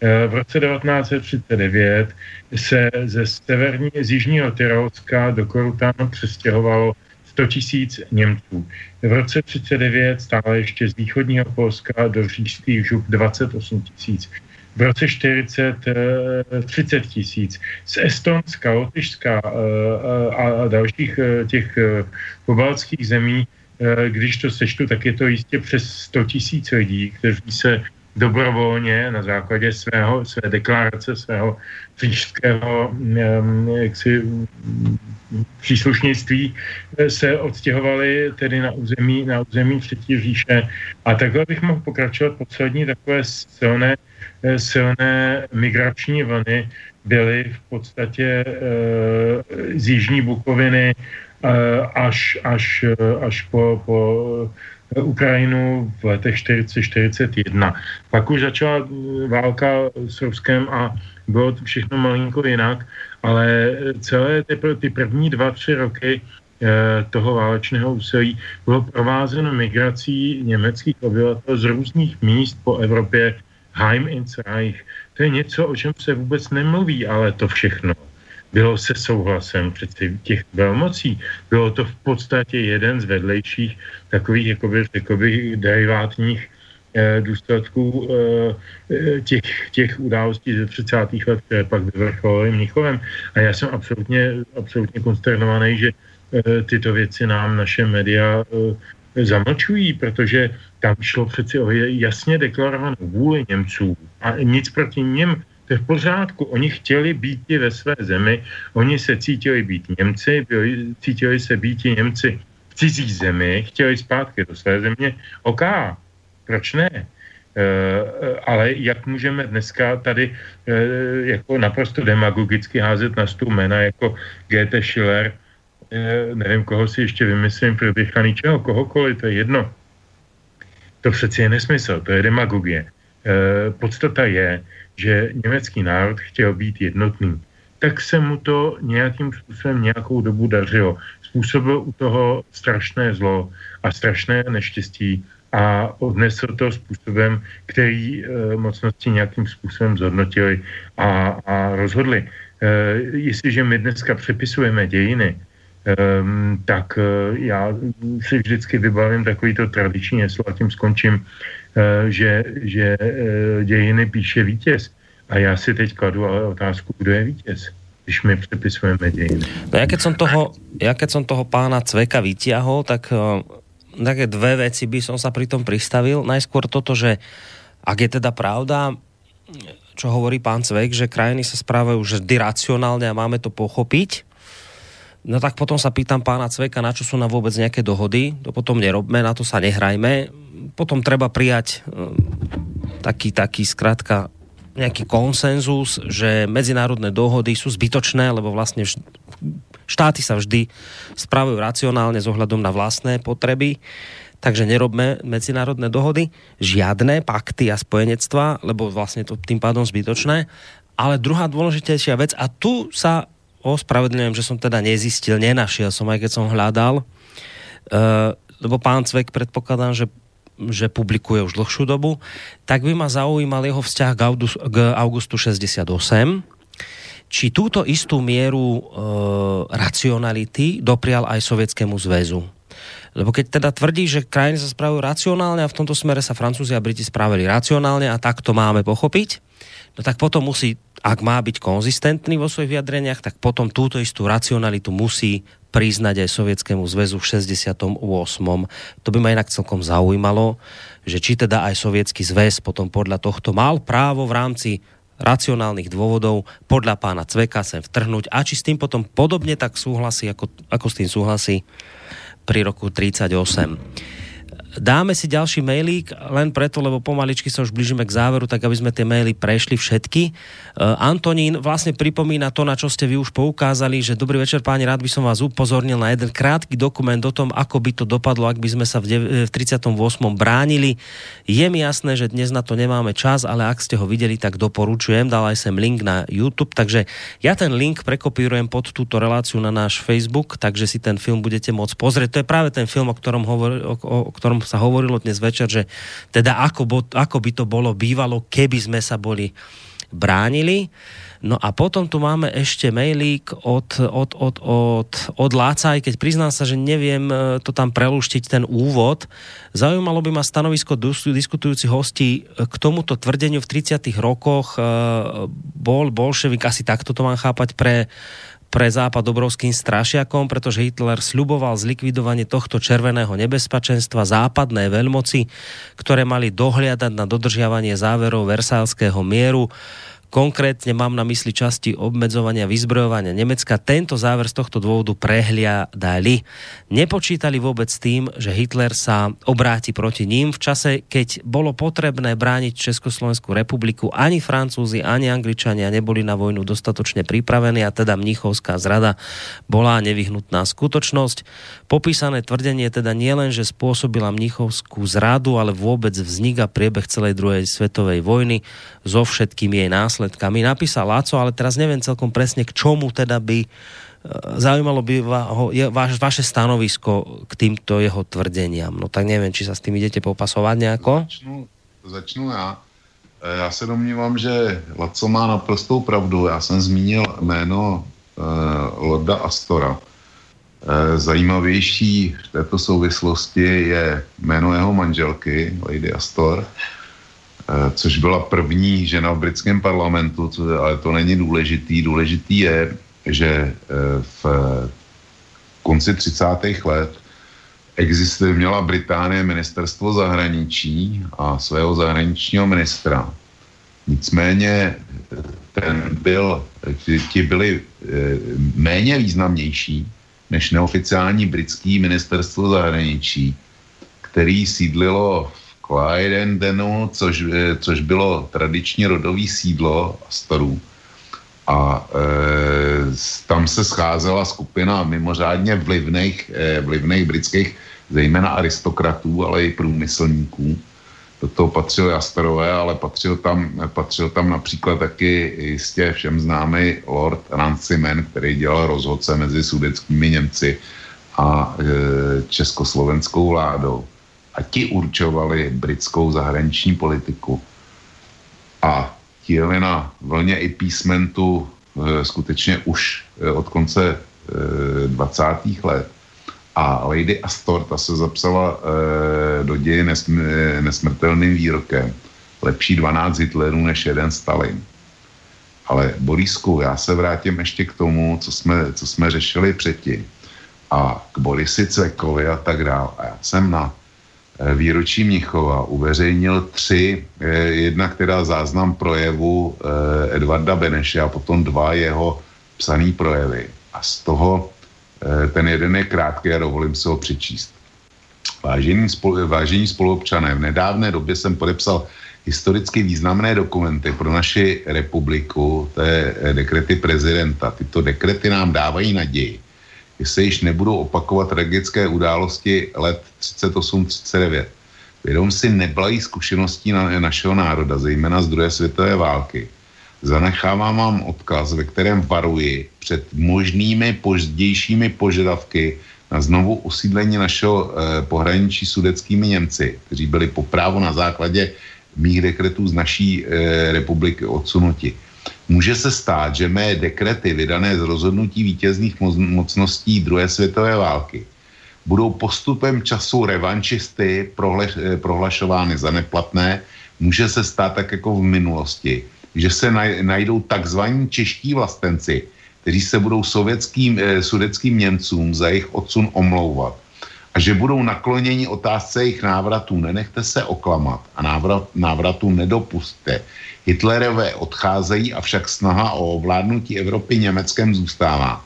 Eh, v roce 1939 se ze severní, z jižního Tyrolska do Korutánu přestěhovalo 100 tisíc Němců. V roce 39 stále ještě z východního Polska do říšských žup 28 tisíc. V roce 40 30 eh, tisíc. Z Estonska, Lotyšska a dalších těch pobaltských zemí když to sečtu, tak je to jistě přes 100 tisíc lidí, kteří se dobrovolně na základě svého, své deklarace, svého příštského jaksi, příslušnictví eh, se odstěhovali tedy na území, na území Třetí říše. A takhle bych mohl pokračovat poslední takové silné, eh, silné migrační vlny byly v podstatě z Jižní Bukoviny Eh, až, až, eh, až po, po Ukrajinu v letech 40-41. Pak už začala válka s Ruskem a bylo to všechno malinko jinak, ale celé ty, ty první dva, tři roky eh, toho válečného úsilí bylo provázeno migrací německých obyvatel z různých míst po Evropě Heim ins Reich. To je něco, o čem se vůbec nemluví, ale to všechno bylo se souhlasem přeci těch velmocí. Bylo to v podstatě jeden z vedlejších takových jakoby, jakoby derivátních eh, důsledků eh, těch, těch událostí ze 30. let, které pak vyvrcholily Mnichovem. A já jsem absolutně, absolutně konsternovaný, že eh, tyto věci nám naše média eh, zamlčují, protože tam šlo přeci o jasně deklarovanou vůli Němců a nic proti něm to je v pořádku. Oni chtěli být ve své zemi, oni se cítili být Němci, byli, cítili se být Němci v cizí zemi, chtěli zpátky do své země. OK, proč ne? E, ale jak můžeme dneska tady e, jako naprosto demagogicky házet na stůl jména jako G.T. Schiller, e, nevím, koho si ještě vymyslím, prodychaný čeho, kohokoliv, to je jedno. To přeci je nesmysl, to je demagogie. Podstata je, že německý národ chtěl být jednotný, tak se mu to nějakým způsobem nějakou dobu dařilo. Způsobil u toho strašné zlo a strašné neštěstí a odnesl to způsobem, který e, mocnosti nějakým způsobem zhodnotili a, a rozhodli. E, jestliže my dneska přepisujeme dějiny, Um, tak uh, já si vždycky vybavím takovýto tradiční heslo a tím skončím. Eh, že, že eh, dějiny píše vítěz. A já si teď kladu ale otázku, kdo je vítěz když my přepisujeme dějiny. No ja keď som toho, ja keď som toho pána Cveka vytiahol, tak uh, také dve veci by som sa pri tom pristavil. Najskôr toto, že ak je teda pravda, čo hovorí pán Cvek, že krajiny sa správajú vždy racionálne a máme to pochopiť, no tak potom sa pýtam pána Cveka, na čo sú na vôbec nejaké dohody, to potom nerobme, na to sa nehrajme. Potom treba prijať eh, taký, taký zkrátka nejaký konsenzus, že medzinárodné dohody sú zbytočné, lebo vlastne štáty sa vždy spravujú racionálne s ohľadom na vlastné potreby, takže nerobme medzinárodné dohody, žiadne pakty a spojenectva, lebo vlastne to tým pádom zbytočné. Ale druhá dôležitejšia vec, a tu sa ospravedlňujem, že som teda nezistil, nenašiel som, aj keď som hľadal, uh, lebo pán Cvek predpokladám, že že publikuje už dlhšiu dobu, tak by ma zaujímal jeho vzťah k, August, k augustu 68, či túto istú mieru e, racionality doprial aj Sovietskému zväzu. Lebo keď teda tvrdí, že krajiny sa správajú racionálne a v tomto smere sa Francúzi a Briti spravili racionálne a tak to máme pochopiť, no tak potom musí, ak má byť konzistentný vo svojich vyjadreniach, tak potom túto istú racionalitu musí priznať aj Sovietskému zväzu v 68. To by ma inak celkom zaujímalo, že či teda aj Sovietský zväz potom podľa tohto mal právo v rámci racionálnych dôvodov podľa pána Cveka sem vtrhnúť a či s tým potom podobne tak súhlasí, ako, ako s tým súhlasí pri roku 38 dáme si ďalší mailík, len preto, lebo pomaličky sa už blížime k záveru, tak aby sme tie maily prešli všetky. Uh, Antonín vlastne pripomína to, na čo ste vy už poukázali, že dobrý večer páni, rád by som vás upozornil na jeden krátky dokument o tom, ako by to dopadlo, ak by sme sa v, v 38. bránili. Je mi jasné, že dnes na to nemáme čas, ale ak ste ho videli, tak doporučujem. Dal aj sem link na YouTube, takže ja ten link prekopírujem pod túto reláciu na náš Facebook, takže si ten film budete môcť pozrieť. To je práve ten film, o ktorom, hovor, o, o ktorom sa hovorilo dnes večer, že teda ako, bo, ako by to bolo bývalo, keby sme sa boli bránili. No a potom tu máme ešte mailík od, od, od, od, od Láca, aj keď priznám sa, že neviem e, to tam prelúštiť ten úvod. Zaujímalo by ma stanovisko diskutujúcich hostí k tomuto tvrdeniu v 30. rokoch. E, bol bolševik, asi takto to mám chápať, pre pre Západ obrovským strašiakom, pretože Hitler sľuboval zlikvidovanie tohto červeného nebezpečenstva západné veľmoci, ktoré mali dohliadať na dodržiavanie záverov Versalského mieru Konkrétne mám na mysli časti obmedzovania vyzbrojovania Nemecka. Tento záver z tohto dôvodu prehliadali. Nepočítali vôbec s tým, že Hitler sa obráti proti ním v čase, keď bolo potrebné brániť Československú republiku. Ani Francúzi, ani Angličania neboli na vojnu dostatočne pripravení a teda Mnichovská zrada bola nevyhnutná skutočnosť. Popísané tvrdenie teda nielen, že spôsobila Mnichovskú zradu, ale vôbec vznik a priebeh celej druhej svetovej vojny so všetkými jej následkami následkami. Napísal Láco, ale teraz neviem celkom presne, k čomu teda by e, zaujímalo by ho, je, vaš, vaše stanovisko k týmto jeho tvrdeniam. No tak neviem, či sa s tým idete popasovať nejako? Začnu, začnu já. E, já se domnívám, že Laco má naprostou pravdu. Já jsem zmínil jméno Lorda Astora. Zajímavější v této souvislosti je jméno jeho manželky, Lady Astor, což byla první žena v britském parlamentu, ale to není důležitý. Důležitý je, že v konci 30. let existuje, měla Británie ministerstvo zahraničí a svého zahraničního ministra. Nicméně ten byl, ti, byli méně významnější než neoficiální britský ministerstvo zahraničí, který sídlilo v Clydendenu, což, e, což bylo tradiční rodový sídlo Astorů. A e, tam se scházela skupina mimořádně vlivných, e, vlivných britských, zejména aristokratů, ale i průmyslníků. Do toho patřil Jasperové, ale patřil tam, patřil tam například taky jistě všem známý Lord Ranciman, který dělal rozhodce mezi sudeckými Němci a e, československou vládou. A ti určovali britskou zahraniční politiku. A ti jeli na vlně i písmentu e, skutečně už e, od konce e, 20. let. A Lady Astor, ta se zapsala e, do děje nesm, nesmrtelným výrokem. Lepší 12 Hitlerů než jeden Stalin. Ale Borisku, já se vrátím ještě k tomu, co jsme, co jsme řešili předtím. A k Borisi Cvekovi a tak dále. A já jsem na Eh, výročí Mnichova uveřejnil tři, eh, jedna, která záznam projevu eh, Edvarda Beneše a potom dva jeho psaný projevy. A z toho ten jeden je krátký a dovolím si ho přečíst. Vážení, spolu, vážení spoluobčané, v nedávné době jsem podepsal historicky významné dokumenty pro naši republiku, to je dekrety prezidenta. Tyto dekrety nám dávají naději, se již nebudou opakovat tragické události let 38-39. Vědom si neblají zkušeností na, našeho národa, zejména z druhé světové války. Zanechávám vám odkaz, ve kterém varuji před možnými pozdějšími požadavky na znovu usídlení našeho eh, pohraničí sudeckými Němci, kteří byli po právu na základě mých dekretů z naší eh, republiky odsunuti. Může se stát, že mé dekrety vydané z rozhodnutí vítězných mocností druhé světové války budou postupem času revančisty prohle, eh, prohlašovány za neplatné, může se stát tak jako v minulosti, že se najdou takzvaní čeští vlastenci, kteří se budou sovětským, eh, sudeckým Němcům za jejich odsun omlouvat a že budou nakloněni otázce jejich návratů. Nenechte se oklamat a návrat, návratu nedopustte. Hitlerové odcházejí, avšak snaha o ovládnutí Evropy Německem zůstává.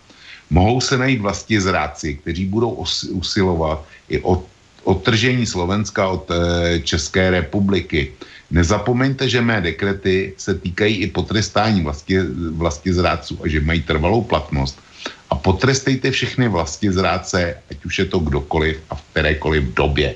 Mohou se najít vlastně zrádci, kteří budou usilovat i o odtržení Slovenska od e, České republiky. Nezapomeňte, že mé dekrety se týkají i potrestání vlastně, vlastně zrádců a že mají trvalou platnost. A potrestejte všechny vlastně zrádce, ať už je to kdokoliv a v kterékoliv době.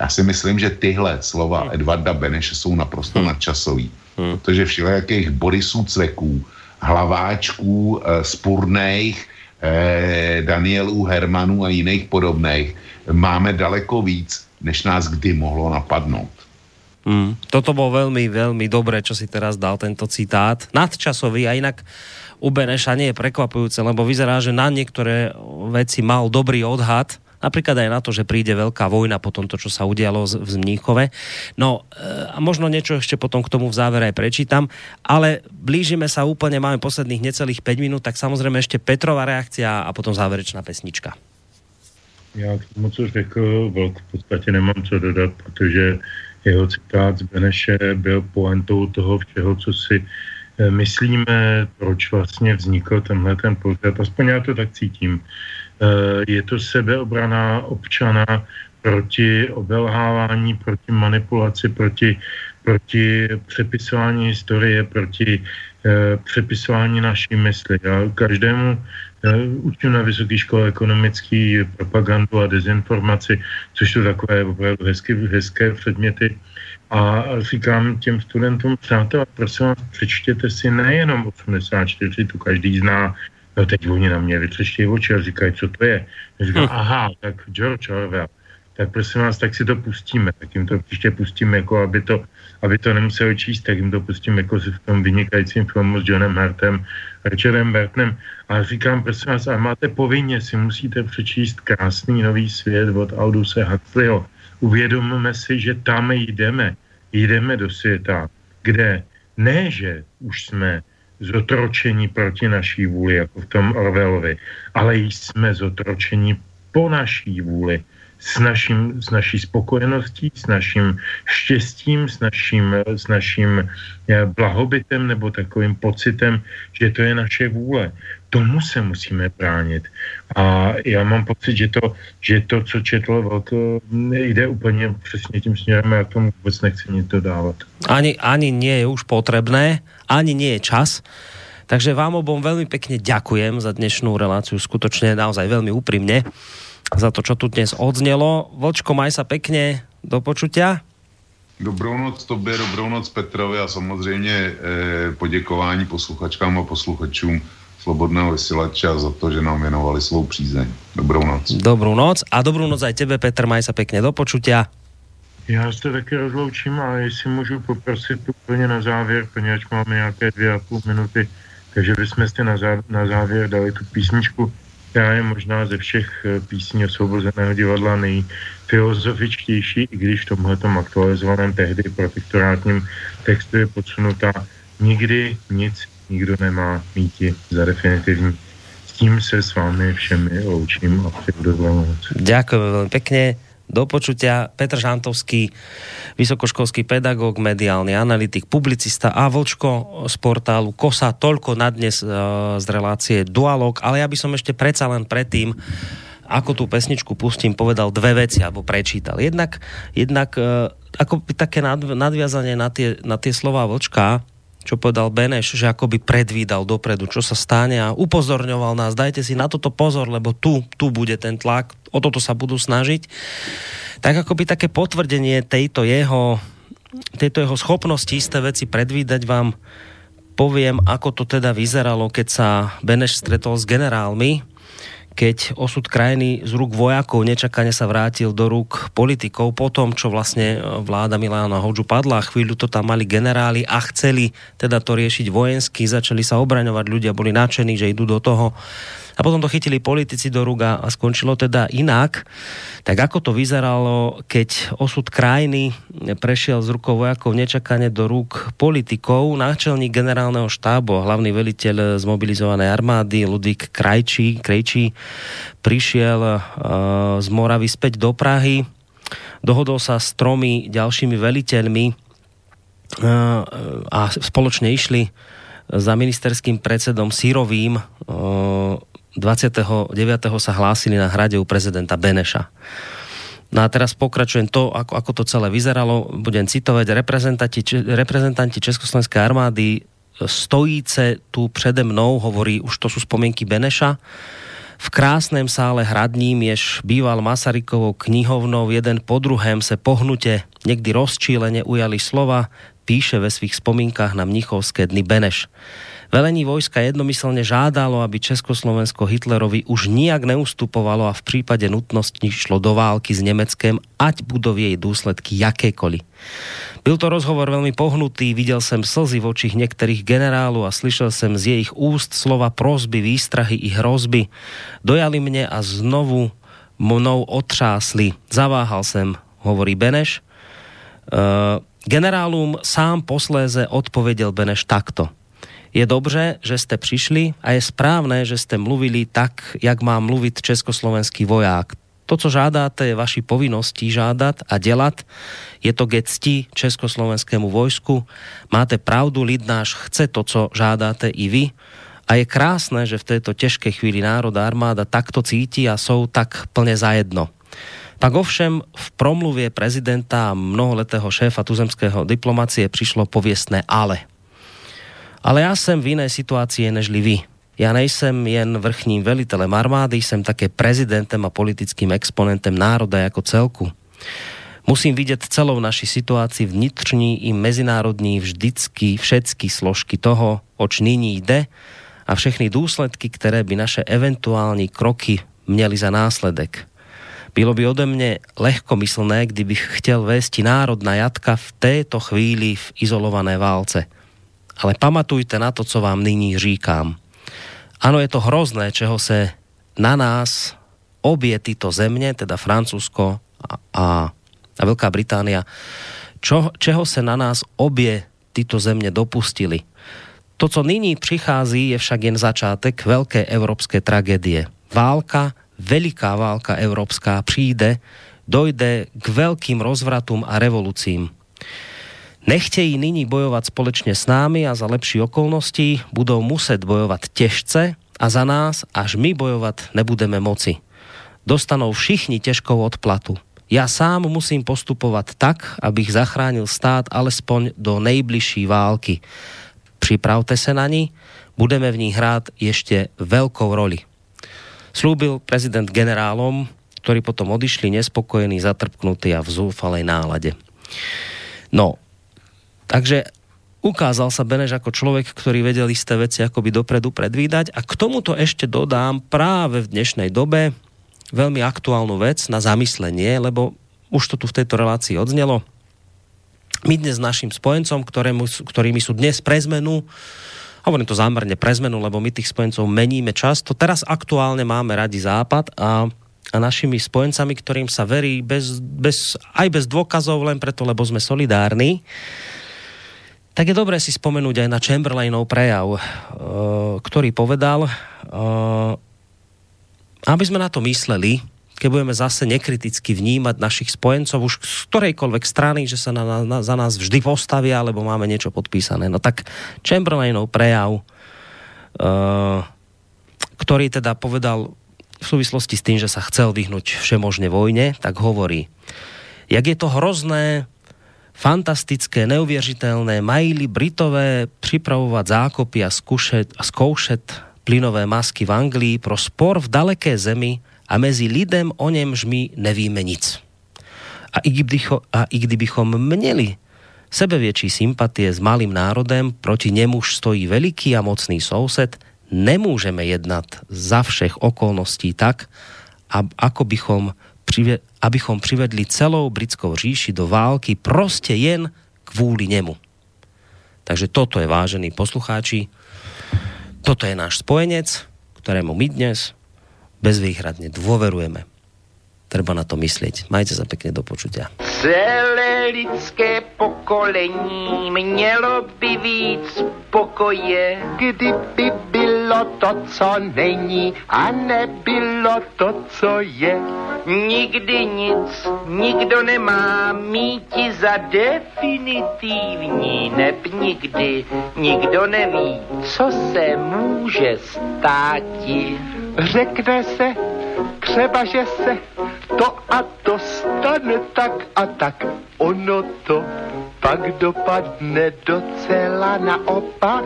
Já si myslím, že tyhle slova hmm. Edvarda Beneše jsou naprosto hmm. nadčasový. Hmm. Protože všelijakých Borisů Cveků, hlaváčků, e, spurných, eh, Danielů Hermanů a jiných podobných máme daleko víc, než nás kdy mohlo napadnout. Mm, toto bol veľmi, veľmi dobré, čo si teraz dal tento citát. Nadčasový a inak u Beneša nie je prekvapujúce, lebo vyzerá, že na niektoré veci mal dobrý odhad Napríklad aj na to, že príde veľká vojna po tomto, čo sa udialo v Zmníchove. No a možno niečo ešte potom k tomu v závere aj prečítam, ale blížime sa úplne, máme posledných necelých 5 minút, tak samozrejme ešte Petrová reakcia a potom záverečná pesnička. Já k tomu, co řekl Vlk, v podstatě nemám co dodat, protože jeho citát z Beneše byl pointou toho všeho, co si myslíme, proč vlastně vznikl tenhle ten pořad. Aspoň já to tak cítím. Eh, je to sebeobrana občana proti obelhávání, proti manipulaci, proti, proti přepisování historie, proti eh, přepisování naší mysli. Já každému eh, učím na vysoké škole ekonomický propagandu a dezinformaci, což jsou takové opravdu hezké, hezké předměty. A říkám těm studentům, přátelé, prosím vás, přečtěte si nejenom 84, tu každý zná, No teď oni na mě vytřeštějí oči a říkají, co to je. Já říkám, hm. aha, tak George Orwell. Tak prosím vás, tak si to pustíme, tak jim to příště pustíme, jako aby to, aby to nemuseli číst, tak jim to pustím jako v tom vynikajícím filmu s Johnem Hartem, Richardem Bertnem. A říkám, prosím vás, a máte povinně, si musíte přečíst krásný nový svět od Alduse Huxleyho. Uvědomíme si, že tam jdeme. Jdeme do světa, kde ne, že už jsme zotročení proti naší vůli, jako v tom Orwellovi, ale jsme zotročení po naší vůli s, naším, s naší spokojeností, s naším štěstím, s naším, s naším eh, blahobytem nebo takovým pocitem, že to je naše vůle. Tomu se musíme bránit. A já mám pocit, že to, že to co četl Velko, jde úplně přesně tím směrem, já tomu vůbec nechci nic dodávat. Ani, ani nie je už potrebné, ani nie je čas. Takže vám obom veľmi pekne ďakujem za dnešnú reláciu, skutočne naozaj veľmi úprimne za to, čo tu dnes odznelo. Vlčko, maj sa pekne, do počutia. Dobrou noc tobě, dobrou noc Petrovi a samozřejmě eh, poděkování posluchačkám a posluchačům Slobodného vysílače za to, že nám věnovali svou přízeň. Dobrou noc. Dobrou noc a dobrou noc aj tebe, Petr, maj sa pekne, do počutia. Já se taky rozloučím a jestli můžu poprosit úplně na závěr, poněvadž máme nějaké dvě a půl minuty, takže bychom si na, zá, na závěr dali tu písničku která je možná ze všech eh, písní osvobozeného divadla nejfilozofičtější, i když v tomhletom aktualizovaném tehdy protektorátním textu je podsunutá nikdy nic nikdo nemá míti za definitivní. S tím se s vámi všemi loučím a přeju dobrou noc. Ďakujem veľmi pekne do počutia. Petr Žantovský, vysokoškolský pedagóg, mediálny analytik, publicista a Vlčko z portálu KOSA. Toľko na dnes uh, z relácie Dualog, ale ja by som ešte predsa len predtým ako tú pesničku pustím, povedal dve veci, alebo prečítal. Jednak, jednak uh, ako také nadviazanie na tie, na tie slova Vlčka, čo povedal Beneš, že akoby predvídal dopredu, čo sa stane a upozorňoval nás, dajte si na toto pozor, lebo tu, tu bude ten tlak, o toto sa budú snažiť. Tak akoby také potvrdenie tejto jeho, tejto jeho schopnosti isté veci predvídať vám poviem, ako to teda vyzeralo, keď sa Beneš stretol s generálmi, keď osud krajiny z rúk vojakov nečakane sa vrátil do rúk politikov po tom, čo vlastne e, vláda Milána Hoďu padla. Chvíľu to tam mali generáli a chceli teda to riešiť vojensky, začali sa obraňovať, ľudia boli nadšení, že idú do toho a potom to chytili politici do ruga a skončilo teda inak. Tak ako to vyzeralo, keď osud krajiny prešiel z rukou vojakov nečakane do rúk politikov, náčelník generálneho štábu, hlavný veliteľ zmobilizovanej armády Ludvík Krajčí, Krejčí prišiel uh, z Moravy späť do Prahy, dohodol sa s tromi ďalšími veliteľmi uh, a spoločne išli za ministerským predsedom Sírovým uh, 29. sa hlásili na hrade u prezidenta Beneša. No a teraz pokračujem to, ako, ako to celé vyzeralo. Budem citovať reprezentanti, reprezentanti Československej armády stojíce tu přede mnou, hovorí, už to sú spomienky Beneša, v krásném sále hradním, jež býval Masarykovou knihovnou, jeden po druhém se pohnutě, někdy rozčíleně ujali slova, píše ve svých vzpomínkách na mnichovské dny Beneš. Velení vojska jednomyselne žádalo, aby Československo Hitlerovi už nijak neustupovalo a v prípade nutnosti šlo do války s Nemeckem, ať budou jej důsledky jakékoliv. Byl to rozhovor veľmi pohnutý, videl jsem slzy v očích některých generálů a slyšel jsem z jejich úst slova prosby, výstrahy i hrozby. Dojali mě a znovu mnou otřásli. Zaváhal jsem, hovorí Beneš. Uh, generálům sám posléze odpověděl Beneš takto – je dobře, že jste přišli a je správné, že jste mluvili tak, jak má mluvit československý voják. To, co žádáte, je vaší povinností žádat a dělat. Je to ke cti československému vojsku. Máte pravdu, lid náš chce to, co žádáte i vy. A je krásné, že v této těžké chvíli národa armáda takto cítí a jsou tak plně zajedno. Pak ovšem v promluvě prezidenta a mnoholetého šéfa tuzemského diplomacie přišlo pověstné ale. Ale já jsem v jiné situaci nežli vy. Já nejsem jen vrchním velitelem armády, jsem také prezidentem a politickým exponentem národa jako celku. Musím vidět celou naši situaci vnitřní i mezinárodní vždycky všetky složky toho, oč nyní jde a všechny důsledky, které by naše eventuální kroky měly za následek. Bylo by ode mne lehkomyslné, kdybych chtěl vést národná jatka v této chvíli v izolované válce. Ale pamatujte na to, co vám nyní říkám. Ano, je to hrozné, čeho se na nás obě tyto země, teda Francúzsko a, a, a Veľká Británia, čo, čeho se na nás obě tyto země dopustili. To, co nyní přichází, je však jen začátek velké evropské tragédie. Válka veliká válka evropská přijde, dojde k veľkým rozvratům a revolucím. Nechtějí nyní bojovat společně s námi a za lepší okolnosti budou muset bojovat těžce a za nás, až my bojovat nebudeme moci. Dostanou všichni těžkou odplatu. Já sám musím postupovat tak, abych zachránil stát alespoň do nejbližší války. Připravte se na ní, budeme v ní hrát ještě velkou roli slúbil prezident generálom, ktorí potom odišli nespokojení, zatrpknutí a v zúfalej nálade. No, takže ukázal sa Beneš ako človek, ktorý vedel isté veci akoby dopredu predvídať a k tomuto ešte dodám práve v dnešnej dobe veľmi aktuálnu vec na zamyslenie, lebo už to tu v tejto relácii odznelo. My dnes našim spojencom, ktorému, ktorými sú dnes pre zmenu hovorím to zámerne pre zmenu, lebo my tých spojencov meníme často. Teraz aktuálne máme radi Západ a, a našimi spojencami, ktorým sa verí bez, bez, aj bez dôkazov, len preto, lebo sme solidárni, tak je dobré si spomenúť aj na Chamberlainov prejav, uh, ktorý povedal, uh, aby sme na to mysleli, keď budeme zase nekriticky vnímať našich spojencov už z ktorejkoľvek strany, že sa na, na, za nás vždy postavia, alebo máme niečo podpísané. No tak Chamberlainov prejav, uh, ktorý teda povedal v súvislosti s tým, že sa chcel vyhnúť všemožne vojne, tak hovorí, jak je to hrozné, fantastické, neuvěřitelné, mají Britové připravovat zákopy a zkoušet, a zkoušet plynové masky v Anglii pro spor v daleké zemi, a mezi lidem o němž my nevíme nic. A i, kdybycho, a i kdybychom měli sebevětší sympatie s malým národem, proti němuž stojí veliký a mocný soused, nemůžeme jednat za všech okolností tak, ako bychom, abychom přivedli celou britskou říši do války prostě jen kvůli němu. Takže toto je, vážení poslucháči, toto je náš spojenec, ktorému my dnes bezvýhradne dôverujeme. Treba na to myslieť. Majte sa pekne do počutia. Celé lidské pokolení mělo by víc pokoje, kdyby bylo to, co není a nebylo to, co je. Nikdy nic, nikdo nemá míti za definitivní, neb nikdy, nikdo neví, co se může státi. Řekne se, třeba, že se to a to stane tak a tak. Ono to pak dopadne docela naopak.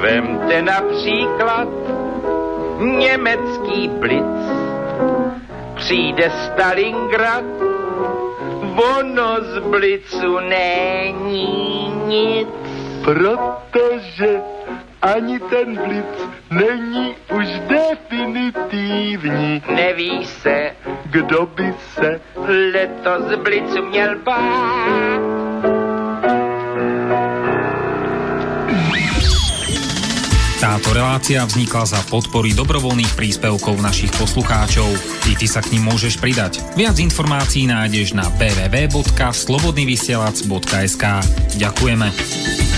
Vemte například německý blic. Přijde Stalingrad, ono z blicu není nic. Protože ani ten blic není už definitivní. Neví se, kdo by se letos blicu měl bát. Táto relácia vznikla za podpory dobrovoľných príspevkov našich poslucháčov. I ty sa k ním môžeš pridať. Viac informácií nájdeš na www.slobodnyvysielac.sk Ďakujeme.